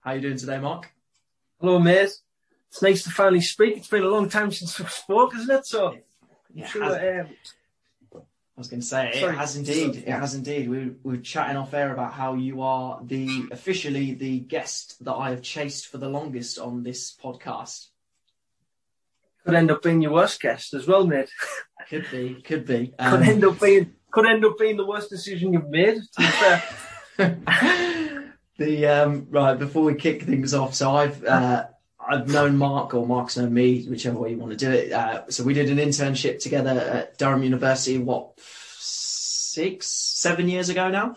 How you doing today, Mark? Hello, mate. It's nice to finally speak. It's been a long time since we spoke, isn't it? So, Yeah, sure, has- um, I was going to say it Sorry. has indeed. It has indeed. We, we were chatting off air about how you are the officially the guest that I have chased for the longest on this podcast. could end up being your worst guest as well, mate. Could be, could be. Could Um, end up being could end up being the worst decision you've made. To be fair. the um, right before we kick things off, so I've uh, I've known Mark or Mark's known me, whichever way you want to do it. Uh, so we did an internship together at Durham University. What six, seven years ago now?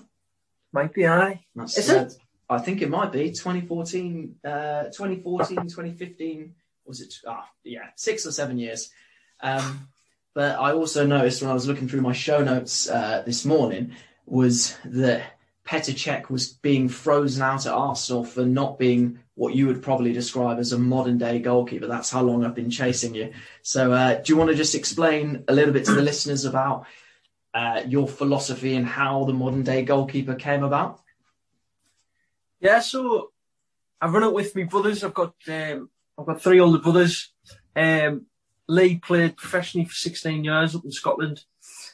Might be I. That's, Is uh, I think it might be 2014, uh, 2014, 2015. Was it? Ah, yeah, six or seven years. Um, but I also noticed when I was looking through my show notes uh, this morning was that Petr Cech was being frozen out at Arsenal for not being what you would probably describe as a modern day goalkeeper. That's how long I've been chasing you. So, uh, do you want to just explain a little bit to the listeners about uh, your philosophy and how the modern day goalkeeper came about? Yeah, so I run it with my brothers. I've got um, I've got three older brothers. Um, Lee played professionally for 16 years up in Scotland.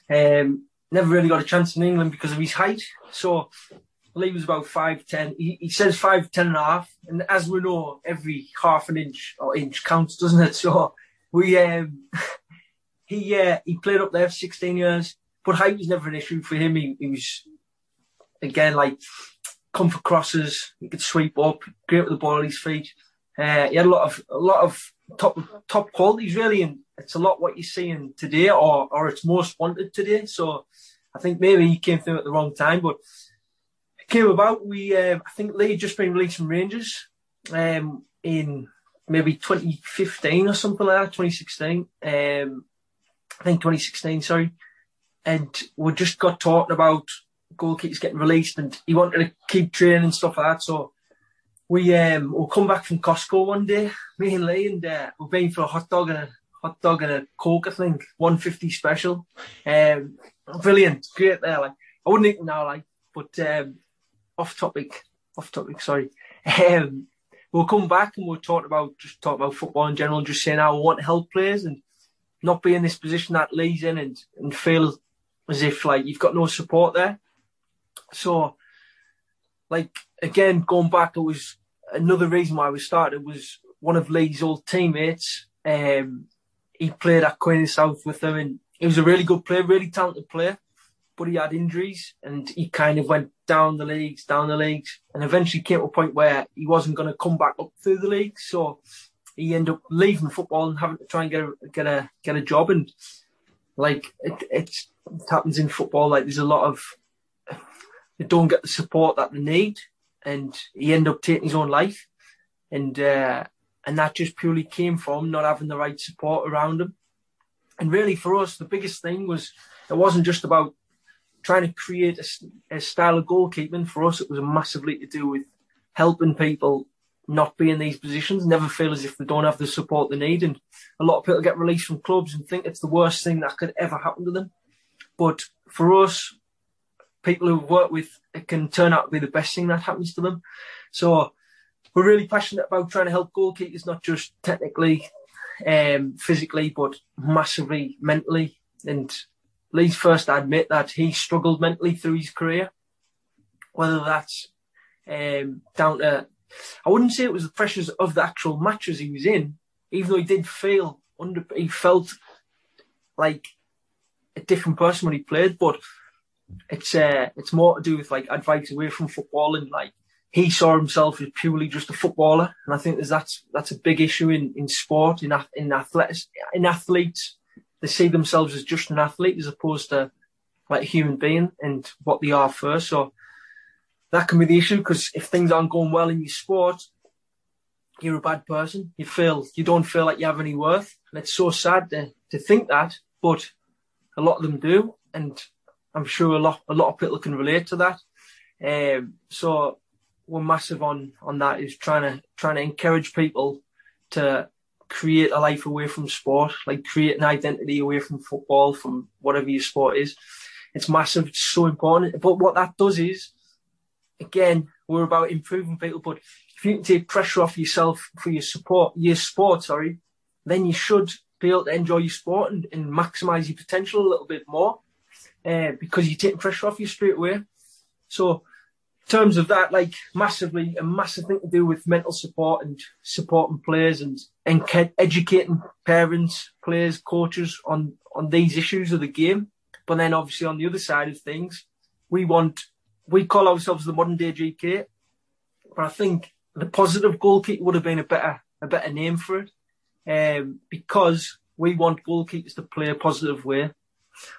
Um, never really got a chance in England because of his height. So he was about 5'10. He, he says 5'10 and a half. And as we know, every half an inch or inch counts, doesn't it? So we, um, he, uh, he played up there for 16 years, but height was never an issue for him. He, he was, again, like, come for crosses. He could sweep up, great with the ball at his feet. Uh, he had a lot of a lot of top top qualities really, and it's a lot what you're seeing today, or or it's most wanted today. So I think maybe he came through at the wrong time, but it came about. We uh, I think Lee just been released from Rangers um, in maybe 2015 or something like that, 2016. Um, I think 2016, sorry. And we just got talking about goalkeepers getting released, and he wanted to keep training and stuff like that. So we um we'll come back from Costco one day, me and Lee, and uh, we're paying for a hot dog and a hot dog and a coke, I think, one fifty special. Um, brilliant, great there. Like I wouldn't eat now, like, but um, off topic, off topic. Sorry. Um, we'll come back and we'll talk about just talk about football in general, just saying how want to help players and not be in this position that Lee's in and and feel as if like you've got no support there. So, like again, going back, it was another reason why we started was one of Lee's old teammates. Um, he played at Queen South with them, and he was a really good player, really talented player. But he had injuries, and he kind of went down the leagues, down the leagues, and eventually came to a point where he wasn't going to come back up through the league. So he ended up leaving football and having to try and get a get a get a job. And like it, it happens in football, like there's a lot of they don't get the support that they need, and he ended up taking his own life, and uh, and that just purely came from not having the right support around him. And really, for us, the biggest thing was it wasn't just about trying to create a style of goalkeeping. For us, it was massively to do with helping people not be in these positions, never feel as if they don't have the support they need. And a lot of people get released from clubs and think it's the worst thing that could ever happen to them. But for us, people who work with, it can turn out to be the best thing that happens to them. So we're really passionate about trying to help goalkeepers, not just technically, um, physically, but massively mentally. And Lee's first admit that he struggled mentally through his career, whether that's um, down to, I wouldn't say it was the pressures of the actual matches he was in, even though he did feel under, he felt like a different person when he played, but it's uh, it's more to do with like advice away from football and like he saw himself as purely just a footballer, and I think that's that's a big issue in in sport in in athletics in athletes. They see themselves as just an athlete as opposed to like a human being and what they are first. So that can be the issue because if things aren't going well in your sport, you're a bad person. You feel you don't feel like you have any worth, and it's so sad to to think that, but a lot of them do, and I'm sure a lot a lot of people can relate to that. Um, so we're massive on on that is trying to trying to encourage people to create a life away from sport, like create an identity away from football, from whatever your sport is. It's massive. It's so important. But what that does is, again, we're about improving people. But if you can take pressure off yourself for your support, your sport, sorry, then you should be able to enjoy your sport and, and maximise your potential a little bit more uh, because you're taking pressure off you straight away. So, in terms of that, like massively, a massive thing to do with mental support and supporting players and, and educating parents, players, coaches on, on these issues of the game. But then obviously on the other side of things, we want, we call ourselves the modern day GK, but I think the positive goalkeeper would have been a better, a better name for it um, because we want goalkeepers to play a positive way.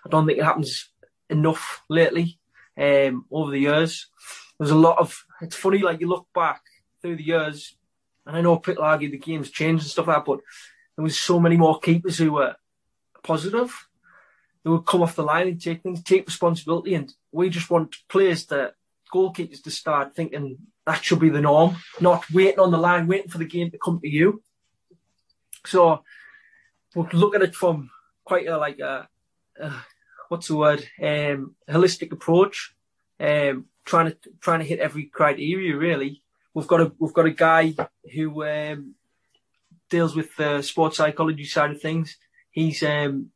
I don't think it happens enough lately um, over the years. There's a lot of. It's funny, like you look back through the years, and I know people argue the game's changed and stuff like that, but there was so many more keepers who were positive. They would come off the line and take things, take responsibility, and we just want players to goalkeepers to start thinking that should be the norm, not waiting on the line, waiting for the game to come to you. So we'll look at it from quite a like a, a what's the word um, holistic approach, um, trying to trying to hit every criteria. Really, we've got a we've got a guy who um, deals with the sports psychology side of things. He's um,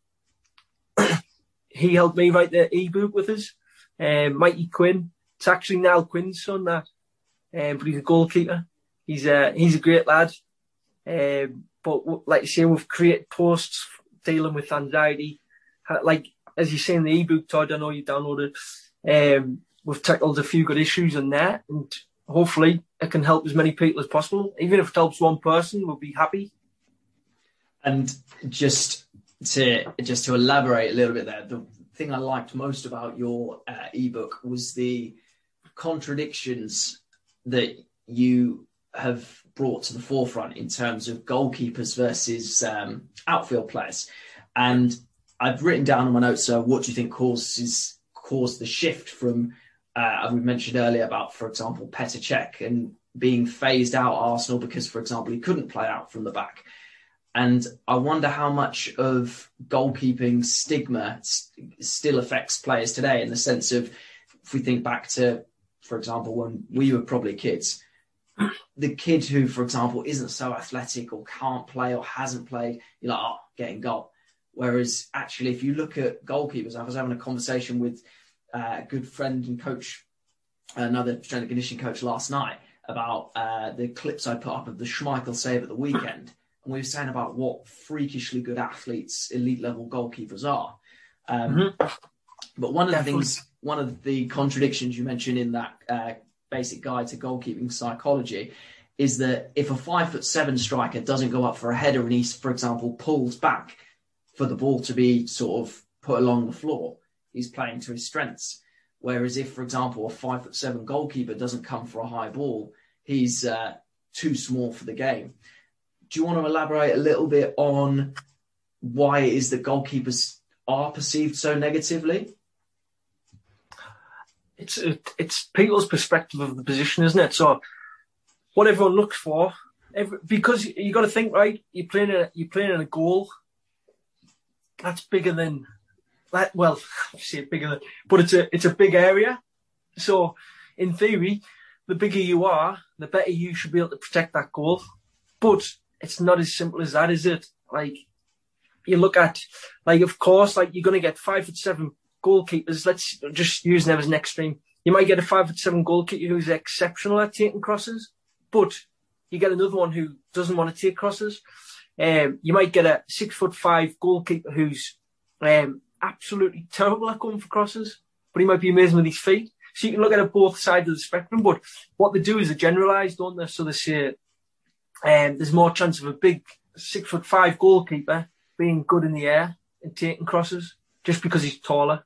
he helped me write the ebook with us. Um, Mikey Quinn. It's actually Niall Quinn's son that, um, but he's a goalkeeper. He's a he's a great lad. Um, but like you say, we've created posts dealing with anxiety. Like as you say in the ebook, Todd, I know you downloaded. Um, we've tackled a few good issues in there, and hopefully it can help as many people as possible. Even if it helps one person, we'll be happy. And just to just to elaborate a little bit there, the thing I liked most about your uh, ebook was the contradictions that you have brought to the forefront in terms of goalkeepers versus um, outfield players. And I've written down on my notes, so what do you think causes caused the shift from, uh, we mentioned earlier about, for example, Petr Cech and being phased out Arsenal because, for example, he couldn't play out from the back. And I wonder how much of goalkeeping stigma st- still affects players today in the sense of, if we think back to, for example, when we were probably kids, the kid who, for example, isn't so athletic or can't play or hasn't played, you're like, oh, getting goal. Whereas actually, if you look at goalkeepers, I was having a conversation with uh, a good friend and coach, another strength and conditioning coach last night about uh, the clips I put up of the Schmeichel save at the weekend. And we were saying about what freakishly good athletes elite level goalkeepers are. Um, mm-hmm. But one of the things, one of the contradictions you mentioned in that uh, basic guide to goalkeeping psychology is that if a five foot seven striker doesn't go up for a header and he, for example, pulls back for the ball to be sort of put along the floor, he's playing to his strengths. Whereas if, for example, a five foot seven goalkeeper doesn't come for a high ball, he's uh, too small for the game. Do you want to elaborate a little bit on why it is that goalkeepers are perceived so negatively? it's it's people's perspective of the position, isn't it? So what everyone looks for, every, because you got to think right. You're playing a you're playing in a goal. That's bigger than that. Well, say bigger than, but it's a it's a big area. So in theory, the bigger you are, the better you should be able to protect that goal. But it's not as simple as that, is it? Like you look at, like of course, like you're going to get five foot seven goalkeepers, let's just use them as an extreme. You might get a five foot seven goalkeeper who's exceptional at taking crosses, but you get another one who doesn't want to take crosses. Um, you might get a six foot five goalkeeper who's um, absolutely terrible at going for crosses, but he might be amazing with his feet. So you can look at it both sides of the spectrum, but what they do is they generalise, don't they? So they say um, there's more chance of a big six foot five goalkeeper being good in the air and taking crosses just because he's taller.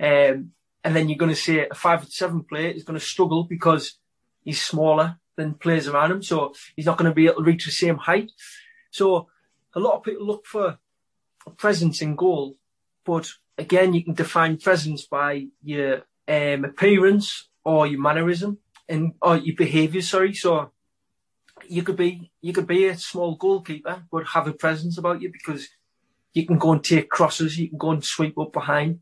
Um, and then you're going to see a five foot seven player is going to struggle because he's smaller than players around him. So he's not going to be able to reach the same height. So a lot of people look for presence in goal, but again, you can define presence by your um, appearance or your mannerism and or your behaviour. Sorry, so you could be you could be a small goalkeeper but have a presence about you because you can go and take crosses, you can go and sweep up behind,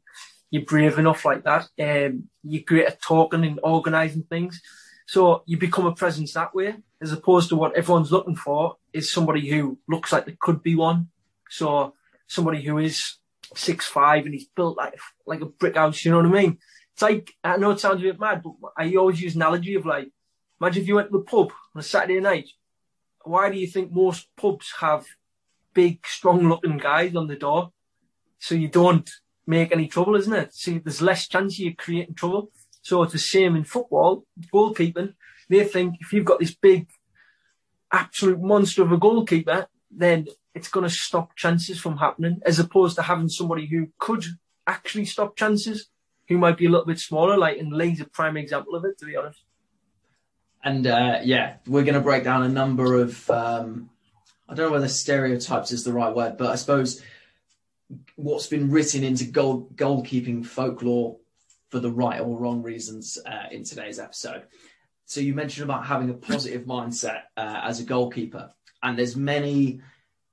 you're brave enough like that. Um, you're great at talking and organising things. So you become a presence that way. As opposed to what everyone's looking for is somebody who looks like they could be one. So somebody who is six five and he's built like like a brick house. You know what I mean? It's like I know it sounds a bit mad, but I always use an analogy of like, imagine if you went to the pub on a Saturday night. Why do you think most pubs have big, strong-looking guys on the door? So you don't make any trouble, isn't it? So there's less chance of you creating trouble. So it's the same in football, goalkeeping. They think if you've got this big, absolute monster of a goalkeeper, then it's going to stop chances from happening, as opposed to having somebody who could actually stop chances, who might be a little bit smaller. Like, and Lee's a prime example of it, to be honest. And uh, yeah, we're going to break down a number of, um, I don't know whether stereotypes is the right word, but I suppose what's been written into goal goalkeeping folklore for the right or wrong reasons uh, in today's episode. So you mentioned about having a positive mindset uh, as a goalkeeper, and there's many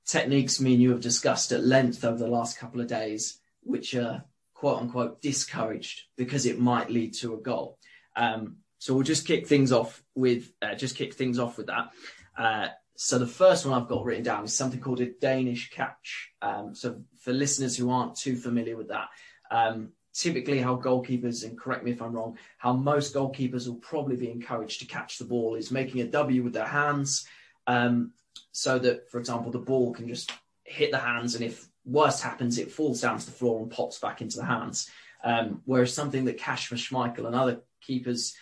techniques me and you have discussed at length over the last couple of days, which are quote unquote discouraged because it might lead to a goal. Um, so we'll just kick things off with uh, just kick things off with that. Uh, so the first one I've got written down is something called a Danish catch. Um, so for listeners who aren't too familiar with that, um, typically how goalkeepers, and correct me if I'm wrong, how most goalkeepers will probably be encouraged to catch the ball is making a W with their hands. Um, so that, for example, the ball can just hit the hands, and if worst happens, it falls down to the floor and pops back into the hands. Um, whereas something that Kasper Schmeichel and other keepers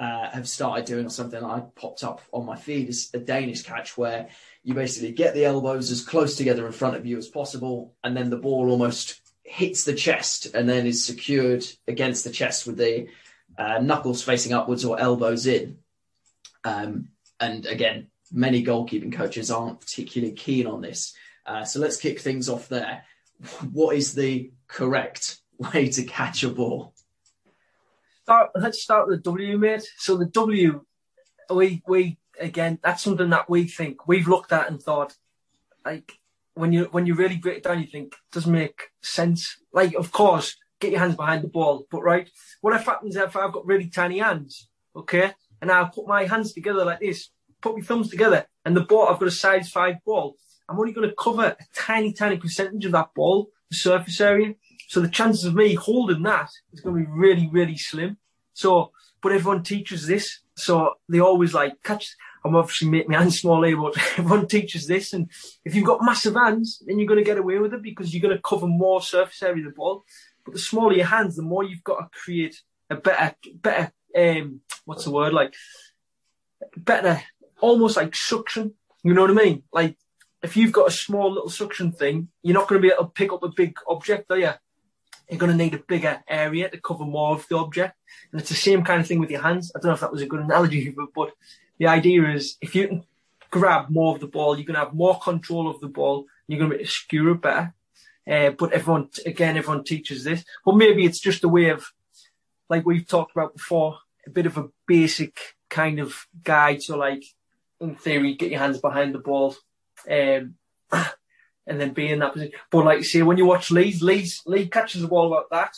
uh, have started doing, or something I popped up on my feed, is a Danish catch where you basically get the elbows as close together in front of you as possible, and then the ball almost hits the chest and then is secured against the chest with the uh, knuckles facing upwards or elbows in. Um, and again, many goalkeeping coaches aren't particularly keen on this. Uh, so let's kick things off there. What is the correct way to catch a ball? Start, let's start with the W, mate. So the W, we we again, that's something that we think we've looked at and thought, like when you when you really break it down, you think it doesn't make sense. Like, of course, get your hands behind the ball, but right, what if happens if I've got really tiny hands, okay, and I put my hands together like this, put my thumbs together, and the ball, I've got a size five ball. I'm only going to cover a tiny, tiny percentage of that ball, the surface area. So the chances of me holding that is going to be really, really slim. So, but everyone teaches this. So they always like catch. I'm obviously making my hands small here, but everyone teaches this. And if you've got massive hands, then you're going to get away with it because you're going to cover more surface area of the ball. But the smaller your hands, the more you've got to create a better, better, um, what's the word like, better almost like suction. You know what I mean? Like if you've got a small little suction thing, you're not going to be able to pick up a big object, are you? You're going to need a bigger area to cover more of the object. And it's the same kind of thing with your hands. I don't know if that was a good analogy, but the idea is if you can grab more of the ball, you're going to have more control of the ball. You're going to be skewer it better. Uh, but everyone, again, everyone teaches this. But maybe it's just a way of, like we've talked about before, a bit of a basic kind of guide. So like in theory, get your hands behind the ball, um, and then be in that position. But like you say, when you watch Leeds, Leeds, Lee catches the ball like that,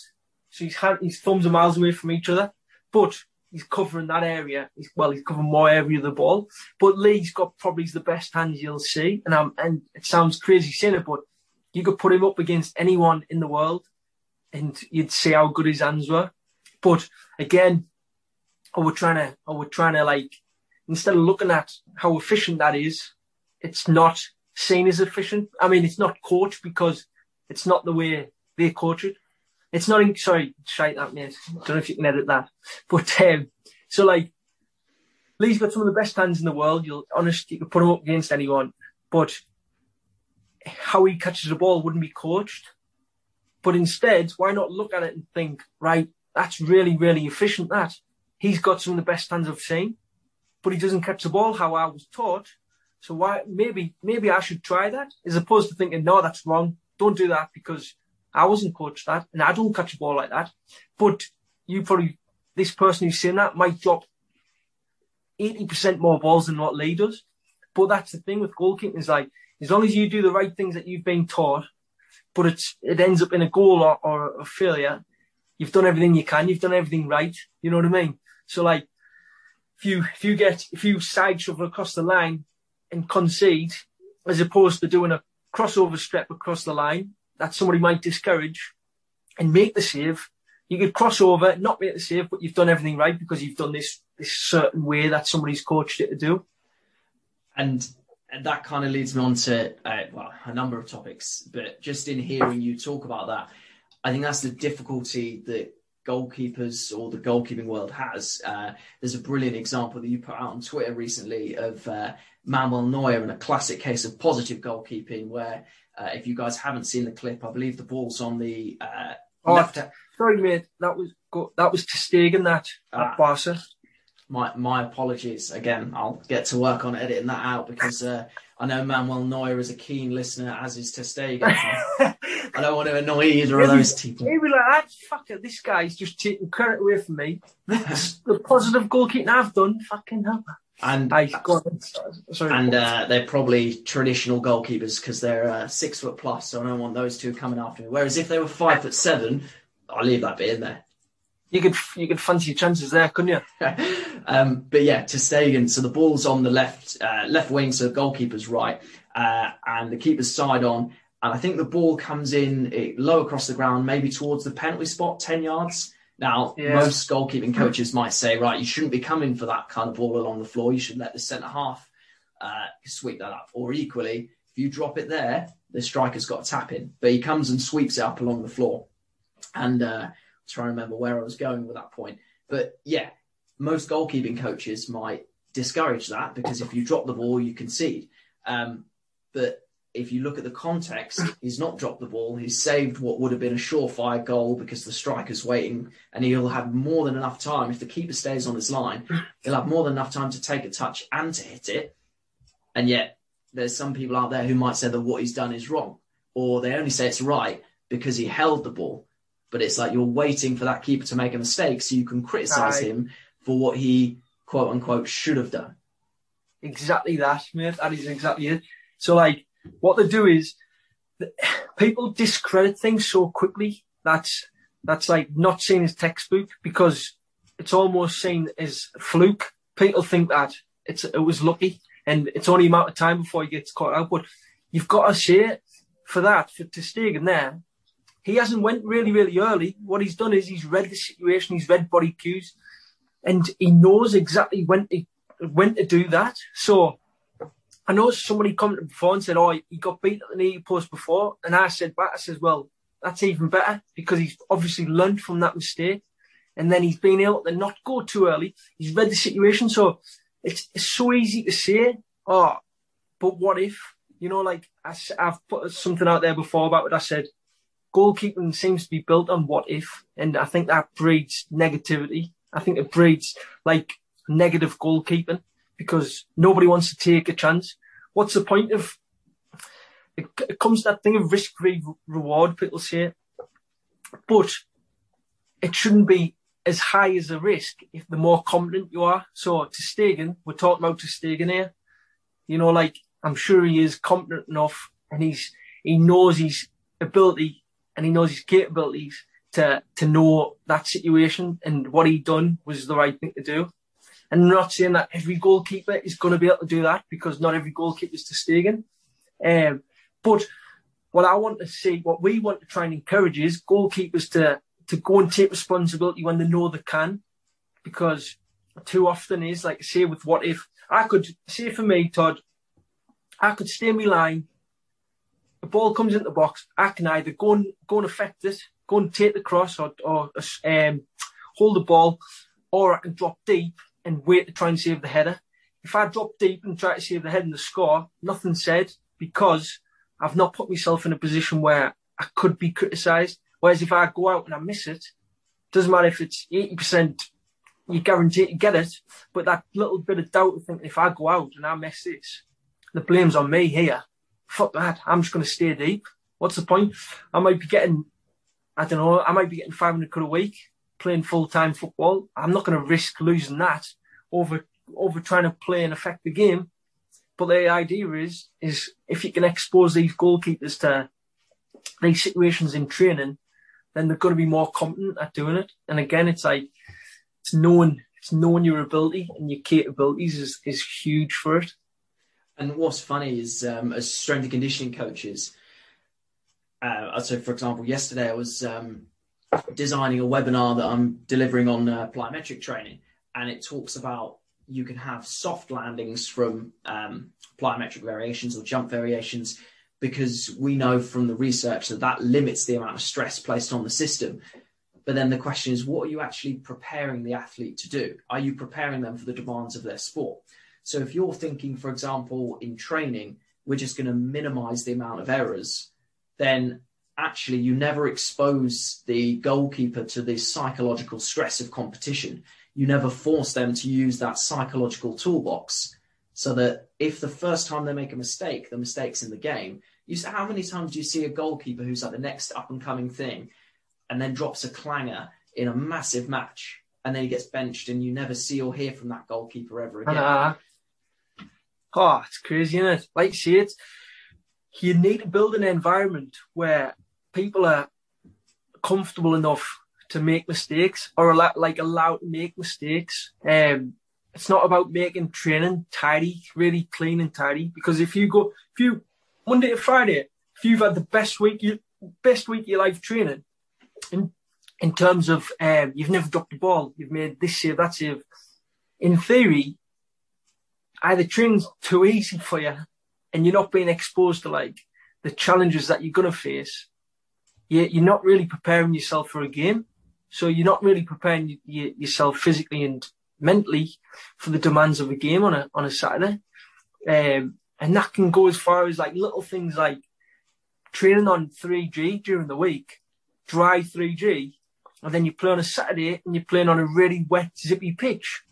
so his, hand, his thumbs are miles away from each other, but he's covering that area. He's, well, he's covering more area of the ball. But Lee's got probably the best hands you'll see, and um, and it sounds crazy saying it, but you could put him up against anyone in the world, and you'd see how good his hands were. But again, I we're trying to, I we're trying to like instead of looking at how efficient that is, it's not seen as efficient. I mean, it's not coached because it's not the way they coach it. It's not, in, sorry, shite that, mate. Don't know if you can edit that. But, um, so like, Lee's got some of the best hands in the world. You'll, honestly you could put him up against anyone. But how he catches the ball wouldn't be coached. But instead, why not look at it and think, right, that's really, really efficient, that. He's got some of the best hands I've seen but he doesn't catch the ball how I was taught. So why maybe maybe I should try that as opposed to thinking no that's wrong. Don't do that because I wasn't coached that and I don't catch a ball like that. But you probably this person who's saying that might drop eighty percent more balls than what Lee does. But that's the thing with goalkeeping is like as long as you do the right things that you've been taught, but it's it ends up in a goal or, or a failure, you've done everything you can, you've done everything right. You know what I mean? So like if you if you get if you side shuffle across the line and concede, as opposed to doing a crossover step across the line that somebody might discourage and make the save, you could cross over, not make the save, but you've done everything right because you've done this this certain way that somebody's coached it to do. And and that kind of leads me on to uh, well a number of topics, but just in hearing you talk about that, I think that's the difficulty that goalkeepers or the goalkeeping world has. Uh, there's a brilliant example that you put out on Twitter recently of uh, Manuel Neuer in a classic case of positive goalkeeping, where uh, if you guys haven't seen the clip, I believe the ball's on the uh, oh, left. Sorry, mate, that was that was ter Stegen that at ah. Barca. My my apologies again. I'll get to work on editing that out because uh, I know Manuel Neuer is a keen listener, as is ter Stegen. So I don't want to annoy either of those people. He'd be like, ah, fuck it, this guy's just taking credit away from me. the positive goalkeeping I've done, fucking hell. And I, sorry, and uh, they're probably traditional goalkeepers because they're uh, six foot plus, so I don't want those two coming after me. Whereas if they were five foot seven, I'll leave that bit in there. You could you could fancy your chances there, couldn't you? um, but yeah, ter Stegen. So the ball's on the left uh, left wing, so the goalkeeper's right, uh, and the keeper's side on. And I think the ball comes in it, low across the ground, maybe towards the penalty spot, ten yards. Now, yeah. most goalkeeping coaches might say, right, you shouldn't be coming for that kind of ball along the floor. You should let the centre half uh, sweep that up. Or equally, if you drop it there, the striker's got a tap in, but he comes and sweeps it up along the floor. And uh, try to remember where I was going with that point. But yeah, most goalkeeping coaches might discourage that because if you drop the ball, you concede. Um, but if you look at the context, he's not dropped the ball. He's saved what would have been a surefire goal because the striker's waiting, and he'll have more than enough time. If the keeper stays on his line, he'll have more than enough time to take a touch and to hit it. And yet, there's some people out there who might say that what he's done is wrong, or they only say it's right because he held the ball. But it's like you're waiting for that keeper to make a mistake so you can criticize him for what he quote unquote should have done. Exactly that, mate. That is exactly it. So, like, what they do is people discredit things so quickly that's that's like not seen as textbook because it's almost seen as fluke. People think that it's it was lucky and it's only a matter of time before he gets caught out. But you've got to say for that for ter Stegen there, he hasn't went really really early. What he's done is he's read the situation, he's read body cues, and he knows exactly when to when to do that. So I know somebody commented before and said, "Oh, he got beat at the near post before," and I said back, I says, "Well, that's even better because he's obviously learned from that mistake, and then he's been able to not go too early. He's read the situation, so it's, it's so easy to say, oh, but what if? You know, like I, I've put something out there before about what I said. Goalkeeping seems to be built on what if, and I think that breeds negativity. I think it breeds like negative goalkeeping because nobody wants to take a chance. What's the point of it, it comes to that thing of risk free reward, people say, but it shouldn't be as high as a risk if the more competent you are. So ter Stegen, we're talking about ter Stegen here. You know, like I'm sure he is competent enough and he's he knows his ability and he knows his capabilities to to know that situation and what he done was the right thing to do. And not saying that every goalkeeper is going to be able to do that because not every goalkeeper is ter Stegen. Um, but what I want to see, what we want to try and encourage is goalkeepers to, to go and take responsibility when they know they can. Because too often is like say with what if I could say for me, Todd, I could stay in my line, the ball comes into the box, I can either go and go and affect it, go and take the cross or, or um, hold the ball, or I can drop deep and wait to try and save the header. If I drop deep and try to save the head and the score, nothing said because I've not put myself in a position where I could be criticised. Whereas if I go out and I miss it, doesn't matter if it's 80%, you guarantee to get it. But that little bit of doubt of thinking if I go out and I miss this, the blame's on me here. Fuck that. I'm just going to stay deep. What's the point? I might be getting, I don't know, I might be getting 500 quid a week playing full time football. I'm not going to risk losing that over over trying to play and affect the game. But the idea is is if you can expose these goalkeepers to these situations in training, then they're going to be more competent at doing it. And again, it's like it's knowing it's knowing your ability and your capabilities is, is huge for it. And what's funny is, um, as strength and conditioning coaches, uh, so for example, yesterday I was um, designing a webinar that I'm delivering on uh, plyometric training, and it talks about you can have soft landings from um, plyometric variations or jump variations because we know from the research that that limits the amount of stress placed on the system. But then the question is, what are you actually preparing the athlete to do? Are you preparing them for the demands of their sport? So if you're thinking, for example, in training, we're just going to minimize the amount of errors, then actually you never expose the goalkeeper to the psychological stress of competition. You never force them to use that psychological toolbox so that if the first time they make a mistake, the mistake's in the game. You how many times do you see a goalkeeper who's like the next up and coming thing and then drops a clanger in a massive match and then he gets benched and you never see or hear from that goalkeeper ever again? Uh, oh, it's crazy, isn't it? Like see it, you need to build an environment where people are comfortable enough to make mistakes or like allowed to make mistakes. Um, it's not about making training tidy, really clean and tidy. Because if you go, if you Monday to Friday, if you've had the best week, you best week of your life training, in in terms of um, you've never dropped the ball, you've made this save, that save. In theory, either training's too easy for you, and you're not being exposed to like the challenges that you're gonna face, you're not really preparing yourself for a game. So you're not really preparing yourself physically and mentally for the demands of a game on a on a Saturday. Um, and that can go as far as like little things like training on 3G during the week, dry 3G, and then you play on a Saturday and you're playing on a really wet, zippy pitch.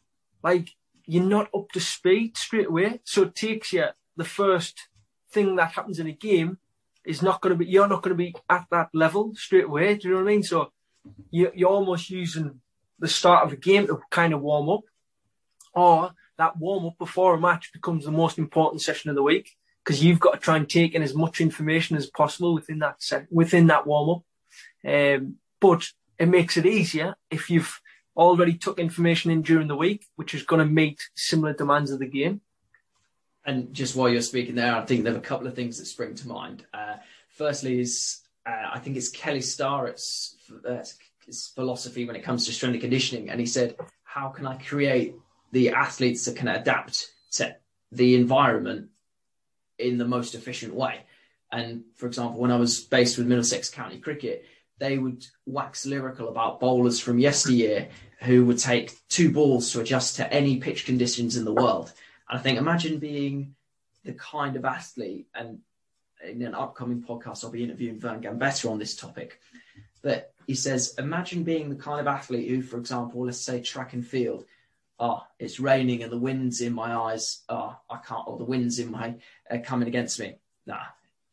Like you're not up to speed straight away. So it takes you the first thing that happens in a game is not going to be, you're not going to be at that level straight away. Do you know what I mean? So you, you're almost using the start of a game to kind of warm up, or that warm up before a match becomes the most important session of the week because you've got to try and take in as much information as possible within that set, within that warm up. Um, but it makes it easier if you've already took information in during the week, which is going to meet similar demands of the game. And just while you're speaking there, I think there are a couple of things that spring to mind. Uh, firstly, is uh, I think it's Kelly Starrett's uh, philosophy when it comes to strength and conditioning, and he said, "How can I create the athletes that can adapt to the environment in the most efficient way?" And for example, when I was based with Middlesex County Cricket, they would wax lyrical about bowlers from yesteryear who would take two balls to adjust to any pitch conditions in the world. And I think imagine being the kind of athlete, and in an upcoming podcast, I'll be interviewing Vern Gambetta on this topic. But he says, imagine being the kind of athlete who, for example, let's say track and field, oh, it's raining and the wind's in my eyes. Oh, I can't, or the wind's in my uh, coming against me. Nah,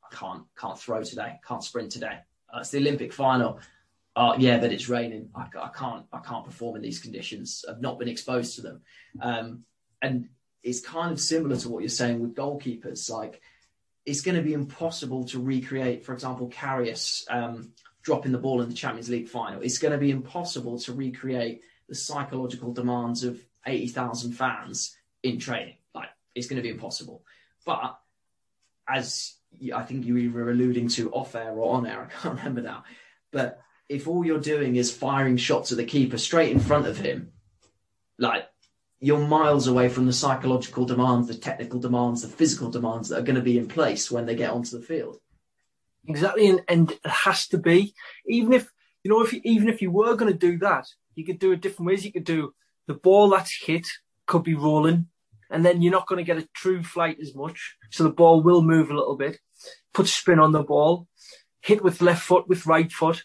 I can't, can't throw today, can't sprint today. Uh, it's the Olympic final. Oh, yeah, but it's raining. I, I, can't, I can't perform in these conditions. I've not been exposed to them. Um, and is kind of similar to what you're saying with goalkeepers. Like, it's going to be impossible to recreate, for example, Karius um, dropping the ball in the Champions League final. It's going to be impossible to recreate the psychological demands of 80,000 fans in training. Like, it's going to be impossible. But as I think you were alluding to off air or on air, I can't remember now. But if all you're doing is firing shots at the keeper straight in front of him, like you're miles away from the psychological demands, the technical demands, the physical demands that are going to be in place when they get onto the field. Exactly, and, and it has to be. Even if you know, if you, even if you were going to do that, you could do it different ways. You could do the ball that's hit could be rolling, and then you're not going to get a true flight as much, so the ball will move a little bit. Put spin on the ball, hit with left foot with right foot,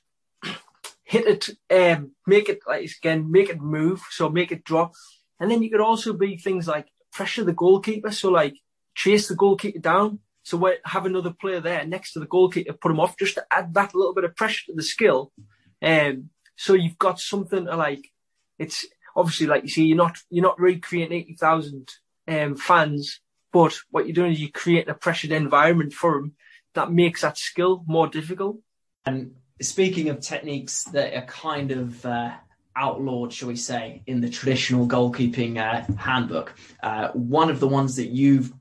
hit it, um, make it like again, make it move, so make it drop and then you could also be things like pressure the goalkeeper. So like chase the goalkeeper down. So we have another player there next to the goalkeeper, put him off just to add that little bit of pressure to the skill. Um, so you've got something to like, it's obviously like you see, you're not, you're not recreating 80,000, um, fans, but what you're doing is you're creating a pressured environment for them that makes that skill more difficult. And speaking of techniques that are kind of, uh, outlawed, shall we say, in the traditional goalkeeping uh, handbook. Uh, one of the ones that you've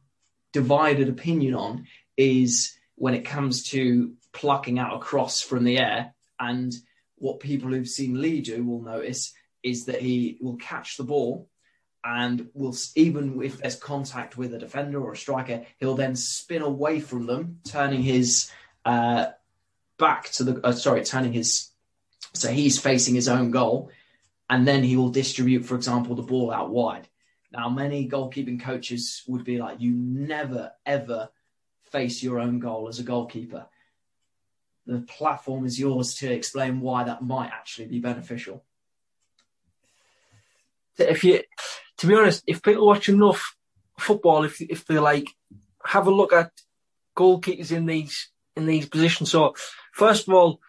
divided opinion on is when it comes to plucking out a cross from the air. And what people who've seen Lee do will notice is that he will catch the ball and will even if there's contact with a defender or a striker, he'll then spin away from them, turning his uh, back to the uh, sorry, turning his so he's facing his own goal, and then he will distribute, for example, the ball out wide. Now, many goalkeeping coaches would be like, you never ever face your own goal as a goalkeeper. The platform is yours to explain why that might actually be beneficial. If you to be honest, if people watch enough football, if if they like have a look at goalkeepers in these in these positions. So first of all,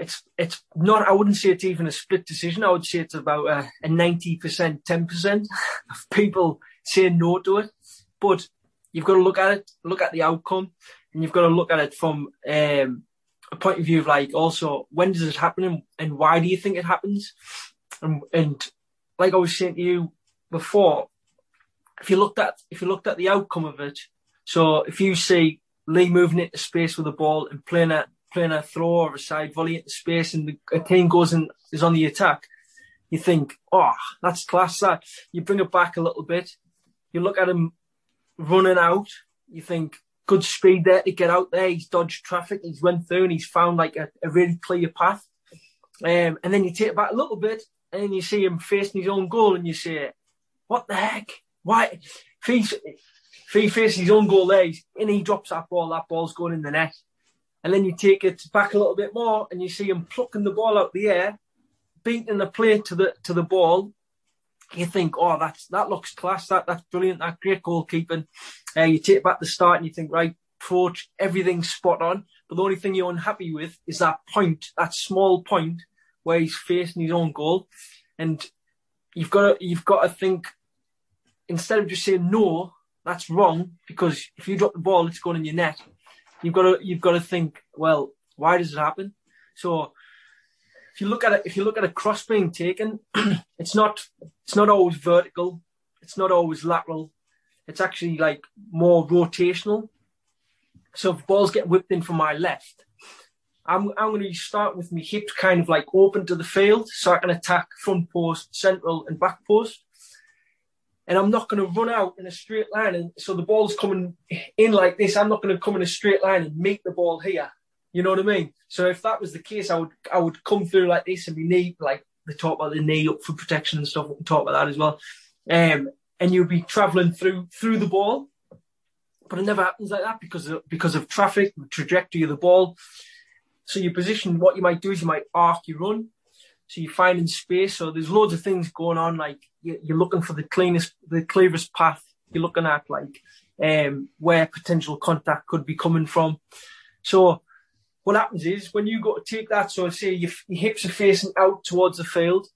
it's it's not. I wouldn't say it's even a split decision. I would say it's about a ninety percent, ten percent of people saying no to it. But you've got to look at it, look at the outcome, and you've got to look at it from um, a point of view of like also when does it happen and, and why do you think it happens, and, and like I was saying to you before, if you looked at if you looked at the outcome of it, so if you see Lee moving into space with the ball and playing a playing a throw or a side volley into space, and the a team goes and is on the attack, you think, oh, that's class. That you bring it back a little bit. You look at him running out. You think good speed there to get out there. He's dodged traffic. He's went through and he's found like a, a really clear path. Um, and then you take it back a little bit and then you see him facing his own goal and you say, what the heck? Why? If, he's, if he faces his own goal there and he drops that ball, that ball's going in the net. And then you take it back a little bit more and you see him plucking the ball out the air, beating the plate to the to the ball. You think, oh, that's that looks class. That that's brilliant. That great goalkeeping. Uh, you take back the start and you think, right, approach, everything's spot on. But the only thing you're unhappy with is that point, that small point where he's facing his own goal, and you've got to you've got to think instead of just saying no, that's wrong because if you drop the ball, it's going in your net. You've got to you've got to think, well, why does it happen? So if you look at it, if you look at a cross being taken, it's not it's not always vertical, it's not always lateral. It's actually like more rotational. So if ball's get whipped in from my left, I'm, I'm going to start with my hips kind of like open to the field so I can attack front post, central, and back post. And I'm not going to run out in a straight line. And so the ball's coming in like this. I'm not going to come in a straight line and meet the ball here. You know what I mean? So if that was the case, I would I would come through like this and be knee like the top of the knee up for protection and stuff. We can talk about that as well. Um, and you'd be travelling through through the ball, but it never happens like that because of because of traffic, the trajectory of the ball. So your position, what you might do is you might arc your run. So you're finding space. So there's loads of things going on. Like you're looking for the cleanest, the clearest path. You're looking at like um, where potential contact could be coming from. So what happens is when you go to take that, so say your, your hips are facing out towards the field,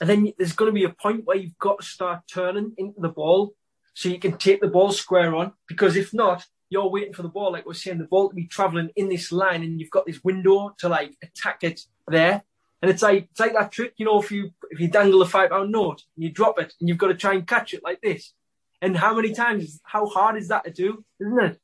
and then there's going to be a point where you've got to start turning into the ball so you can take the ball square on. Because if not, you're waiting for the ball, like we're saying, the ball to be traveling in this line, and you've got this window to like attack it there. And it's like it's like that trick, you know, if you if you dangle a five pound note and you drop it, and you've got to try and catch it like this. And how many times? How hard is that to do? Isn't it?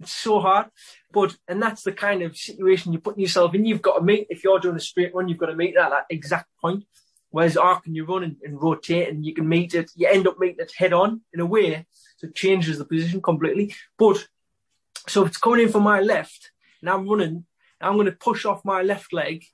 It's so hard. But and that's the kind of situation you're putting yourself in. You've got to meet if you're doing a straight run, you've got to meet that, that exact point. Whereas arc and you run and, and rotate and you can meet it, you end up meeting it head on in a way so it changes the position completely. But so if it's coming in from my left and I'm running, I'm going to push off my left leg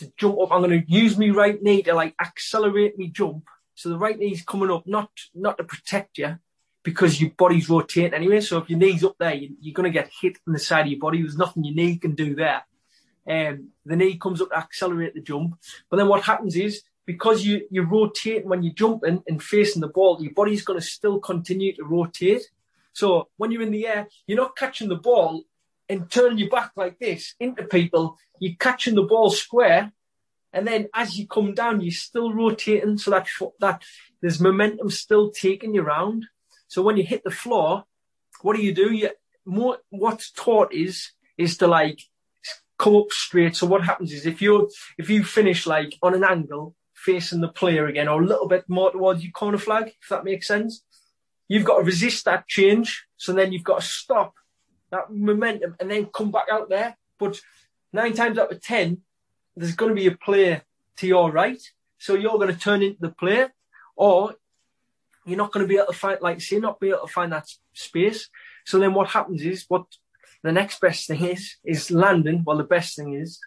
to jump up. I'm going to use my right knee to like accelerate me jump. So the right knee's coming up, not not to protect you, because your body's rotating anyway. So if your knee's up there, you, are going to get hit on the side of your body. There's nothing your knee can do there. Um, the knee comes up to accelerate the jump. But then what happens is because you, you rotate when you're jumping and facing the ball, your body's going to still continue to rotate. So when you're in the air, you're not catching the ball and turning your back like this into people. You're catching the ball square. And then as you come down, you're still rotating so that, that there's momentum still taking you around. So when you hit the floor, what do you do? You more what's taught is is to like come up straight. So what happens is if you if you finish like on an angle facing the player again, or a little bit more towards your corner flag, if that makes sense, you've got to resist that change. So then you've got to stop that momentum and then come back out there. But nine times out of ten, there's going to be a player to your right, so you're going to turn into the player, or you're not going to be able to find, like say, not be able to find that space. So then what happens is what the next best thing is is landing. Well, the best thing is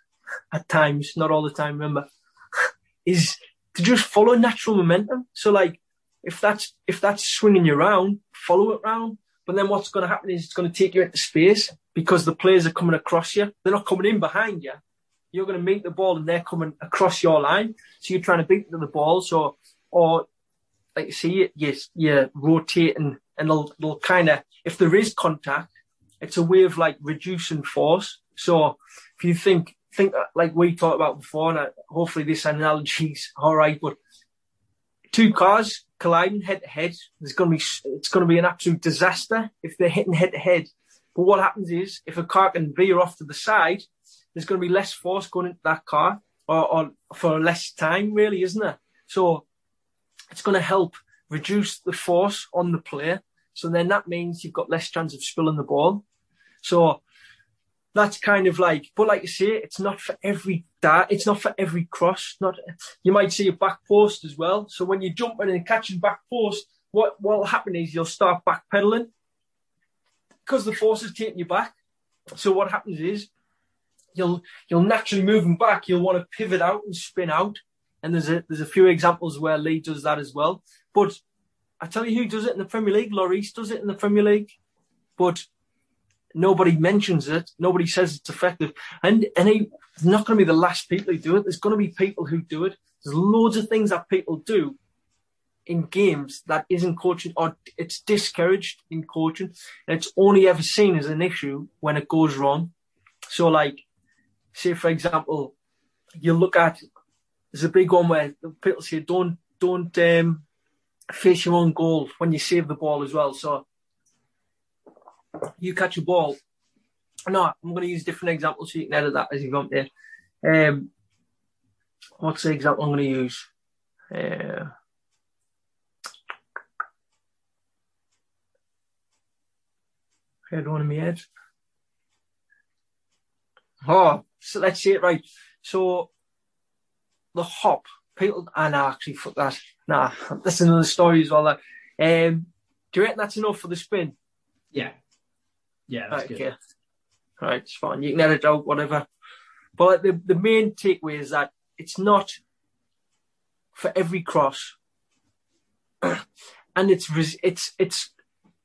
at times, not all the time. Remember, is to just follow natural momentum. So like if that's if that's swinging you around, follow it around. But then what's going to happen is it's going to take you into space because the players are coming across you. They're not coming in behind you. You're going to meet the ball and they're coming across your line. So you're trying to beat the ball. So or like you see, you, you're rotating and they'll, they'll kind of, if there is contact, it's a way of like reducing force. So if you think, think like we talked about before, and hopefully this analogy's all right, but two cars colliding head to head, there's going to be, it's going to be an absolute disaster if they're hitting head to head. But what happens is if a car can veer off to the side, there's going to be less force going into that car or, or for less time, really, isn't there? So it's going to help reduce the force on the player. So then that means you've got less chance of spilling the ball. So that's kind of like, but like you say, it's not for every dart. It's not for every cross. Not you might see a back post as well. So when you're jumping and catching back post, what what will happen is you'll start backpedaling because the force is taking you back. So what happens is you'll you'll naturally moving back. You'll want to pivot out and spin out. And there's a there's a few examples where Lee does that as well. But I tell you who does it in the Premier League. Lloris does it in the Premier League, but nobody mentions it. Nobody says it's effective, and and he, not going to be the last people who do it. There's going to be people who do it. There's loads of things that people do in games that isn't coaching or it's discouraged in coaching and it's only ever seen as an issue when it goes wrong. So like, say for example, you look at there's a big one where people say don't don't um, face your own goal when you save the ball as well. So you catch a ball. No, I'm going to use different examples so you can edit that as you want there. Um, what's the example I'm going to use? Uh, head one in my head. Oh, so let's see it right. So the hop. People, I know actually fuck that. Nah, that's another story as well. Um, do you reckon that's enough for the spin? Yeah. Yeah, that's right, good. Okay. Right, it's fine. You can edit out whatever. But the the main takeaway is that it's not for every cross, and it's res- it's it's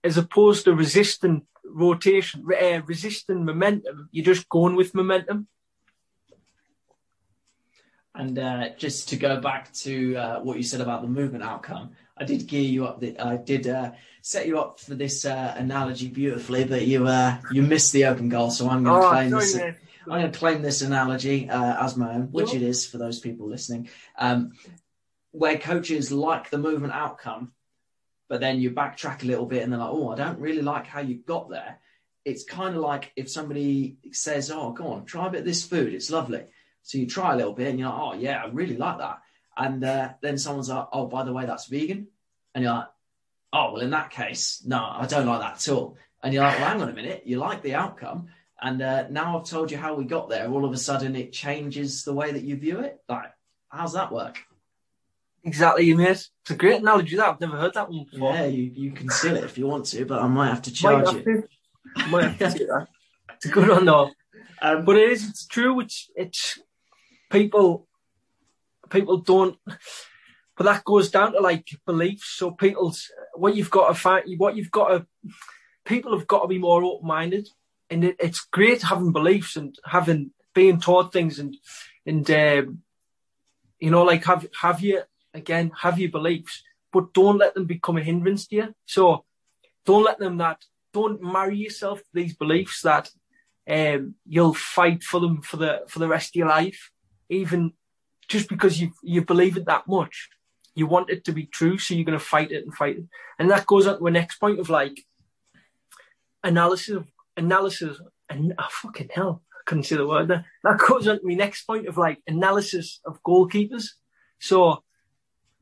as opposed to resisting rotation, uh, resisting momentum. You're just going with momentum. And uh, just to go back to uh, what you said about the movement outcome, I did gear you up. I did uh, set you up for this uh, analogy beautifully, but you uh, you missed the open goal. So I'm going to Oh, claim sorry, this. mate. I'm going to claim this analogy uh, as my own, which it is for those people listening. Um, where coaches like the movement outcome, but then you backtrack a little bit and they're like, "Oh, I don't really like how you got there." It's kind of like if somebody says, "Oh, go on, try a bit of this food. It's lovely." So you try a little bit and you're like, "Oh, yeah, I really like that." And uh, then someone's like, "Oh, by the way, that's vegan," and you're like, "Oh, well, in that case, no, I don't like that at all." And you're like, "Well, hang on a minute, you like the outcome." And uh, now I've told you how we got there. All of a sudden, it changes the way that you view it. Like, how's that work? Exactly, mate. It's a great analogy. That I've never heard that one before. Yeah, you, you can steal it if you want to, but I might have to Might charge have you. to. Might have to do that. It's a good one though. Um, But it is, it's true. which it's people, people don't, but that goes down to like beliefs. So people's, what you've got to find, what you've got to, people have got to be more open minded. And it, it's great having beliefs and having, being taught things and, and, um, you know, like have, have you, again, have your beliefs, but don't let them become a hindrance to you. So don't let them that, don't marry yourself to these beliefs that um, you'll fight for them for the for the rest of your life, even just because you you believe it that much. You want it to be true, so you're going to fight it and fight it. And that goes on to the next point of like analysis of analysis and oh, fucking hell, I couldn't say the word there. That goes on to my next point of like analysis of goalkeepers. So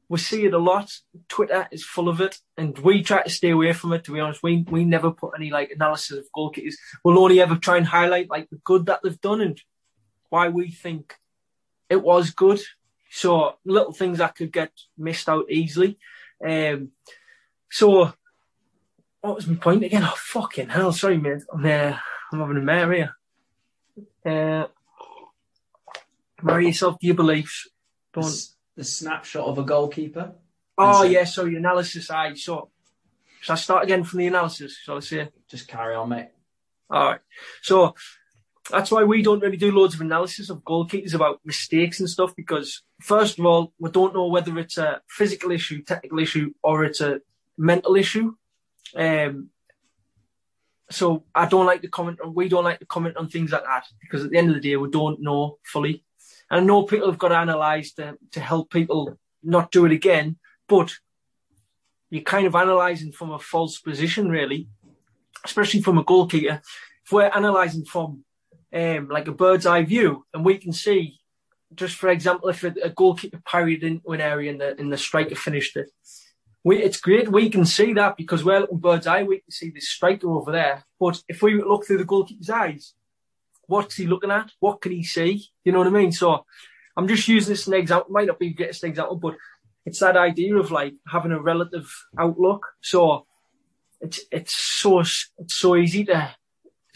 we see it a lot. Twitter is full of it, and we try to stay away from it. To be honest, we we never put any like analysis of goalkeepers. We'll only ever try and highlight like the good that they've done and why we think it was good. So little things that could get missed out easily. Um, so what was my point again? Oh fucking hell! Sorry, mate. I'm uh, I'm having a mare here. Uh, marry yourself to your beliefs. Don't. The, the snapshot of a goalkeeper. Oh yeah, so- your analysis. I so. Shall I start again from the analysis? Shall I say? Just carry on, mate. All right. So that's why we don't really do loads of analysis of goalkeepers about mistakes and stuff because first of all, we don't know whether it's a physical issue, technical issue, or it's a mental issue. Um, so I don't like to comment on, we don't like to comment on things like that because at the end of the day, we don't know fully. And I know people have got to analyse to, to help people not do it again, but you're kind of analysing from a false position, really, especially from a goalkeeper. If we're analysing from um, like a bird's eye view, and we can see, just for example, if a, a goalkeeper parried into an area and the, and the striker finished it, we, it's great. We can see that because we're looking bird's eye. We can see this striker over there. But if we look through the goalkeeper's eyes, what's he looking at? What can he see? You know what I mean? So I'm just using this as an example. Might not be the greatest example, but it's that idea of like having a relative outlook. So it's it's so it's so easy to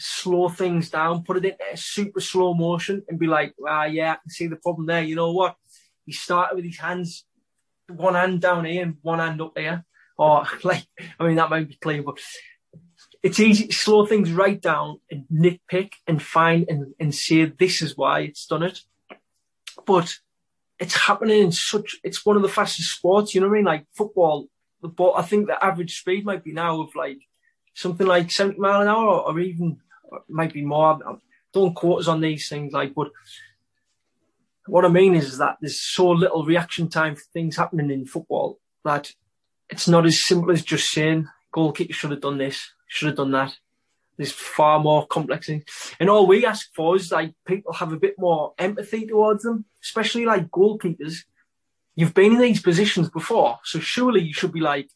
slow things down, put it in a super slow motion, and be like, ah, yeah, I can see the problem there. You know what? He started with his hands, one hand down here and one hand up here, or like, I mean, that might be clear, but it's easy to slow things right down and nitpick and find and, and say this is why it's done it. But it's happening in such, it's one of the fastest sports, you know what I mean? Like football, the ball, I think the average speed might be now of like something like 70 mile an hour or, or even might be more. Don't quote us on these things, like, but what I mean is, that there's so little reaction time for things happening in football that it's not as simple as just saying goalkeeper should have done this, should have done that. There's far more complex things. And all we ask for is like people have a bit more empathy towards them, especially like goalkeepers. You've been in these positions before, so surely you should be like,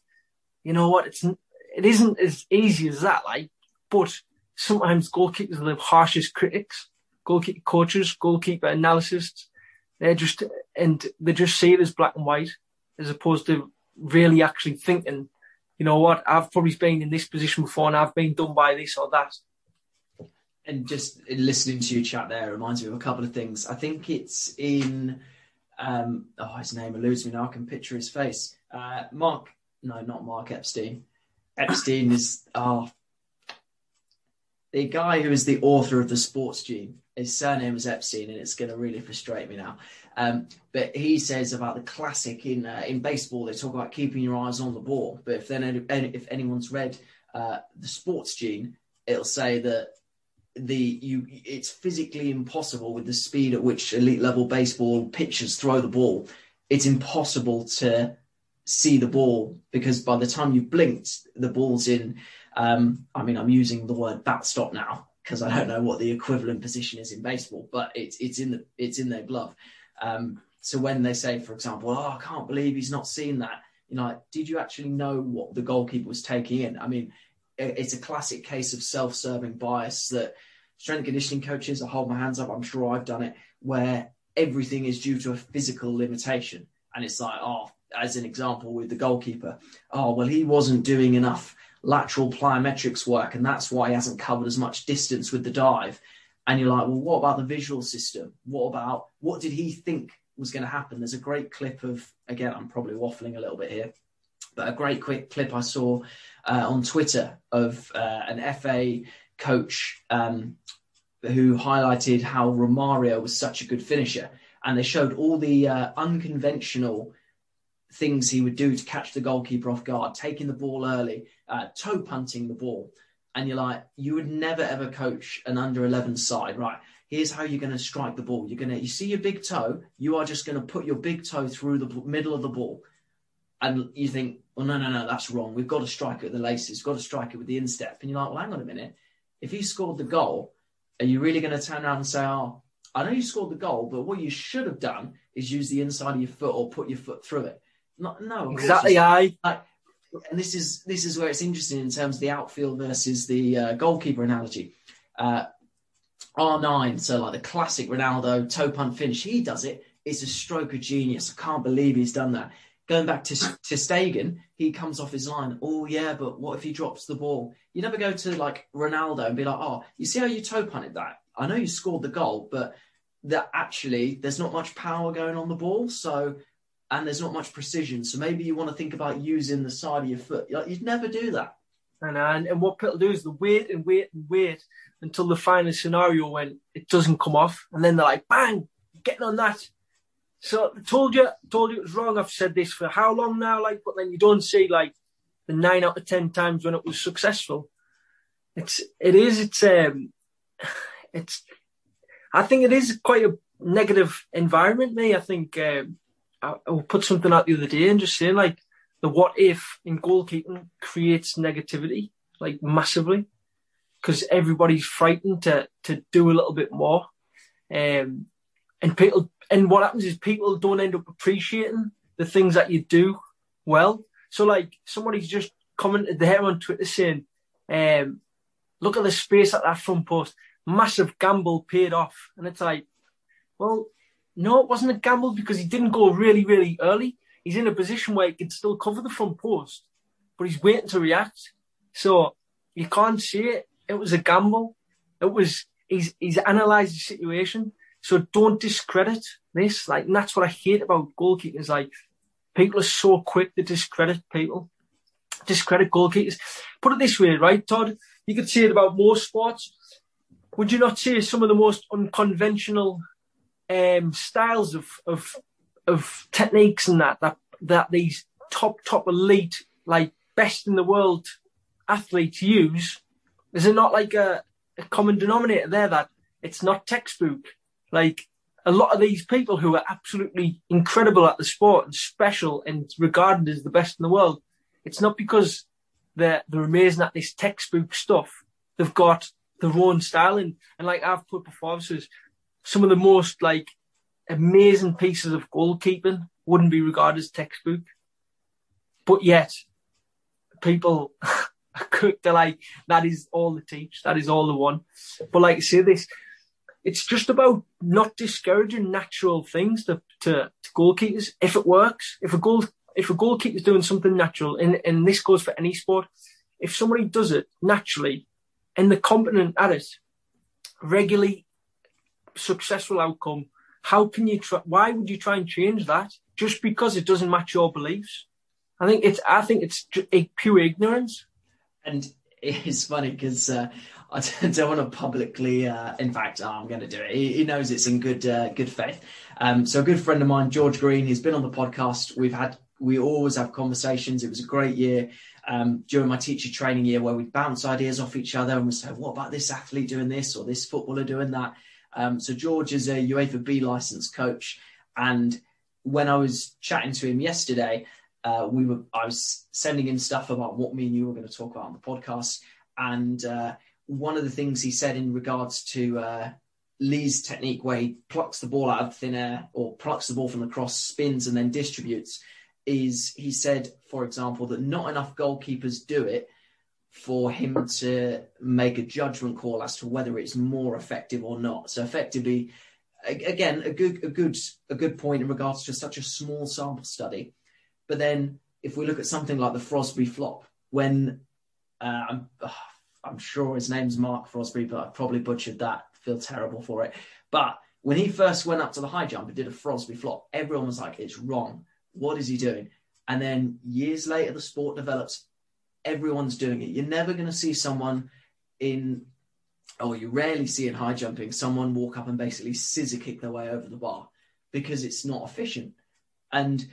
you know what, it's it isn't as easy as that, like, but sometimes goalkeepers are the harshest critics, goalkeeper coaches, goalkeeper analysts. They're just and they just see it as black and white, as opposed to really actually thinking, you know what, I've probably been in this position before and I've been done by this or that. And just listening to you chat there reminds me of a couple of things. I think it's in, um, oh, his name eludes me now. I can picture his face. Uh, Mark, no, not Mark Epstein. Epstein is, oh, the guy who is the author of the Sports Gene. His surname is Epstein, and it's going to really frustrate me now. Um, but he says about the classic in uh, in baseball, they talk about keeping your eyes on the ball. But if then if anyone's read uh, the Sports Gene, it'll say that the you it's physically impossible with the speed at which elite level baseball pitchers throw the ball. It's impossible to see the ball because by the time you've blinked, the ball's in. Um, I mean, I'm using the word backstop now because I don't know what the equivalent position is in baseball, but it's it's in the it's in their glove. Um, so when they say, for example, "Oh, I can't believe he's not seen that," you know, like, did you actually know what the goalkeeper was taking in? I mean, it's a classic case of self-serving bias that strength conditioning coaches. I hold my hands up. I'm sure I've done it, where everything is due to a physical limitation, and it's like, oh, as an example with the goalkeeper, oh well, he wasn't doing enough lateral plyometrics work, and that's why he hasn't covered as much distance with the dive. And you're like, well, what about the visual system? What about what did he think was going to happen? There's a great clip of, again, I'm probably waffling a little bit here, but a great quick clip I saw uh, on Twitter of uh, an FA coach um, who highlighted how Romario was such a good finisher. And they showed all the uh, unconventional things he would do to catch the goalkeeper off guard, taking the ball early, uh, toe punting the ball. And you're like, you would never ever coach an under 11 side, right? Here's how you're going to strike the ball. You're going to, you see your big toe, you are just going to put your big toe through the middle of the ball. And you think, well, no, no, no, that's wrong. We've got to strike it with the laces, got to strike it with the instep. And you're like, well, hang on a minute. If he scored the goal, are you really going to turn around and say, "Oh, I know you scored the goal, but what you should have done is use the inside of your foot or put your foot through it"? No, no exactly. I. And this is this is where it's interesting in terms of the outfield versus the uh, goalkeeper analogy. Uh, R9, so like the classic Ronaldo toe punt finish, he does it. It's a stroke of genius. I can't believe he's done that. Going back to ter Stegen, he comes off his line. Oh yeah, but what if he drops the ball? You never go to like Ronaldo and be like, oh, you see how you toe punted that? I know you scored the goal, but that actually there's not much power going on the ball, so and there's not much precision. So maybe you want to think about using the side of your foot. You'd never do that. And, and and what people do is they wait and wait and wait until the final scenario when it doesn't come off, and then they're like, bang, getting on that. So I told you, told you it was wrong. I've said this for how long now? Like, but then you don't see like the nine out of ten times when it was successful. It's it is it's um it's I think it is quite a negative environment. Me, I think um, I, I put something out the other day and just saying like the what if in goalkeeping creates negativity like massively because everybody's frightened to to do a little bit more, um, and people and what happens is people don't end up appreciating the things that you do well. So like somebody's just commented there on Twitter saying, um, "Look at the space at that front post, massive gamble paid off," and it's like, well, no, it wasn't a gamble because he didn't go really really early. He's in a position where he can still cover the front post, but he's waiting to react. So you can't see it it was a gamble. It was he's he's analysed the situation. So don't discredit this. Like that's what I hate about goalkeepers. like people are so quick to discredit people. Discredit goalkeepers. Put it this way, right, Todd? You could say it about most sports. Would you not say some of the most unconventional um, styles of, of of techniques and that that that these top top elite like best in the world athletes use is it not like a, a common denominator there that it's not textbook? Like a lot of these people who are absolutely incredible at the sport and special and regarded as the best in the world, it's not because they're they're amazing at this textbook stuff. They've got their own style and, and like I've put before, some of the most like amazing pieces of goalkeeping wouldn't be regarded as textbook. But yet people they're like, that is all the teach. That is all the one. But like I say, this, it's just about not discouraging natural things to, to, to goalkeepers. If it works, if a goal, if a goalkeeper's doing something natural, and, and this goes for any sport, if somebody does it naturally and they're competent at it, regularly successful outcome, how can you try, why would you try and change that just because it doesn't match your beliefs? I think it's, I think it's a pure ignorance and it's funny because uh, I don't want to publicly. Uh, in fact, oh, I'm going to do it. He, he, knows it's in good uh, good faith. Um, so a good friend of mine, George Green, he's been on the podcast. We've had we always have conversations. It was a great year um, during my teacher training year where we bounce ideas off each other and we say, "What about this athlete doing this or this footballer doing that?" Um, so George is a UEFA B licensed coach, and when I was chatting to him yesterday, uh, we were I was sending him stuff about what me and you were going to talk about on the podcast, and uh, one of the things he said in regards to uh, Lee's technique, where he plucks the ball out of thin air or plucks the ball from the cross, spins and then distributes, is he said, for example, that not enough goalkeepers do it for him to make a judgment call as to whether it's more effective or not. So effectively, again, a good a good a good point in regards to such a small sample study but then if we look at something like the Frosby flop, when uh, I'm, I'm sure his name's Mark Frosby, but I probably butchered that. Feel terrible for it. But when he first went up to the high jump and did a Frosby flop, everyone was like, "It's wrong. What is he doing?" And then years later, the sport develops. Everyone's doing it. You're never going to see someone in, or you rarely see in high jumping, someone walk up and basically scissor kick their way over the bar because it's not efficient. And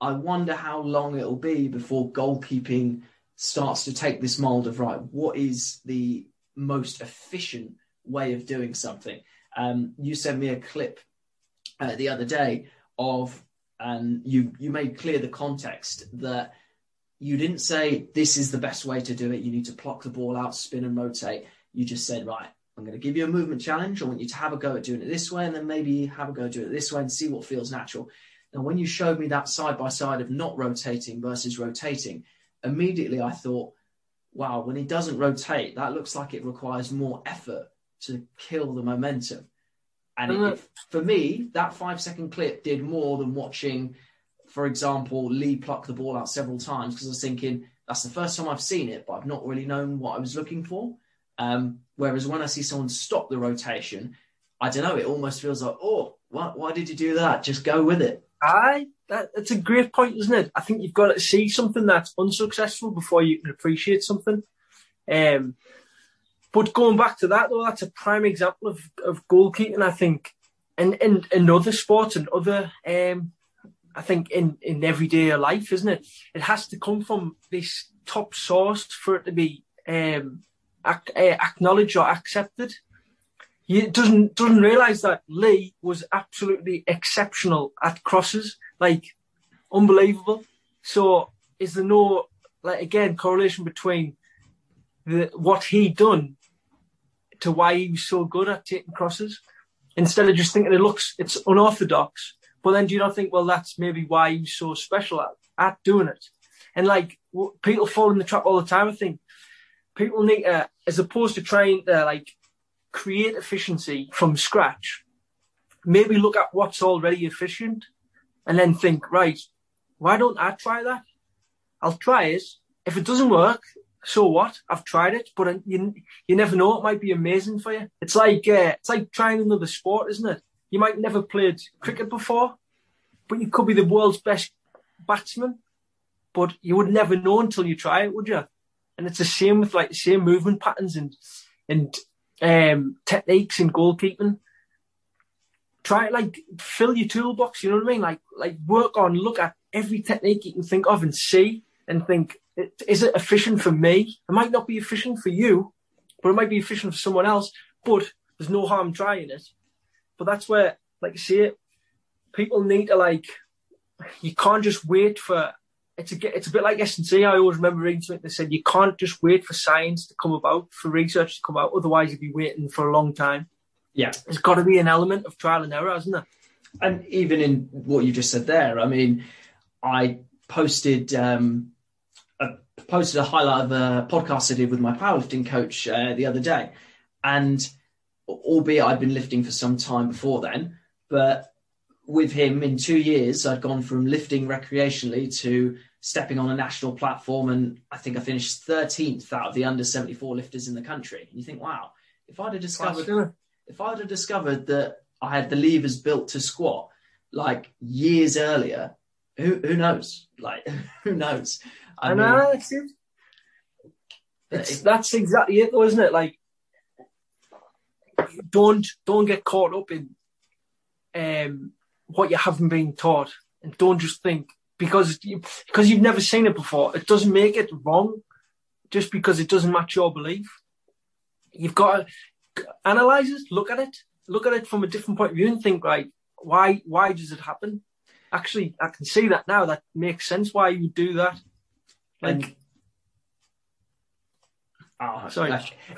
I wonder how long it'll be before goalkeeping starts to take this mold of right. What is the most efficient way of doing something? Um, you sent me a clip uh, the other day of, and you you made clear the context that you didn't say this is the best way to do it. You need to pluck the ball out, spin and rotate. You just said right. I'm going to give you a movement challenge. I want you to have a go at doing it this way, and then maybe have a go doing it this way and see what feels natural. Now, when you showed me that side by side of not rotating versus rotating, immediately I thought, wow, when he doesn't rotate, that looks like it requires more effort to kill the momentum. And it, it, for me, that five second clip did more than watching, for example, Lee plucked the ball out several times because I was thinking, that's the first time I've seen it, but I've not really known what I was looking for. Um, whereas when I see someone stop the rotation, I don't know, it almost feels like, oh, why, why did you do that? Just go with it. Aye, that, that's a great point, isn't it? I think you've got to see something that's unsuccessful before you can appreciate something. Um, but going back to that, though, that's a prime example of, of goalkeeping, I think, in, in, in other sports and other, um, I think, in, in everyday life, isn't it? It has to come from this top source for it to be um, ac- uh, acknowledged or accepted. He doesn't doesn't realise that Lee was absolutely exceptional at crosses, like unbelievable. So is there no like again correlation between the what he done to why he was so good at taking crosses? Instead of just thinking it looks it's unorthodox, but then do you not think well that's maybe why he's so special at, at doing it? And like people fall in the trap all the time. I think people need to, as opposed to trying to like create efficiency from scratch, maybe look at what's already efficient and then think, right, why don't I try that? I'll try it. If it doesn't work, so what? I've tried it, but you you never know. It might be amazing for you. It's like uh, it's like trying another sport, isn't it? You might never played cricket before, but you could be the world's best batsman. But you would never know until you try it, would you? And it's the same with like the same movement patterns and and um, techniques in goalkeeping. Try it like fill your toolbox. You know what I mean? Like like work on, look at every technique you can think of and see and think, is it efficient for me? It might not be efficient for you, but it might be efficient for someone else. But there's no harm trying it. But that's where, like I say, people need to like. You can't just wait for it's a it's a bit like S&C. I always remember reading something that said you can't just wait for science to come about, for research to come out. Otherwise, you'd be waiting for a long time. Yeah, there's got to be an element of trial and error, hasn't there? And even in what you just said there, I mean, I posted um, a, posted a highlight of a podcast I did with my powerlifting coach uh, the other day, and albeit I'd been lifting for some time before then, but with him in two years, I'd gone from lifting recreationally to stepping on a national platform, and I think I finished 13th out of the under 74 lifters in the country. And you think, wow, if I'd have discovered, if I'd have discovered that I had the levers built to squat like years earlier, who who knows? Like who knows? I, I know it's, it's, that's exactly it, though, isn't it? Like, don't don't get caught up in um what you haven't been taught, and don't just think because you, because you've never seen it before. It doesn't make it wrong just because it doesn't match your belief. You've got to analyze it, look at it, look at it from a different point of view, and think like, why why does it happen? Actually, I can see that now. That makes sense why you would do that. Like Oh, Sorry.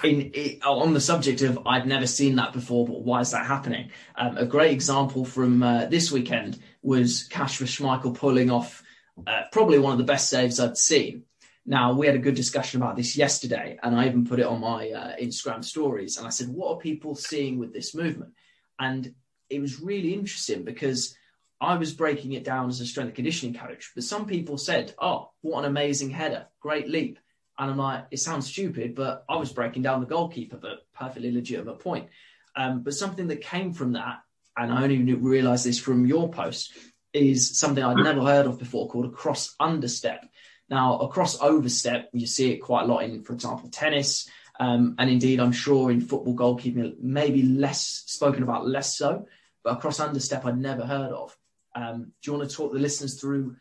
in, in, on the subject of I've never seen that before, but why is that happening? Um, a great example from uh, this weekend was Kasper Schmeichel pulling off uh, probably one of the best saves I'd seen. Now we had a good discussion about this yesterday, and I even put it on my uh, Instagram stories. And I said, "What are people seeing with this movement?" And it was really interesting because I was breaking it down as a strength conditioning coach, but some people said, "Oh, what an amazing header! Great leap!" And I'm like, it sounds stupid, but I was breaking down the goalkeeper, but perfectly legitimate point. Um, but something that came from that, and I only realised this from your post, is something I'd never heard of before called a cross understep. Now, a cross overstep, you see it quite a lot in, for example, tennis. Um, and indeed, I'm sure in football goalkeeping, maybe less spoken about, less so. But a cross understep I'd never heard of. Um, do you want to talk the listeners through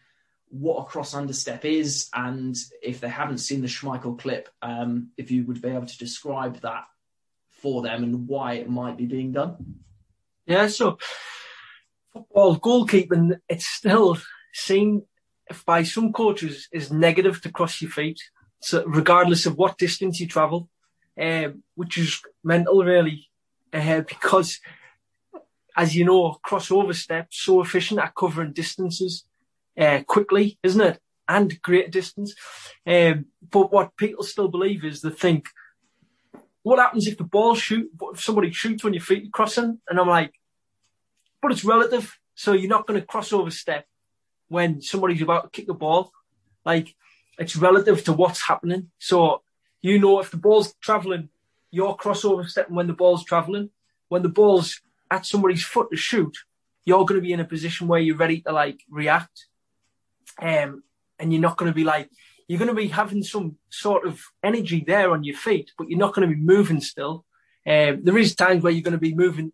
what a cross understep is, and if they haven't seen the Schmeichel clip, um, if you would be able to describe that for them and why it might be being done. Yeah, so football goalkeeping, it's still seen by some coaches as negative to cross your feet. So regardless of what distance you travel, um, which is mental, really, uh, because as you know, crossover steps so efficient at covering distances uh, quickly, isn't it? And great distance. Um, but what people still believe is they think, what happens if the ball shoot, if somebody shoots when your feet crossing? And I'm like, but it's relative. So you're not going to crossover step when somebody's about to kick the ball. Like it's relative to what's happening. So you know if the ball's traveling, you're crossover stepping when the ball's traveling. When the ball's at somebody's foot to shoot, you're going to be in a position where you're ready to like react. Um, and you're not going to be like, you're going to be having some sort of energy there on your feet, but you're not going to be moving still. Um, there is times where you're going to be moving.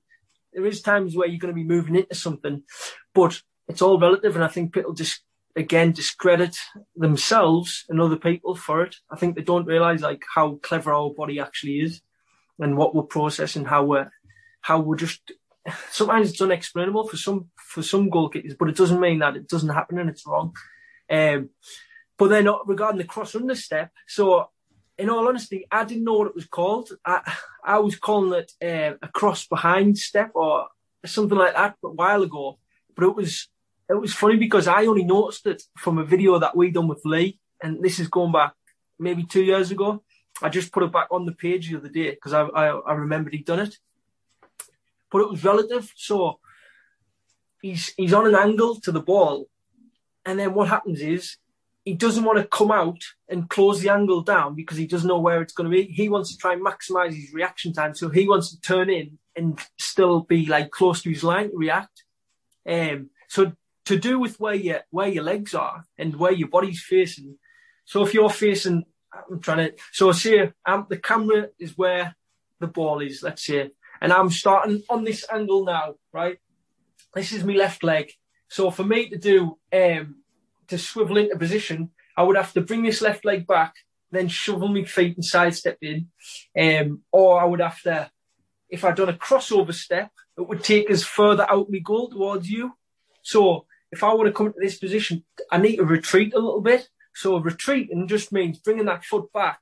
There is times where you're going to be moving into something, but it's all relative. And I think people just, again, discredit themselves and other people for it. I think they don't realize like how clever our body actually is and what we're processing, how we're, how we're just sometimes it's unexplainable for some for some goalkeepers, but it doesn't mean that it doesn't happen and it's wrong. Um, but then regarding the cross under step, so in all honesty, I didn't know what it was called. I I was calling it uh, a cross behind step or something like that a while ago. But it was it was funny because I only noticed it from a video that we done with Lee, and this is going back maybe two years ago. I just put it back on the page the other day because I, I I remembered he'd done it but it was relative. So he's he's on an angle to the ball, and then what happens is he doesn't want to come out and close the angle down because he doesn't know where it's going to be. He wants to try and maximize his reaction time, so he wants to turn in and still be like close to his line to react. Um, so to do with where your where your legs are and where your body's facing. So if you're facing, I'm trying to. So say um, the camera is where the ball is. Let's say and I'm starting on this angle now, right? This is my left leg. So for me to do, um, to swivel into position, I would have to bring this left leg back, then shovel my feet and sidestep in. Um, or I would have to, if I'd done a crossover step, it would take us further out my goal towards you. So if I want to come into this position, I need to retreat a little bit. So retreating just means bringing that foot back.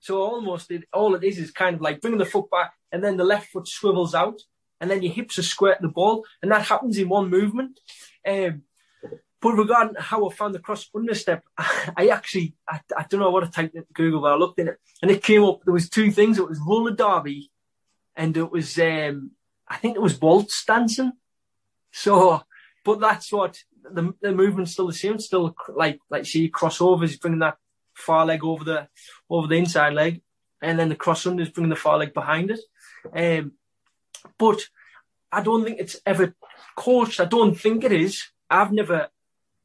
So almost it, all it is is kind of like bringing the foot back and then the left foot swivels out, and then your hips are to the ball, and that happens in one movement. Um, but regarding how I found the cross under step, I actually I, I don't know what I typed into Google, but I looked in it and it came up. There was two things. It was roller derby, and it was um, I think it was waltz dancing. So, but that's what the the movement's still the same. Still like like see crossovers, bringing that far leg over the over the inside leg, and then the cross under is bringing the far leg behind it. Um, but I don't think it's ever coached. I don't think it is. I've never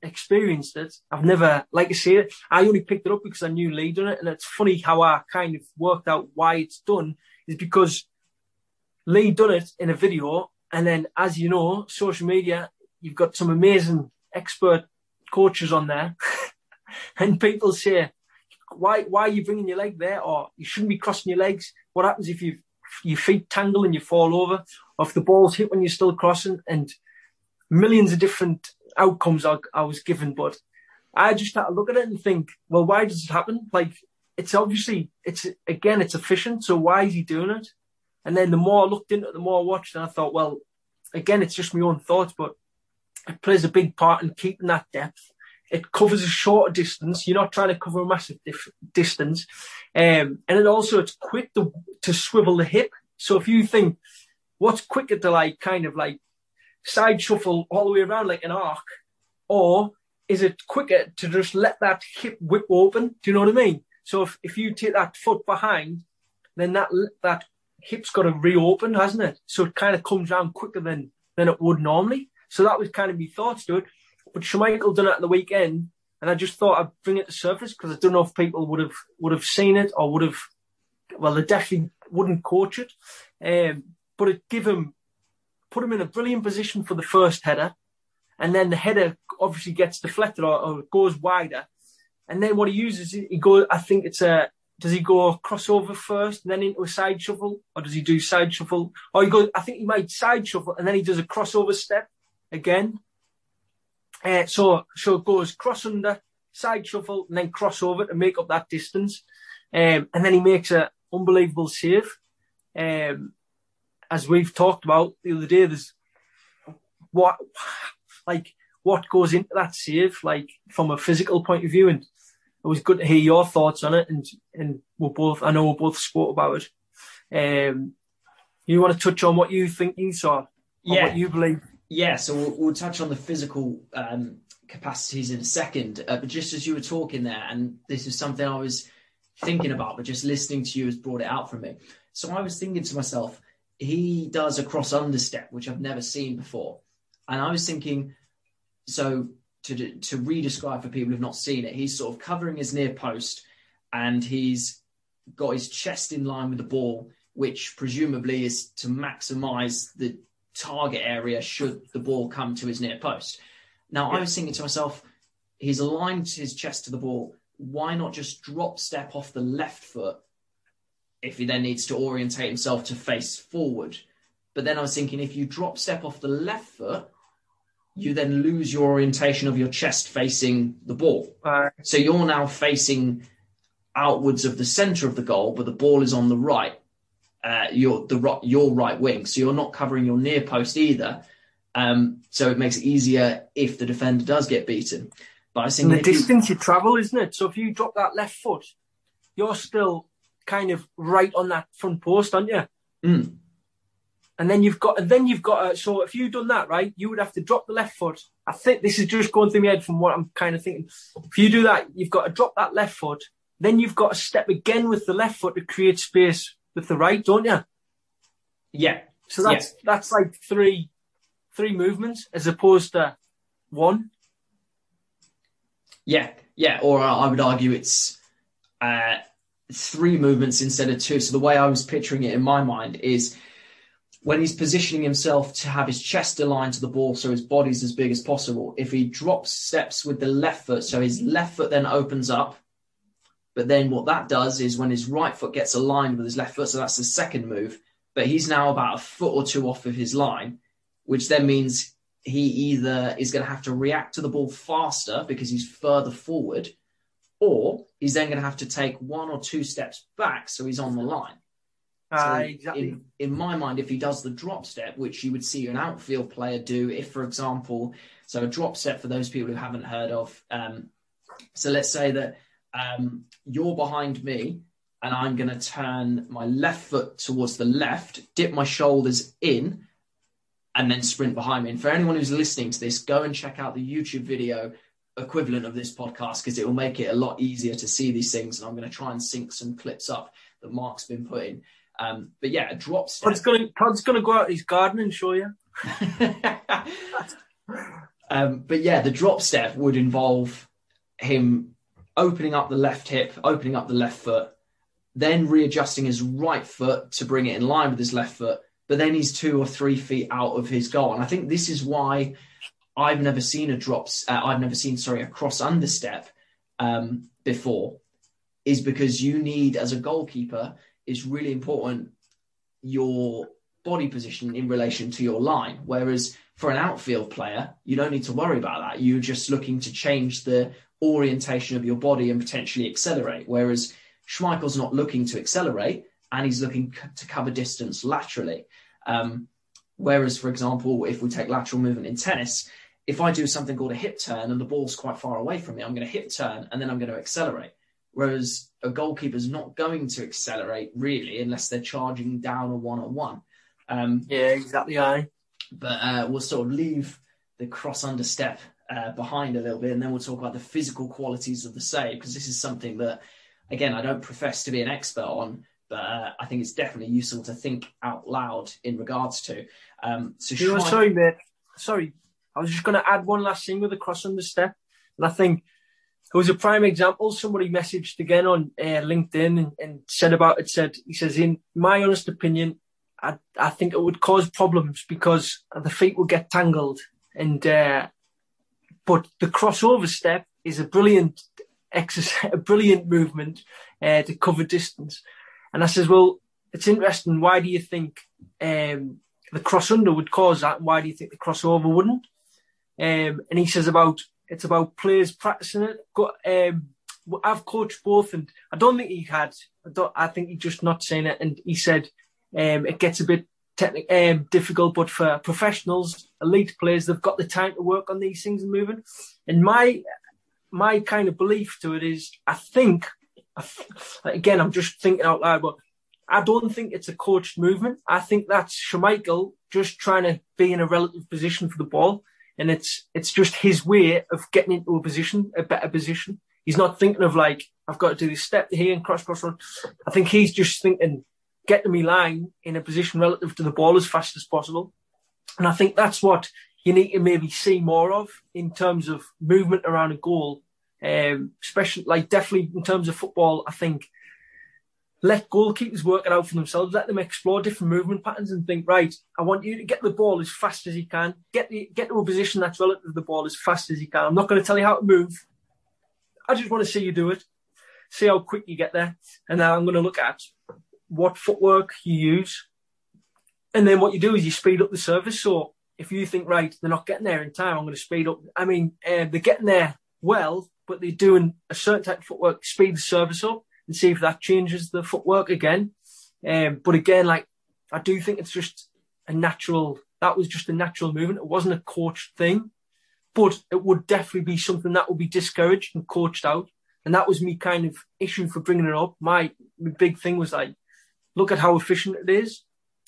experienced it. I've never, like I say, I only picked it up because I knew Lee done it. And it's funny how I kind of worked out why it's done is because Lee done it in a video. And then, as you know, social media, you've got some amazing expert coaches on there. and people say, why, why are you bringing your leg there? Or you shouldn't be crossing your legs. What happens if you your feet tangle and you fall over, or if the ball's hit when you're still crossing, and millions of different outcomes I, I was given. But I just had to look at it and think, well, why does it happen? Like, it's obviously, it's again, it's efficient. So why is he doing it? And then the more I looked into it, the more I watched, and I thought, well, again, it's just my own thoughts, but it plays a big part in keeping that depth. It covers a shorter distance. You're not trying to cover a massive dif- distance. Um, and it also, it's quick to, to swivel the hip. So if you think, what's quicker to like kind of like side shuffle all the way around like an arc, or is it quicker to just let that hip whip open? Do you know what I mean? So if, if you take that foot behind, then that that hip's got to reopen, hasn't it? So it kind of comes around quicker than than it would normally. So that was kind of my thoughts to it. But Schmeichel done it at the weekend, and I just thought I'd bring it to surface because I don't know if people would have would have seen it or would have. Well, they definitely wouldn't coach it, um, but it give him put him in a brilliant position for the first header, and then the header obviously gets deflected or, or goes wider, and then what he uses he goes. I think it's a does he go crossover first and then into a side shuffle, or does he do side shuffle? Or he goes, I think he might side shuffle and then he does a crossover step again, uh, so so it goes cross under, side shuffle, and then cross over to make up that distance. Um, and then he makes an unbelievable save. Um, as we've talked about the other day, there's what like what goes into that save, like from a physical point of view, and it was good to hear your thoughts on it. And and we're both, I know we both spoke about it. Um, you want to touch on what you think you saw, Yeah. what you believe? Yeah, so we'll, we'll touch on the physical um, capacities in a second. Uh, but just as you were talking there, and this is something I was thinking about, but just listening to you has brought it out for me. So I was thinking to myself, he does a cross understep, which I've never seen before. And I was thinking, so to, to re-describe for people who've not seen it, he's sort of covering his near post and he's got his chest in line with the ball, which presumably is to maximize the target area should the ball come to his near post. Now, I was thinking to myself, he's aligned his chest to the ball. Why not just drop step off the left foot if he then needs to orientate himself to face forward? But then I was thinking, if you drop step off the left foot, you then lose your orientation of your chest facing the ball. So you're now facing outwards of the center of the goal, but the ball is on the right. Uh, your the your right wing, so you're not covering your near post either. Um, so it makes it easier if the defender does get beaten. But I and the if you- distance you travel, isn't it? So if you drop that left foot, you're still kind of right on that front post, aren't you? Mm. And then you've got, and then you've got. Uh, so if you've done that right, you would have to drop the left foot. I think this is just going through my head from what I'm kind of thinking. If you do that, you've got to drop that left foot. Then you've got to step again with the left foot to create space with the right, don't you? yeah, So that's that's like three three movements as opposed to one. Yeah, yeah, or I would argue it's uh, three movements instead of two. So the way I was picturing it in my mind is when he's positioning himself to have his chest aligned to the ball so his body's as big as possible, if he drops steps with the left foot, so his left foot then opens up. But then what that does is when his right foot gets aligned with his left foot, so that's the second move, but he's now about a foot or two off of his line, which then means he either is going to have to react to the ball faster because he's further forward, or he's then going to have to take one or two steps back so he's on the line. So Ah, exactly. in, in my mind, if he does the drop step, which you would see an outfield player do, if, for example, so a drop step for those people who haven't heard of, um, so let's say that um, you're behind me and I'm going to turn my left foot towards the left, dip my shoulders in, and then sprint behind me. And for anyone who's listening to this, go and check out the YouTube video equivalent of this podcast because it will make it a lot easier to see these things. And I'm going to try and sync some clips up that Mark's been putting. Um, but yeah, a drop step. Todd's Todd's gonna go out his garden and show you. um, but yeah, the drop step would involve him opening up the left hip, opening up the left foot, then readjusting his right foot to bring it in line with his left foot. But then he's two or three feet out of his goal, and I think this is why I've never seen a drops. Uh, I've never seen sorry a cross understep um, before, is because you need as a goalkeeper is really important your body position in relation to your line. Whereas for an outfield player, you don't need to worry about that. You're just looking to change the orientation of your body and potentially accelerate. Whereas Schmeichel's not looking to accelerate and he's looking c- to cover distance laterally. Um, whereas, for example, if we take lateral movement in tennis, if I do something called a hip turn and the ball's quite far away from me, I'm going to hip turn and then I'm going to accelerate. Whereas a goalkeeper's not going to accelerate really unless they're charging down a one on one. Um, Yeah, exactly. But uh, we'll sort of leave the cross under step uh, behind a little bit, and then we'll talk about the physical qualities of the save because this is something that, again, I don't profess to be an expert on, but uh, I think it's definitely useful to think out loud in regards to. Um, so You know, sorry, mate. Sorry. I was just going to add one last thing with the cross under step. And I think it was a prime example. Somebody messaged again on uh, LinkedIn and, and said about it, said, he says, in my honest opinion, I, I think it would cause problems because the feet would get tangled. And, uh, but the crossover step is a brilliant exercise, a brilliant movement uh, to cover distance. And I says, well, it's interesting. Why do you think um, the cross under would cause that? Why do you think the crossover wouldn't? Um, and he says about it's about players practicing it. Got, um, I've coached both, and I don't think he had I, I think he's just not saying it. And he said um, it gets a bit technic- um, difficult, but for professionals, elite players, they've got the time to work on these things and moving. And my my kind of belief to it is, I think, again, I'm just thinking out loud, but I don't think it's a coached movement. I think that's Schmeichel just trying to be in a relative position for the ball. And it's, it's just his way of getting into a position, a better position. He's not thinking of like, I've got to do this step here and cross, cross, run. I think he's just thinking, get to me line in a position relative to the ball as fast as possible. And I think that's what you need to maybe see more of in terms of movement around a goal. Um, especially like definitely in terms of football, I think let goalkeepers work it out for themselves. Let them explore different movement patterns and think, right, I want you to get the ball as fast as you can. Get the, get to a position that's relative to the ball as fast as you can. I'm not going to tell you how to move. I just want to see you do it. See how quick you get there. And then I'm going to look at what footwork you use. And then what you do is you speed up the service. So if you think, right, they're not getting there in time, I'm going to speed up. I mean, uh, they're getting there well, but they're doing a certain type of footwork, speed the service up and see if that changes the footwork again. Um, but again, like I do think it's just a natural. That was just a natural movement. It wasn't a coached thing, but it would definitely be something that would be discouraged and coached out. And that was me kind of issue for bringing it up. My, my big thing was like, look at how efficient it is.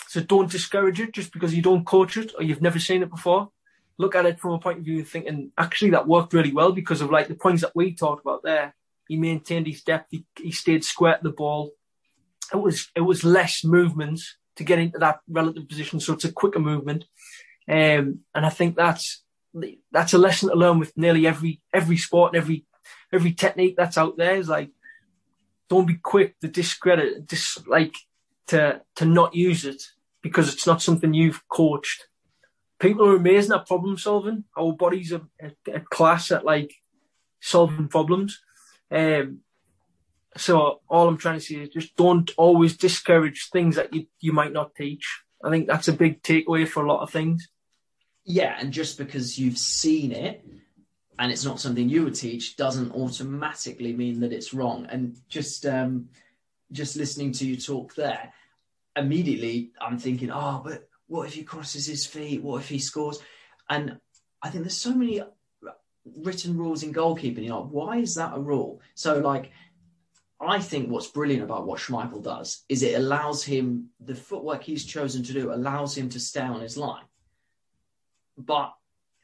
So don't discourage it just because you don't coach it or you've never seen it before. Look at it from a point of view of thinking, actually, that worked really well because of like the points that we talked about there. He maintained his depth. He, he stayed square at the ball. It was it was less movements to get into that relative position, so it's a quicker movement. Um, and I think that's that's a lesson to learn with nearly every every sport and every every technique that's out there. Is like don't be quick to discredit, dis like to to not use it because it's not something you've coached. People are amazing at problem solving. Our bodies are a class at like solving problems. Um, so all I'm trying to say is just don't always discourage things that you, you might not teach. I think that's a big takeaway for a lot of things. Yeah, and just because you've seen it and it's not something you would teach doesn't automatically mean that it's wrong. And just um, just listening to you talk there, immediately I'm thinking, oh, but what if he crosses his feet? What if he scores? And I think there's so many written rules in goalkeeping. You're like, why is that a rule? So like, I think what's brilliant about what Schmeichel does is it allows him the footwork he's chosen to do allows him to stay on his line. But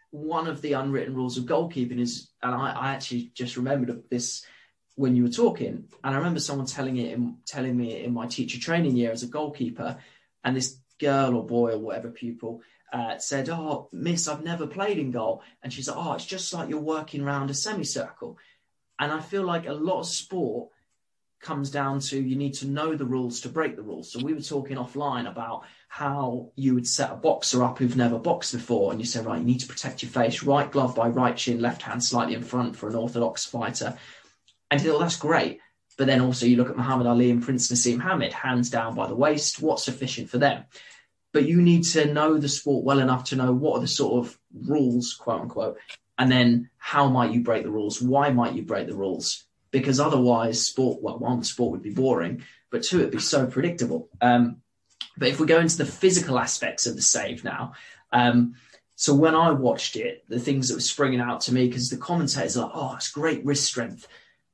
one of the unwritten rules of goalkeeping is, and I, I actually just remembered this when you were talking, and I remember someone telling it in, telling me in my teacher training year as a goalkeeper, and this girl or boy or whatever pupil uh, said, "Oh, Miss, I've never played in goal," and she's like, "Oh, it's just like you're working around a semicircle." And I feel like a lot of sport comes down to you need to know the rules to break the rules. So we were talking offline about how you would set a boxer up who've never boxed before, and you say, right, you need to protect your face, right glove by right shin, left hand slightly in front for an orthodox fighter. And you think, well, that's great. But then also you look at Muhammad Ali and Prince Naseem Hamed, hands down by the waist. What's sufficient for them? but you need to know the sport well enough to know what are the sort of rules, quote unquote, and then how might you break the rules? Why might you break the rules? Because otherwise, sport, well, one, sport would be boring, but two, it'd be so predictable. Um, but if we go into the physical aspects of the save now, um, so when I watched it, the things that were springing out to me, because the commentators are like, oh, it's great wrist strength.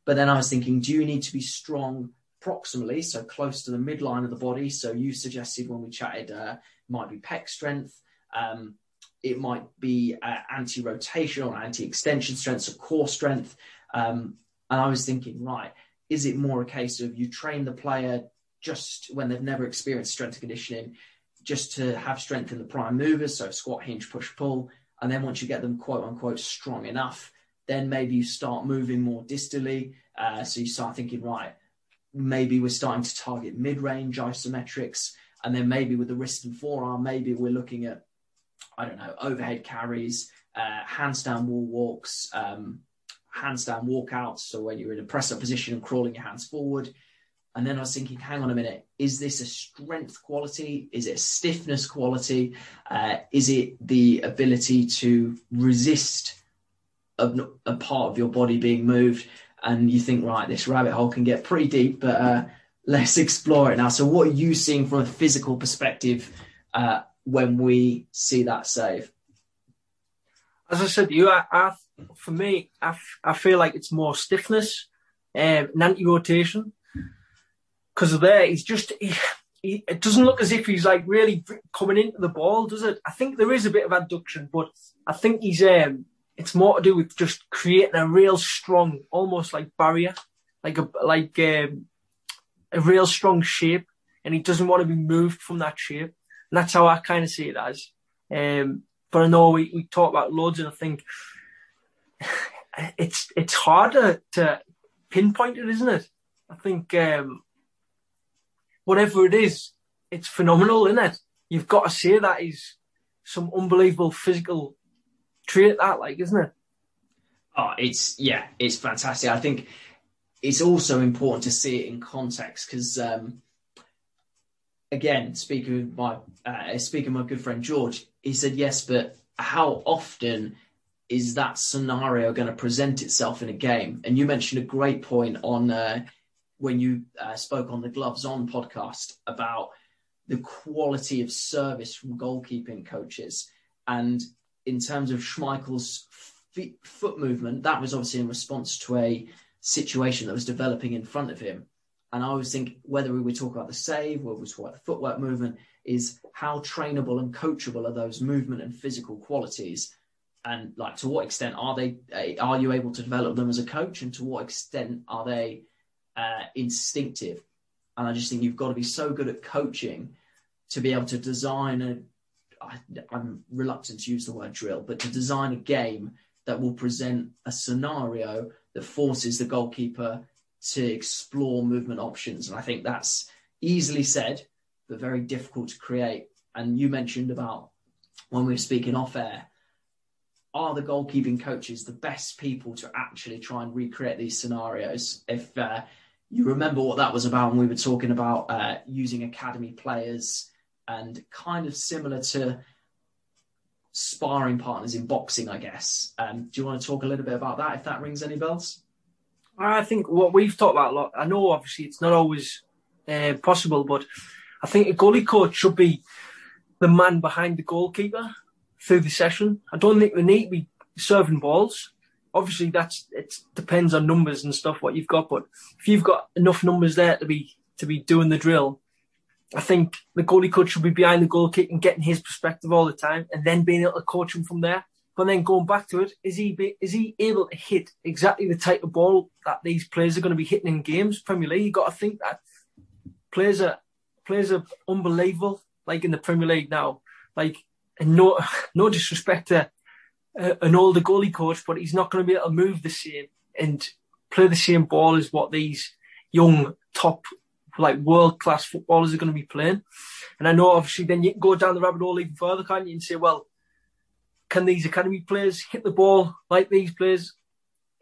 But then I was thinking, do you need to be strong proximally, so close to the midline of the body. So you suggested when we chatted, uh, might be pec strength. Um, it might be uh, anti-rotation or anti-extension strength, so core strength. Um, and I was thinking, right, is it more a case of you train the player just when they've never experienced strength conditioning, just to have strength in the prime movers, so squat, hinge, push, pull, and then once you get them quote unquote strong enough, then maybe you start moving more distally. Uh, so you start thinking, right, maybe we're starting to target mid-range isometrics, and then maybe with the wrist and forearm, maybe we're looking at I don't know overhead carries, uh, handstand wall walks, um, handstand walkouts. So when you're in a press up position and crawling your hands forward. And then I was thinking, hang on a minute, is this a strength quality? Is it a stiffness quality? Uh, is it the ability to resist a, a part of your body being moved? and you think, right, this rabbit hole can get pretty deep, but uh, let's explore it now. So, what are you seeing from a physical perspective uh, when we see that save? As I said, you, I, I, for me, I, I feel like it's more stiffness um, and anti-rotation because there. He's just he, he, it doesn't look as if he's like really coming into the ball, does it? I think there is a bit of adduction, but I think he's um, it's more to do with just creating a real strong, almost like barrier, like a like um, a real strong shape, and he doesn't want to be moved from that shape. And that's how I kind of see it as. Um, but I know we, we talk about loads, and I think it's it's harder to pinpoint it, isn't it? I think um, whatever it is, it's phenomenal, isn't it? You've got to say that is some unbelievable physical trait, that like, isn't it? Oh, it's yeah, it's fantastic. I think it's also important to see it in context because, um, again, speaking my uh, speaking my good friend George, he said yes, but how often is that scenario going to present itself in a game? And you mentioned a great point on uh, when you uh, spoke on the Gloves On podcast about the quality of service from goalkeeping coaches. And in terms of Schmeichel's feet, foot movement, that was obviously in response to a situation that was developing in front of him. And I always think whether we talk about the save, whether we talk about the footwork movement, is how trainable and coachable are those movement and physical qualities? And like to what extent are they are you able to develop them as a coach? And to what extent are they uh, instinctive? And i just think you've got to be so good at coaching to be able to design a I, i'm reluctant to use the word drill but to design a game that will present a scenario that forces the goalkeeper to explore movement options and i think that's easily said but very difficult to create and you mentioned about when we were speaking off air are the goalkeeping coaches the best people to actually try and recreate these scenarios? If uh, you remember what that was about when we were talking about uh, using academy players and kind of similar to sparring partners in boxing, I guess. Um, do you want to talk a little bit about that, if that rings any bells? I think what we've talked about a lot, I know obviously it's not always uh, possible, but I think a goalie coach should be the man behind the goalkeeper through the session. I don't think we need to be serving balls. Obviously, that's it depends on numbers and stuff what you've got. But if you've got enough numbers there to be to be doing the drill, I think the goalie coach should be behind the goal kick and getting his perspective all the time, and then being able to coach him from there. But then going back to it, is he be, is he able to hit exactly the type of ball that these players are going to be hitting in games? Premier League, you got to think that players are players are unbelievable. Like in the Premier League now, like and no no disrespect to uh, an older goalie coach, but he's not going to be able to move the same and play the same ball as what these young top like world class footballers are going to be playing. And I know obviously then you can go down the rabbit hole even further, can't you, and say, well, can these academy players hit the ball like these players?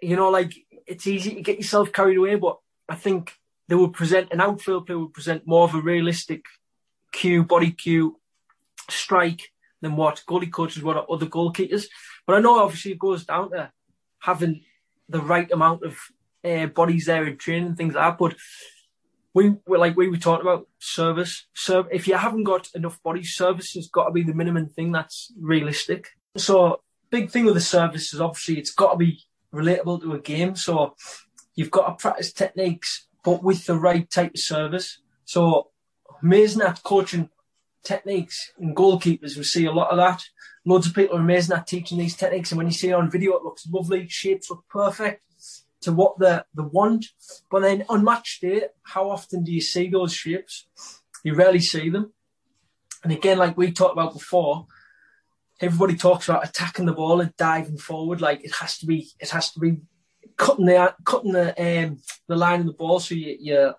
You know, like it's easy to get yourself carried away, but I think they would present an outfield player would present more of a realistic cue, body cue, strike, than what goalie coaches what other goalkeepers. But I know obviously it goes down to having the right amount of uh, bodies there in training things like that. But we were like we were talking about service. So if you haven't got enough bodies, service has got to be the minimum thing that's realistic. So big thing with the service is obviously it's got to be relatable to a game. So you've got to practice techniques, but with the right type of service. So amazing at coaching techniques and goalkeepers. We see a lot of that. Loads of people are amazing at teaching these techniques, and when you see it on video, it looks lovely. Shapes look perfect to what the the want. But then on match day, how often do you see those shapes? You rarely see them. And again, like we talked about before, everybody talks about attacking the ball and diving forward. Like it has to be, it has to be cutting the cutting the um, the line of the ball so you, you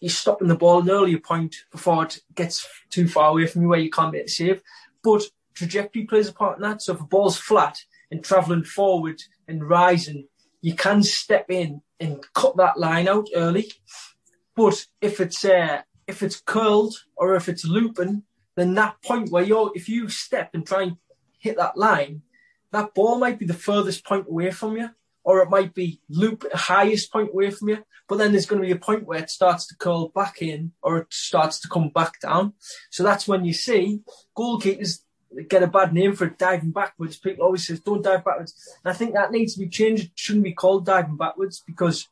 you're stopping the ball an earlier point before it gets too far away from you where you can't make a save. But trajectory plays a part in that. So if a ball's flat and travelling forward and rising, you can step in and cut that line out early. But if it's uh, if it's curled or if it's looping, then that point where you're if you step and try and hit that line, that ball might be the furthest point away from you or it might be loop highest point away from you. But then there's going to be a point where it starts to curl back in or it starts to come back down. So that's when you see goalkeepers get a bad name for diving backwards. People always say, don't dive backwards. And I think that needs to be changed. It shouldn't be called diving backwards because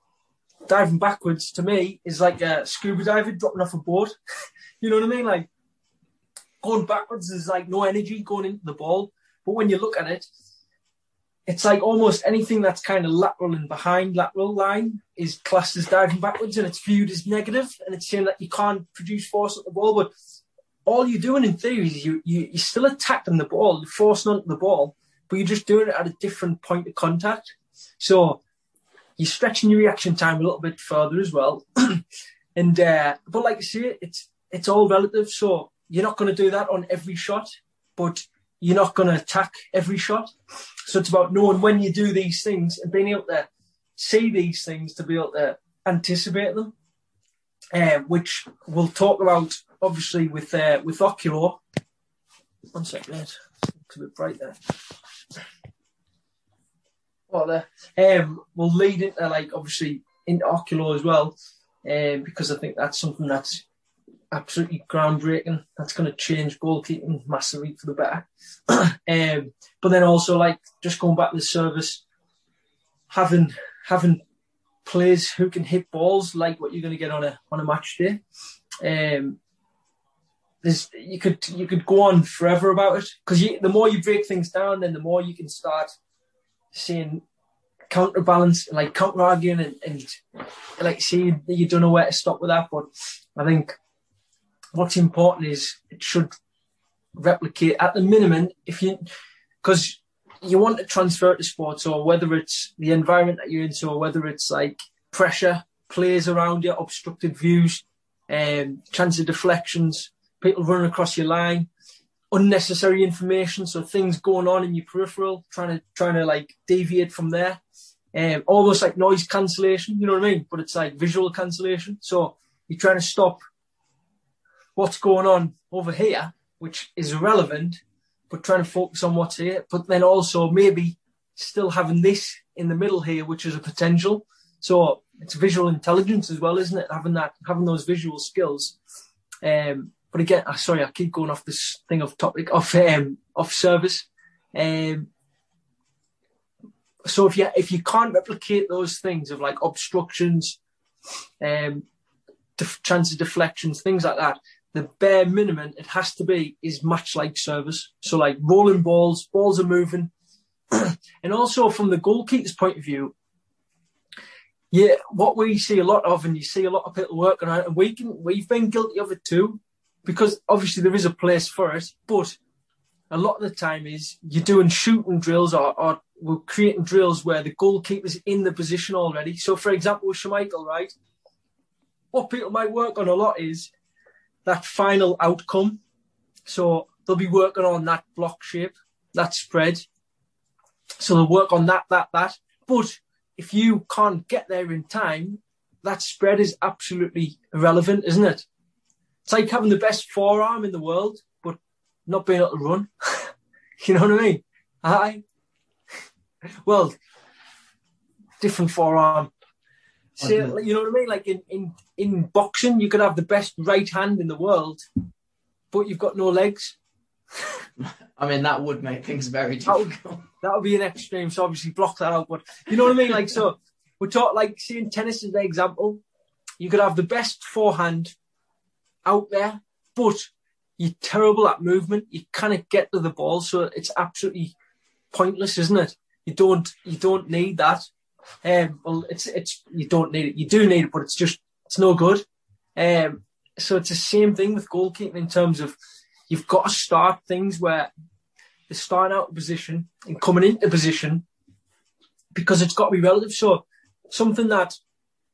diving backwards to me is like a scuba diver dropping off a board. you know what I mean? Like going backwards is like no energy going into the ball. But when you look at it, it's like almost anything that's kind of lateral and behind lateral line is classed as diving backwards and it's viewed as negative and it's saying that you can't produce force at the ball. But all you're doing in theory is you, you, you're still attacking the ball, you're forcing onto the ball, but you're just doing it at a different point of contact. So you're stretching your reaction time a little bit further as well. and uh, but like I say, it's it's all relative. So you're not going to do that on every shot, but you're not going to attack every shot. So it's about knowing when you do these things and being able to see these things to be able to anticipate them, uh, which we'll talk about obviously with uh, with Oculo. One second, mate. It's a bit bright there. Well, there. Um, we'll lead into like obviously into Oculo as well, um, because I think that's something that's absolutely groundbreaking. That's going to change goalkeeping massively for the better. um, but then also like just going back to the service, having having players who can hit balls like what you're going to get on a on a match day. Um, there's you could you could go on forever about it because the more you break things down, then the more you can start seeing counterbalance, like counter arguing, and, and like seeing you don't know where to stop with that. But I think what's important is it should replicate at the minimum if you because you want to transfer to sports or whether it's the environment that you're into or whether it's like pressure players around you obstructed views um chance of deflections people running across your line unnecessary information so things going on in your peripheral trying to trying to like deviate from there um almost like noise cancellation you know what i mean but it's like visual cancellation so you're trying to stop what's going on over here, which is irrelevant, but trying to focus on what's here. But then also maybe still having this in the middle here, which is a potential. So it's visual intelligence as well, isn't it? Having that, having those visual skills. Um, but again, uh, sorry, I keep going off this thing of topic of um, of service. Um, so if you if you can't replicate those things of like obstructions, um, def- chance of deflections, things like that, the bare minimum it has to be is match like service. So like rolling balls, balls are moving. and also from the goalkeeper's point of view, yeah, what we see a lot of, and you see a lot of people working on it, and we can we've been guilty of it too, because obviously there is a place for it, but a lot of the time is you're doing shooting drills or, or we're creating drills where the goalkeeper's in the position already. So for example with Schmeichel, right? What people might work on a lot is that final outcome. So they'll be working on that block shape, that spread. So they'll work on that, that, that. But if you can't get there in time, that spread is absolutely irrelevant, isn't it? It's like having the best forearm in the world, but not being able to run. you know what I mean? Aye. Well, different forearm, See, you know what I mean? Like in, in, in boxing, you could have the best right hand in the world, but you've got no legs. I mean, that would make things very difficult. That would, that would be an extreme. So obviously block that out. But you know what I mean? Like, so we're talking like seeing tennis as an example. You could have the best forehand out there, but you're terrible at movement. You cannot get to the ball, so it's absolutely pointless, isn't it? You don't you don't need that. Um, well, it's it's you don't need it. You do need it, but it's just it's no good. Um, so it's the same thing with goalkeeping in terms of you've got to start things where they're starting out position and coming into position because it's got to be relative. So something that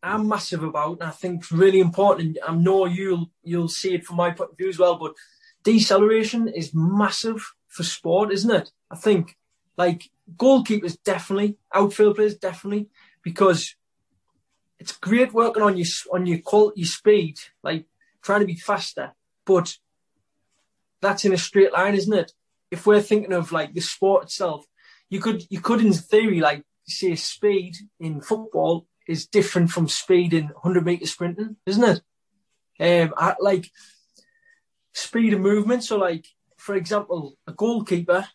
I'm massive about and I think is really important. And I know you'll you'll see it from my point of view as well, but deceleration is massive for sport, isn't it? I think like goalkeepers definitely, outfield players definitely, because it's great working on your on your quality speed, like trying to be faster, but that's in a straight line, isn't it? If we're thinking of like the sport itself, you could you could in theory like say speed in football is different from speed in 100 meter sprinting, isn't it? Um, I, like speed of movement. So, like for example, a goalkeeper,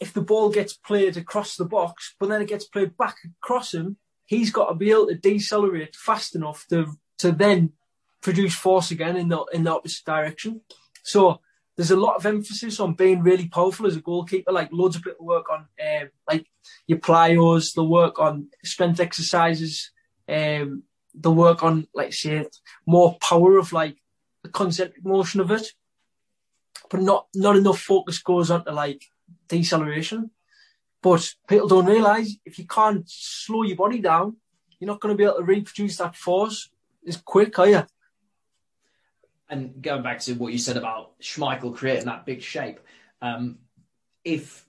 if the ball gets played across the box, but then it gets played back across him, he's got to be able to decelerate fast enough to to then produce force again in the in the opposite direction. So there's a lot of emphasis on being really powerful as a goalkeeper. Like loads of people work on um, like your plyos, they'll work on strength exercises, um, they'll work on like say more power of like the concentric motion of it, but not not enough focus goes onto like deceleration. But people don't realise if you can't slow your body down, you're not going to be able to reproduce that force as quick, are you? And going back to what you said about Schmeichel creating that big shape, um, if,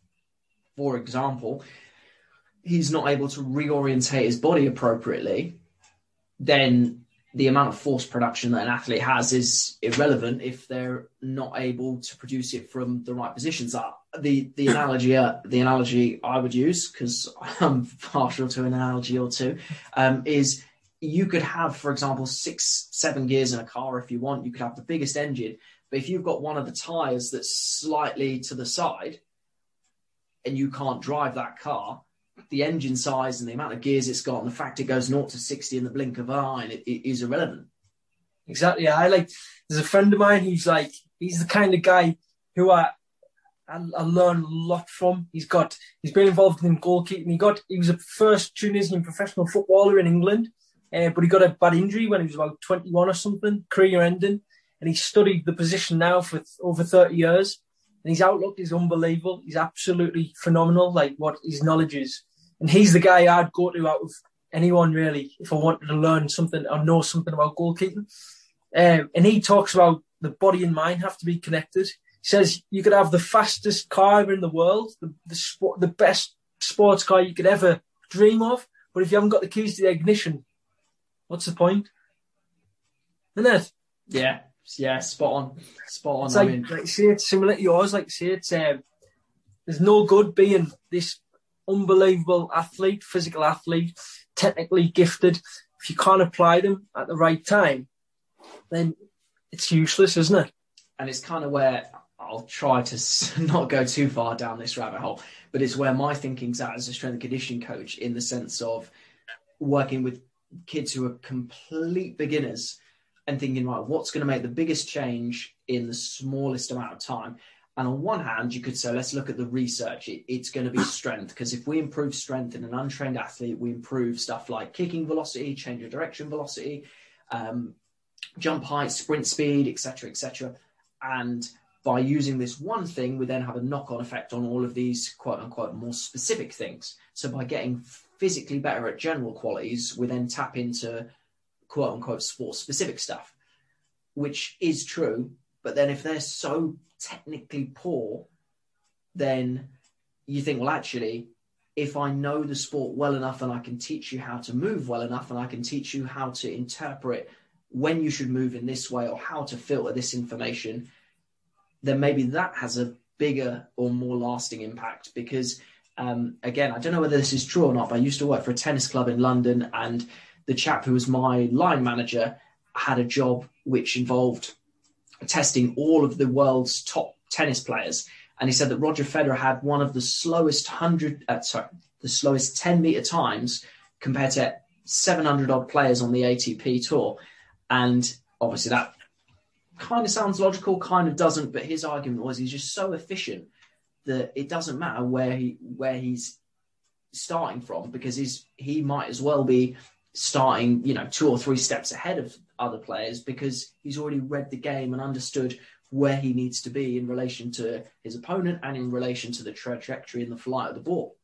for example, he's not able to reorientate his body appropriately, then the amount of force production that an athlete has is irrelevant if they're not able to produce it from the right positions. Uh, the the analogy uh, the analogy I would use because I'm partial to an analogy or two um, is you could have, for example, six seven gears in a car if you want. You could have the biggest engine, but if you've got one of the tires that's slightly to the side and you can't drive that car, the engine size and the amount of gears it's got and the fact it goes 0 to 60 in the blink of an eye it, it is irrelevant. Exactly. I like, there's a friend of mine who's like, he's the kind of guy who I, I, I learn a lot from. He's got, he's been involved in goalkeeping. He got, he was a first Tunisian professional footballer in England, uh, but he got a bad injury when he was about 21 or something, career ending. And he studied the position now for over 30 years and his outlook is unbelievable. He's absolutely phenomenal, like what his knowledge is. And he's the guy I'd go to out of anyone really if I wanted to learn something or know something about goalkeeping. Um, and he talks about the body and mind have to be connected. He says you could have the fastest car in the world, the the, sport, the best sports car you could ever dream of, but if you haven't got the keys to the ignition, what's the point? Isn't it? Yeah, yeah, spot on, spot on. It's like, I mean, like say it's similar to yours. Like say it's um, there's no good being this unbelievable athlete, physical athlete, technically gifted. If you can't apply them at the right time, then it's useless, isn't it? And it's kind of where I'll try to not go too far down this rabbit hole, but it's where my thinking's at as a strength and conditioning coach in the sense of working with kids who are complete beginners and thinking, right, what's going to make the biggest change in the smallest amount of time? And on one hand, you could say, let's look at the research. It, it's going to be strength because if we improve strength in an untrained athlete, we improve stuff like kicking velocity, change of direction velocity, um, jump height, sprint speed, etc., etc. And by using this one thing, we then have a knock-on effect on all of these quote unquote more specific things. So by getting physically better at general qualities, we then tap into quote unquote sports specific stuff, which is true. But then if they're so technically poor, then you think, well, actually, if I know the sport well enough and I can teach you how to move well enough and I can teach you how to interpret when you should move in this way or how to filter this information, then maybe that has a bigger or more lasting impact because um, again, I don't know whether this is true or not, but I used to work for a tennis club in London and the chap who was my line manager had a job which involved testing all of the world's top tennis players. And he said that Roger Federer had one of the slowest hundred, uh, sorry, the slowest 10 meter times compared to 700 odd players on the ATP tour. And obviously that kind of sounds logical, kind of doesn't. But his argument was he's just so efficient that it doesn't matter where he where he's starting from because he's he might as well be starting, you know, two or three steps ahead of other players because he's already read the game and understood where he needs to be in relation to his opponent and in relation to the trajectory and the flight of the ball.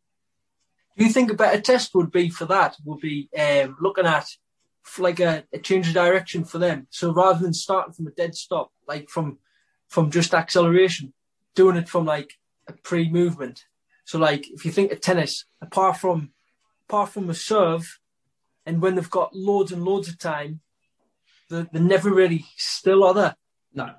Do you think a better test would be for that? Would be um, looking at like a, a, change of direction for them. So rather than starting from a dead stop, like from from just acceleration, doing it from like a pre-movement. So like if you think of tennis, apart from apart from a serve, and when they've got loads and loads of time, they're, they're never really still, are they? No.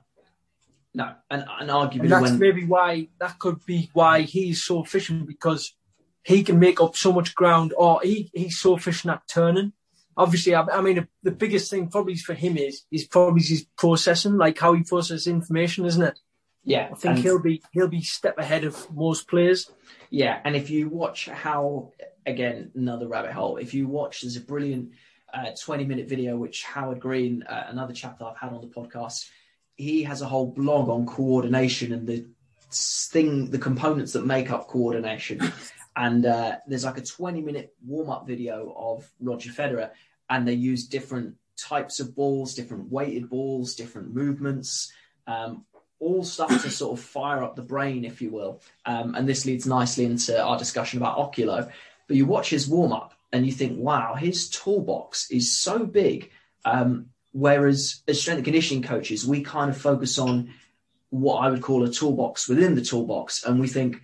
No, and, and arguably and that's when... maybe why that could be why he's so efficient because he can make up so much ground, or he, he's so efficient at turning. Obviously, I, I mean, the biggest thing probably for him is is probably his processing, like how he processes information, isn't it? Yeah, I think he'll be he'll be step ahead of most players. Yeah, and if you watch how again another rabbit hole, if you watch, there's a brilliant 20 minute video which Howard Green, uh, another chap that I've had on the podcast, he has a whole blog on coordination and the thing, the components that make up coordination. and uh, there's like a 20 minute warm up video of Roger Federer, and they use different types of balls, different weighted balls, different movements. Um, all stuff to sort of fire up the brain, if you will. Um, and this leads nicely into our discussion about Oculo. But you watch his warm up and you think, wow, his toolbox is so big. Um, whereas as strength and conditioning coaches, we kind of focus on what I would call a toolbox within the toolbox. And we think,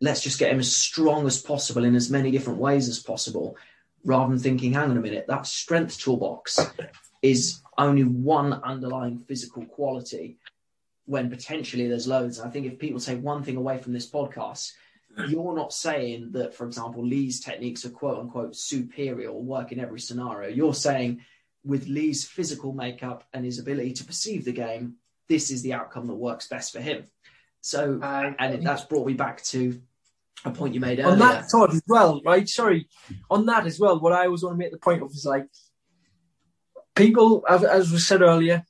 let's just get him as strong as possible in as many different ways as possible, rather than thinking, hang on a minute, that strength toolbox is only one underlying physical quality when potentially there's loads. I think if people take one thing away from this podcast, you're not saying that, for example, Lee's techniques are quote unquote superior or work in every scenario. You're saying with Lee's physical makeup and his ability to perceive the game, this is the outcome that works best for him. So, uh, and that's brought me back to a point you made earlier. On that thought as well, right? Sorry, on that as well. What I always want to make the point of is like people, as was said earlier,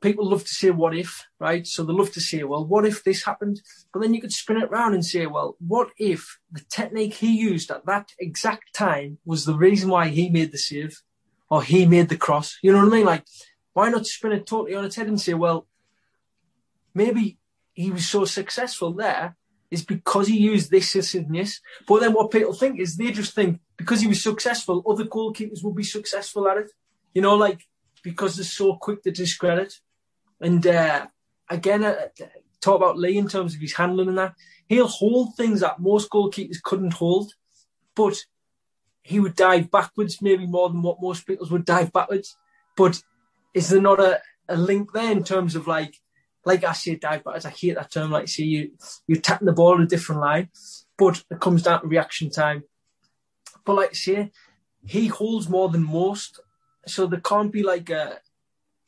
people love to say what if, right? So they love to say, well, what if this happened? But then you could spin it around and say, well, what if the technique he used at that exact time was the reason why he made the save or he made the cross? You know what I mean? Like, why not spin it totally on its head and say, well, maybe he was so successful there is because he used this, this, and this. But then what people think is they just think because he was successful, other goalkeepers will be successful at it. You know, like because they're so quick to discredit. And uh, again, uh, talk about Lee in terms of his handling and that. He'll hold things that most goalkeepers couldn't hold, but he would dive backwards maybe more than what most people would dive backwards. But is there not a, a link there in terms of like, like I say, dive backwards? I hate that term. Like, see, you you're tapping the ball in a different line, but it comes down to reaction time. But like I say, he holds more than most, so there can't be like a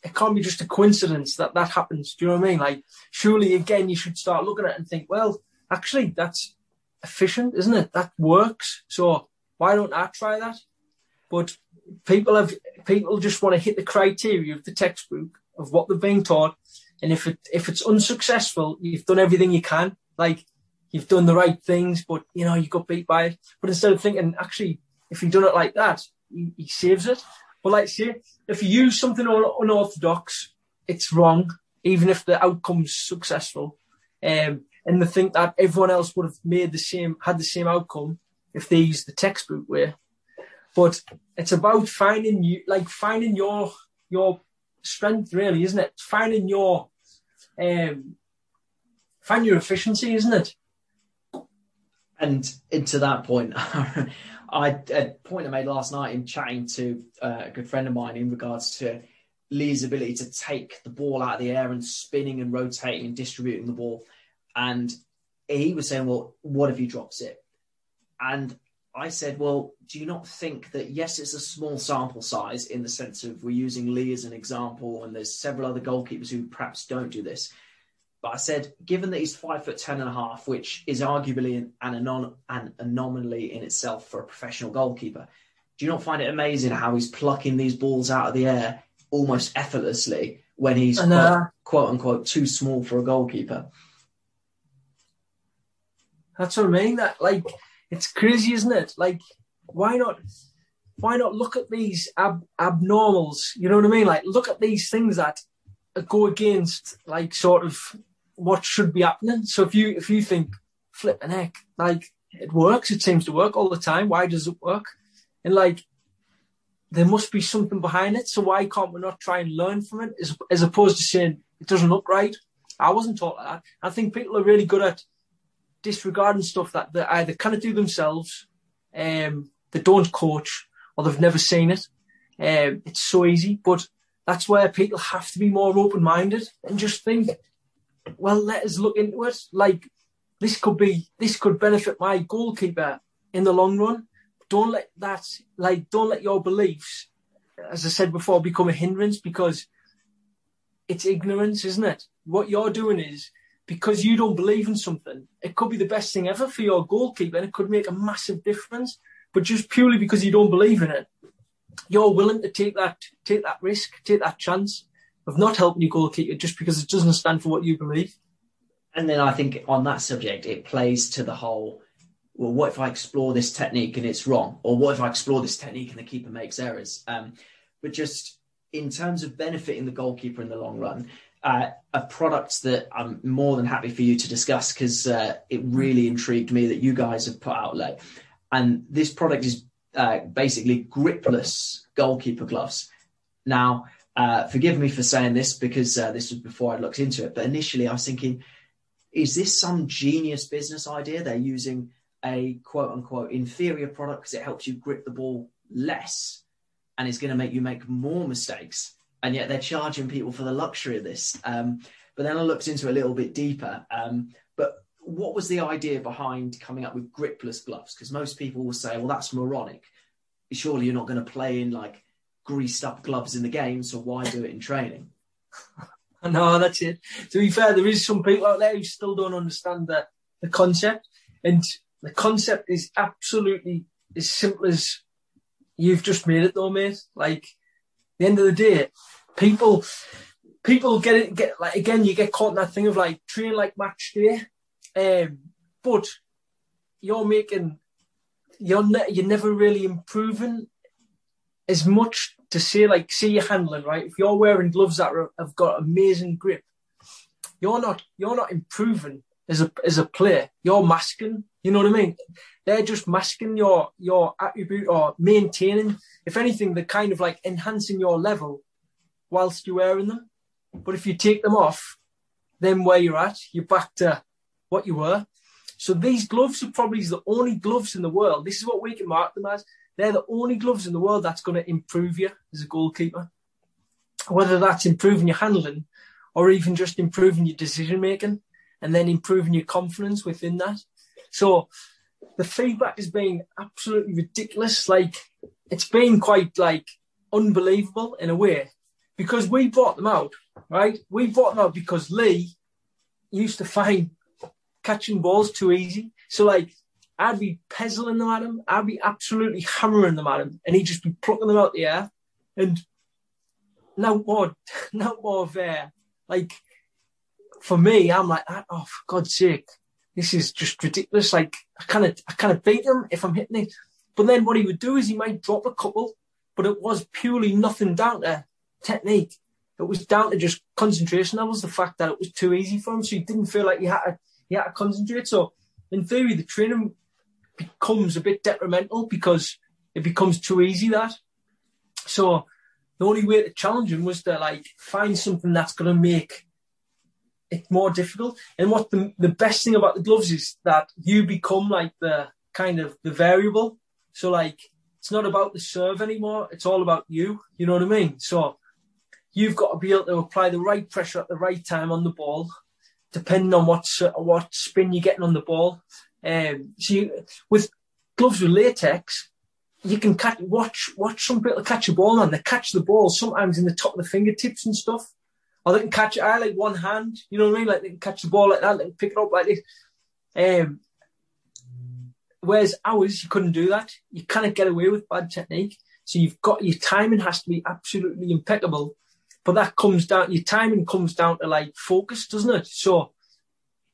it can't be just a coincidence that that happens. Do you know what I mean? Like, surely again, you should start looking at it and think, well, actually, that's efficient, isn't it? That works. So why don't I try that? But people have people just want to hit the criteria of the textbook of what they've been taught, and if it if it's unsuccessful, you've done everything you can. Like you've done the right things, but you know you got beat by it. But instead of thinking, actually, if you've done it like that, he, he saves it. But like I say, if you use something unorthodox, it's wrong, even if the outcome's successful. Um, and they think that everyone else would have made the same, had the same outcome if they used the textbook way. But it's about finding you, like finding your your strength, really, isn't it? Finding your um, find your efficiency, isn't it? And into that point, I a point I made last night in chatting to uh, a good friend of mine in regards to Lee's ability to take the ball out of the air and spinning and rotating and distributing the ball. And he was saying, Well, what if he drops it? And I said, Well, do you not think that, yes, it's a small sample size in the sense of we're using Lee as an example, and there's several other goalkeepers who perhaps don't do this. But I said, given that he's five foot ten and a half, which is arguably an, an, an anomaly in itself for a professional goalkeeper, do you not find it amazing how he's plucking these balls out of the air almost effortlessly when he's and, uh, quote, quote unquote too small for a goalkeeper? That's what I mean. That like it's crazy, isn't it? Like, why not? Why not look at these ab- abnormals? You know what I mean? Like, look at these things that go against like sort of what should be happening. So if you if you think flip an heck, like it works, it seems to work all the time. Why does it work? And like there must be something behind it. So why can't we not try and learn from it as, as opposed to saying it doesn't look right? I wasn't taught like that. I think people are really good at disregarding stuff that they either cannot do themselves, um, they don't coach, or they've never seen it. Um, it's so easy, but that's where people have to be more open minded and just think, well, let us look into it. Like this could be, this could benefit my goalkeeper in the long run. Don't let that, like, don't let your beliefs, as I said before, become a hindrance because it's ignorance, isn't it? What you're doing is because you don't believe in something, it could be the best thing ever for your goalkeeper and it could make a massive difference. But just purely because you don't believe in it, you're willing to take that take that risk, take that chance of not helping your goalkeeper just because it doesn't stand for what you believe. And then I think on that subject, it plays to the whole. Well, what if I explore this technique and it's wrong, or what if I explore this technique and the keeper makes errors? Um, but just in terms of benefiting the goalkeeper in the long run, uh, a product that I'm more than happy for you to discuss because uh, it really intrigued me that you guys have put out late. And this product is uh, basically gripless goalkeeper gloves. Now, uh, forgive me for saying this because uh, this was before I looked into it, but initially I was thinking, is this some genius business idea? They're using a quote unquote inferior product because it helps you grip the ball less and is going to make you make more mistakes. And yet they're charging people for the luxury of this. Um, but then I looked into a little bit deeper. Um, but what was the idea behind coming up with gripless gloves? Because most people will say, well, that's moronic. Surely you're not going to play in like greased up gloves in the game, so why do it in training? No, that's it. To be fair, there is some people out there who still don't understand the, the concept. And the concept is absolutely as simple as you've just made it though, mate. Like the end of the day, people people get it get like again you get caught in that thing of like train like match day. Um, but you're making you're ne- you're never really improving as much to say like see your handling right. If you're wearing gloves that are, have got amazing grip, you're not you're not improving as a as a player. You're masking. You know what I mean? They're just masking your your attribute or maintaining. If anything, they're kind of like enhancing your level whilst you're wearing them. But if you take them off, then where you're at, you're back to what you were. So these gloves are probably the only gloves in the world. This is what we can mark them as. They're the only gloves in the world that's going to improve you as a goalkeeper. Whether that's improving your handling or even just improving your decision making and then improving your confidence within that. So the feedback has been absolutely ridiculous. Like it's been quite like unbelievable in a way because we brought them out, right? We brought them out because Lee used to find catching balls too easy. So like I'd be pezzling them at him, I'd be absolutely hammering them at him, and he'd just be plucking them out the air. And no more, no more of uh, like for me, I'm like, oh, for God's sake, this is just ridiculous. Like I kind of, I kind of beat him if I'm hitting it. But then what he would do is he might drop a couple, but it was purely nothing down to technique. It was down to just concentration levels. The fact that it was too easy for him, so he didn't feel like he had to, he had to concentrate. So in theory, the training becomes a bit detrimental because it becomes too easy. That so the only way to challenge him was to like find something that's going to make it more difficult. And what the, the best thing about the gloves is that you become like the kind of the variable. So like it's not about the serve anymore. It's all about you. You know what I mean? So you've got to be able to apply the right pressure at the right time on the ball, depending on what what spin you're getting on the ball. Um, so you, with gloves with latex, you can catch watch watch some people catch a ball and they catch the ball sometimes in the top of the fingertips and stuff. Or they can catch it, I like one hand, you know what I mean? Like they can catch the ball like that, can pick it up like this. Um, whereas ours, you couldn't do that. You can't get away with bad technique. So you've got your timing has to be absolutely impeccable. But that comes down, your timing comes down to like focus, doesn't it? So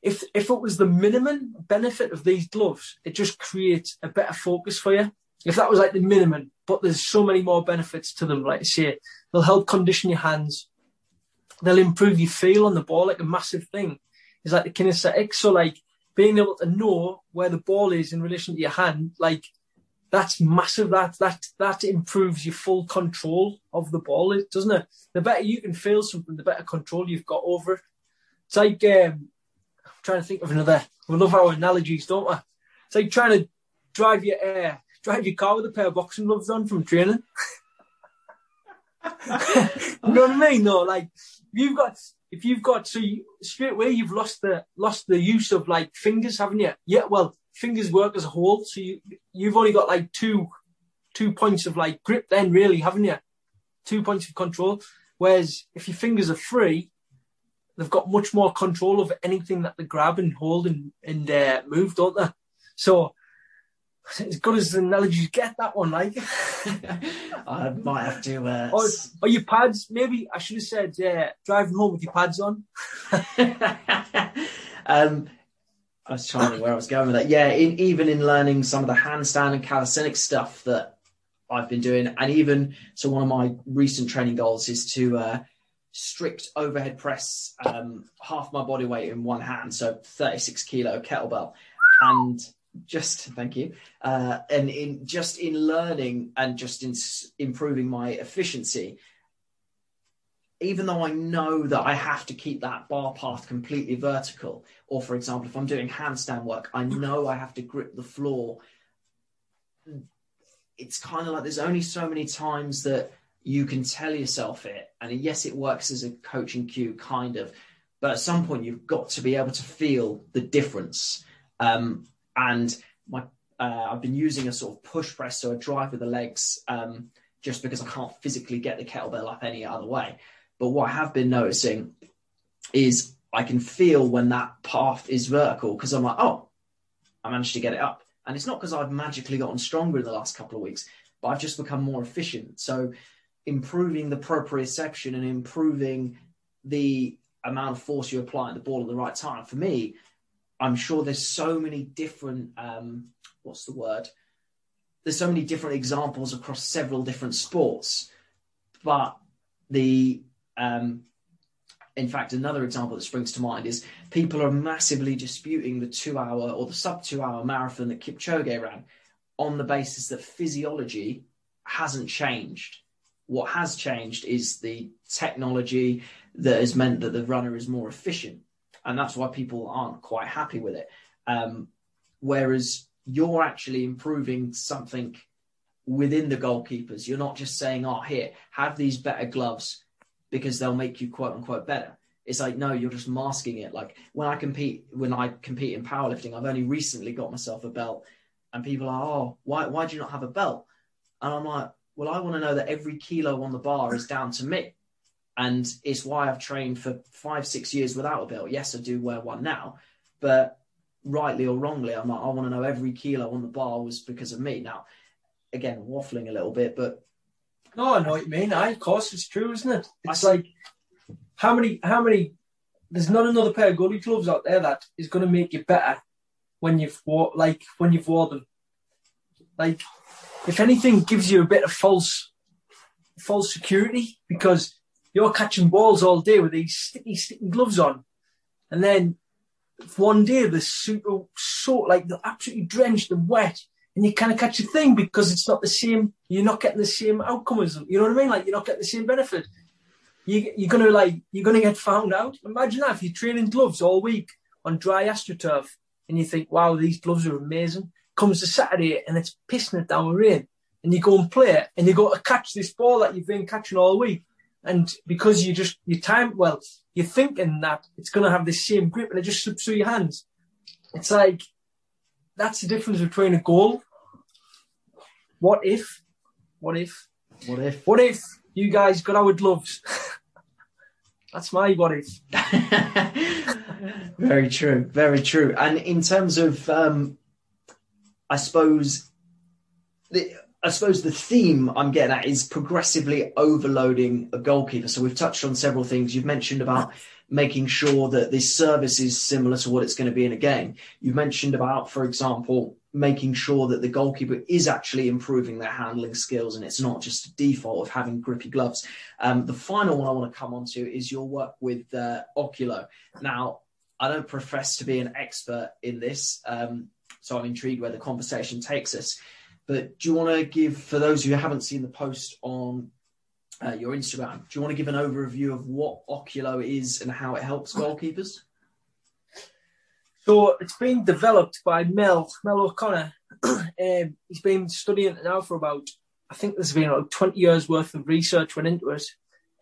if if it was the minimum benefit of these gloves, it just creates a better focus for you. If that was like the minimum, but there's so many more benefits to them. Like I say, they'll help condition your hands they'll improve your feel on the ball, like a massive thing. It's like the kinesthetics. So like being able to know where the ball is in relation to your hand, like that's massive. That that that improves your full control of the ball, doesn't it? The better you can feel something, the better control you've got over it. It's like um, trying to think of another. We love our analogies, don't we? It's like trying to drive your uh, drive your car with a pair of boxing gloves on from training. you know what I mean? No, like you've got if you've got so you, straight away you've lost the lost the use of like fingers, haven't you? Yeah, well, fingers work as a whole, so you you've only got like two two points of like grip then, really, haven't you? Two points of control. Whereas if your fingers are free, they've got much more control over anything that they grab and hold and, and uh, move, don't they? So as good as the analogy you get that one, like. I might have to. Uh... Or, or your pads, maybe I should have said, yeah, driving home with your pads on. um, I was trying to think where I was going with that. Yeah, in, even in learning some of the handstand and calisthenics stuff that I've been doing, and even so, one of my recent training goals is to uh, strict overhead press um, half my body weight in one hand, so 36 kilo kettlebell, and just thank you, uh, and in just in learning and just in improving my efficiency. Even though I know that I have to keep that bar path completely vertical, or for example, if I'm doing handstand work, I know I have to grip the floor. It's kind of like there's only so many times that you can tell yourself it. And yes, it works as a coaching cue, kind of. But at some point, you've got to be able to feel the difference. Um, and my, uh, I've been using a sort of push press, so a drive with the legs, um, just because I can't physically get the kettlebell up any other way. But what I have been noticing is I can feel when that path is vertical because I'm like, oh, I managed to get it up. And it's not because I've magically gotten stronger in the last couple of weeks, but I've just become more efficient. So improving the proprioception and improving the amount of force you apply at the ball at the right time. For me, I'm sure there's so many different um, what's the word? There's so many different examples across several different sports, but the um, in fact, another example that springs to mind is people are massively disputing the two hour or the sub two hour marathon that Kipchoge ran on the basis that physiology hasn't changed. What has changed is the technology that has meant that the runner is more efficient. And that's why people aren't quite happy with it. Um, whereas you're actually improving something within the goalkeepers. You're not just saying, oh, here, have these better gloves because they'll make you quote unquote better. It's like, no, you're just masking it. Like when I compete, when I compete in powerlifting, I've only recently got myself a belt and people are, oh, why, why do you not have a belt? And I'm like, well, I want to know that every kilo on the bar is down to me. And it's why I've trained for five, six years without a belt. Yes, I do wear one now, but rightly or wrongly, I'm like, I want to know every kilo on the bar was because of me. Now, again, waffling a little bit, but no, I know what you mean. I, of course, it's true, isn't it? It's I, like how many, how many? There's not another pair of goalie gloves out there that is going to make you better when you've wore, like when you've wore them. Like if anything, gives you a bit of false false security because you're catching balls all day with these sticky, sticky gloves on, and then one day the suit so like they're absolutely drenched and wet, and you kind of catch a thing because it's not the same. You're not getting the same outcome as them. You know what I mean? Like you're not getting the same benefit. You, you're gonna like you're gonna get found out. Imagine that if you're training gloves all week on dry astroturf, and you think, "Wow, these gloves are amazing." Comes the Saturday and it's pissing it down with rain and you go and play it and you go to catch this ball that you've been catching all week. And because you just, you time, well, you're thinking that it's going to have the same grip and it just slips through your hands. It's like, that's the difference between a goal. What if, what if, what if, what if you guys got our gloves? that's my what if. very true, very true. And in terms of, um, I suppose, the, I suppose the theme I'm getting at is progressively overloading a goalkeeper. So we've touched on several things. You've mentioned about making sure that this service is similar to what it's going to be in a game. You've mentioned about, for example, making sure that the goalkeeper is actually improving their handling skills and it's not just a default of having grippy gloves. Um, the final one I want to come on to is your work with uh, Oculo. Now, I don't profess to be an expert in this, um, so I'm intrigued where the conversation takes us. But do you want to give, for those who haven't seen the post on uh, your Instagram, do you want to give an overview of what Oculo is and how it helps goalkeepers? So it's been developed by Mel, Mel O'Connor. um, he's been studying it now for about I think there's been like 20 years worth of research went into it.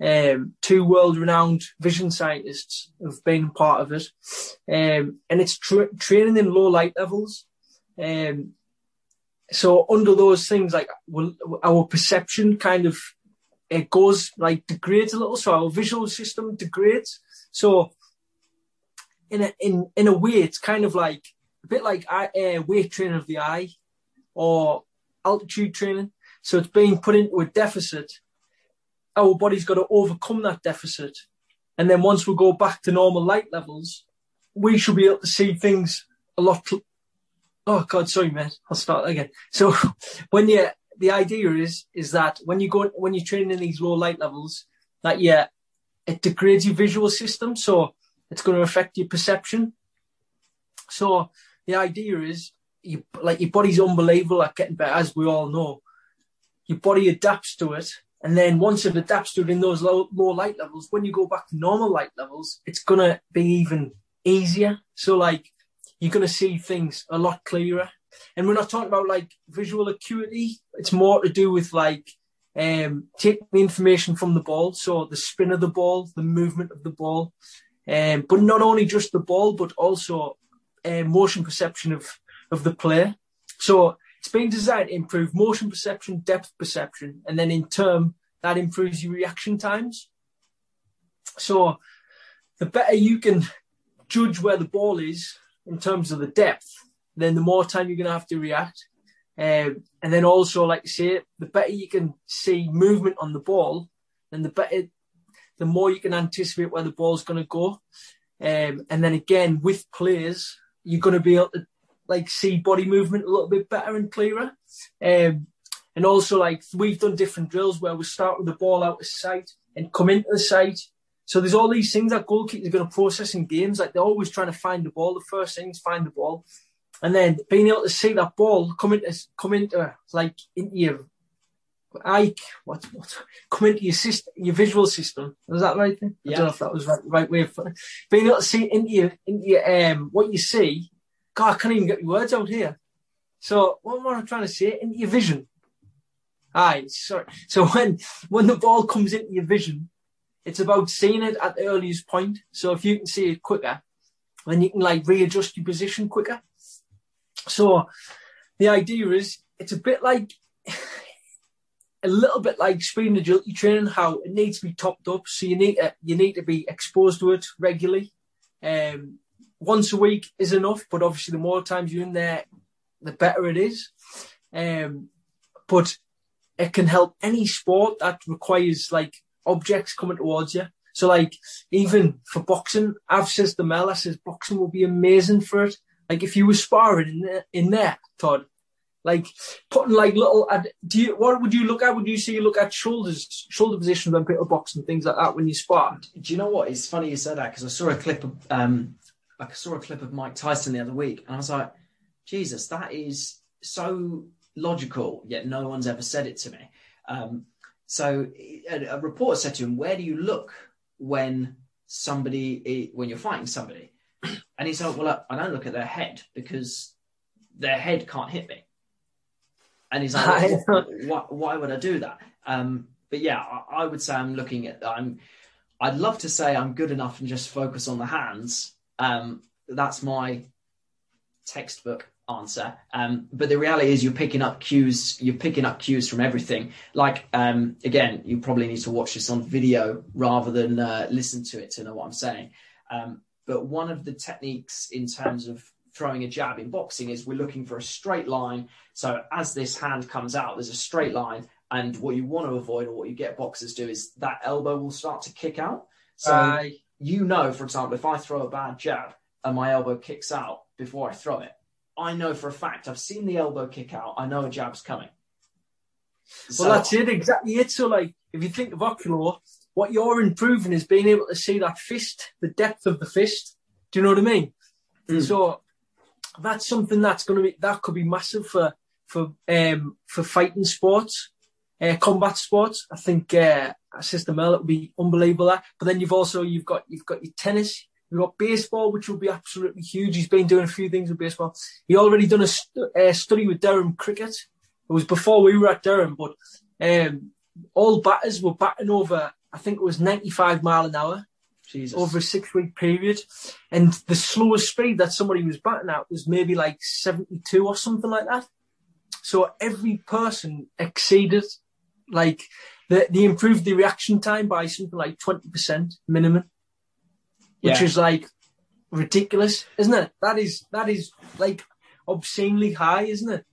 Um, two world-renowned vision scientists have been part of it, um, and it's tra- training in low light levels. Um, so under those things, like our perception kind of it goes like degrades a little, so our visual system degrades. So in a in in a way, it's kind of like a bit like uh, weight training of the eye or altitude training. So it's being put into a deficit. Our body's got to overcome that deficit. And then once we go back to normal light levels, we should be able to see things a lot. Oh God, sorry, man. I'll start again. So when you, the idea is, is that when you go, when you're training in these low light levels, that yeah, it degrades your visual system. So it's going to affect your perception. So the idea is you like your body's unbelievable at getting better, as we all know your body adapts to it. And then once it adapts to it in those low, low light levels, when you go back to normal light levels, it's going to be even easier. So like you're going to see things a lot clearer. And we're not talking about like visual acuity. It's more to do with like um, taking the information from the ball. So the spin of the ball, the movement of the ball. Um, but not only just the ball, but also uh, motion perception of, of the player. So it's been designed to improve motion perception, depth perception, and then in turn, that improves your reaction times. So the better you can judge where the ball is in terms of the depth, then the more time you're going to have to react. Um, and then also, like I say, the better you can see movement on the ball, then the better, the more you can anticipate where the ball's going to go. Um, and then again, with players, you're going to be able to like see body movement a little bit better and clearer. Um, and also like we've done different drills where we start with the ball out of sight and come into the sight. So there's all these things that goalkeepers are going to process in games. Like they're always trying to find the ball. The first thing is find the ball, and then being able to see that ball come into come into like into your eye, what what come into your system, your visual system. Was that right? Thing? Yeah. I don't know if that was right, right way of being able to see into your into your um what you see God, I can't even get your words out here. So what am I trying to say? Into your vision. Aye, sorry. So when when the ball comes into your vision, it's about seeing it at the earliest point. So if you can see it quicker, then you can like readjust your position quicker. So the idea is it's a bit like a little bit like speed agility training, how it needs to be topped up. So you need to, you need to be exposed to it regularly. Um, once a week is enough, but obviously the more times you're in there, the better it is. Um, but it can help any sport that requires like objects coming towards you. So like even for boxing, I've says to Mel, I says boxing will be amazing for it. Like if you were sparring in there, in there Todd, like putting like little. Do you what would you look at? Would you see you look at shoulders, shoulder positions when people box and things like that when you spar? Do you know what? It's funny you said that because I saw a clip of um, I saw a clip of Mike Tyson the other week, and I was like, Jesus, that is so logical, yet no one's ever said it to me. Um, so a, a, reporter said to him, "Where do you look when somebody when you're fighting somebody?" And he said, "Well, I don't look at their head because their head can't hit me." And he's like, well, why, why, would I do that?" Um, but yeah, I, I would say I'm looking at I'm. I'd love to say I'm good enough and just focus on the hands, um, that's my textbook answer. Um, but the reality is, you're picking up cues. You're picking up cues from everything. Like um, again, you probably need to watch this on video rather than uh, listen to it to know what I'm saying. Um, but one of the techniques in terms of throwing a jab in boxing is we're looking for a straight line. So as this hand comes out, there's a straight line. And what you want to avoid, or what you get boxers do, is that elbow will start to kick out. So uh, you know, for example, if I throw a bad jab and my elbow kicks out before I throw it, I know for a fact I've seen the elbow kick out. I know a jab's coming. So, well, that's it, exactly it. So, like, if you think of Oculo, what you're improving is being able to see that fist, the depth of the fist. Do you know what I mean? Mm. So, that's something that's going to be that could be massive for for um for fighting sports, uh, combat sports. I think uh, system L, it would be unbelievable. That. But then you've also you've got you've got your tennis, you've got baseball, which will be absolutely huge. He's been doing a few things with baseball. He already done a, st- a study with Durham cricket, It was before we were at Durham, but um, all batters were batting over. I think it was 95 mile an hour Jesus. over a six week period. And the slowest speed that somebody was batting at was maybe like 72 or something like that. So every person exceeded, like, they, they improved the reaction time by something like 20% minimum, which Yeah. is like ridiculous, isn't it? That is, that is like obscenely high, isn't it?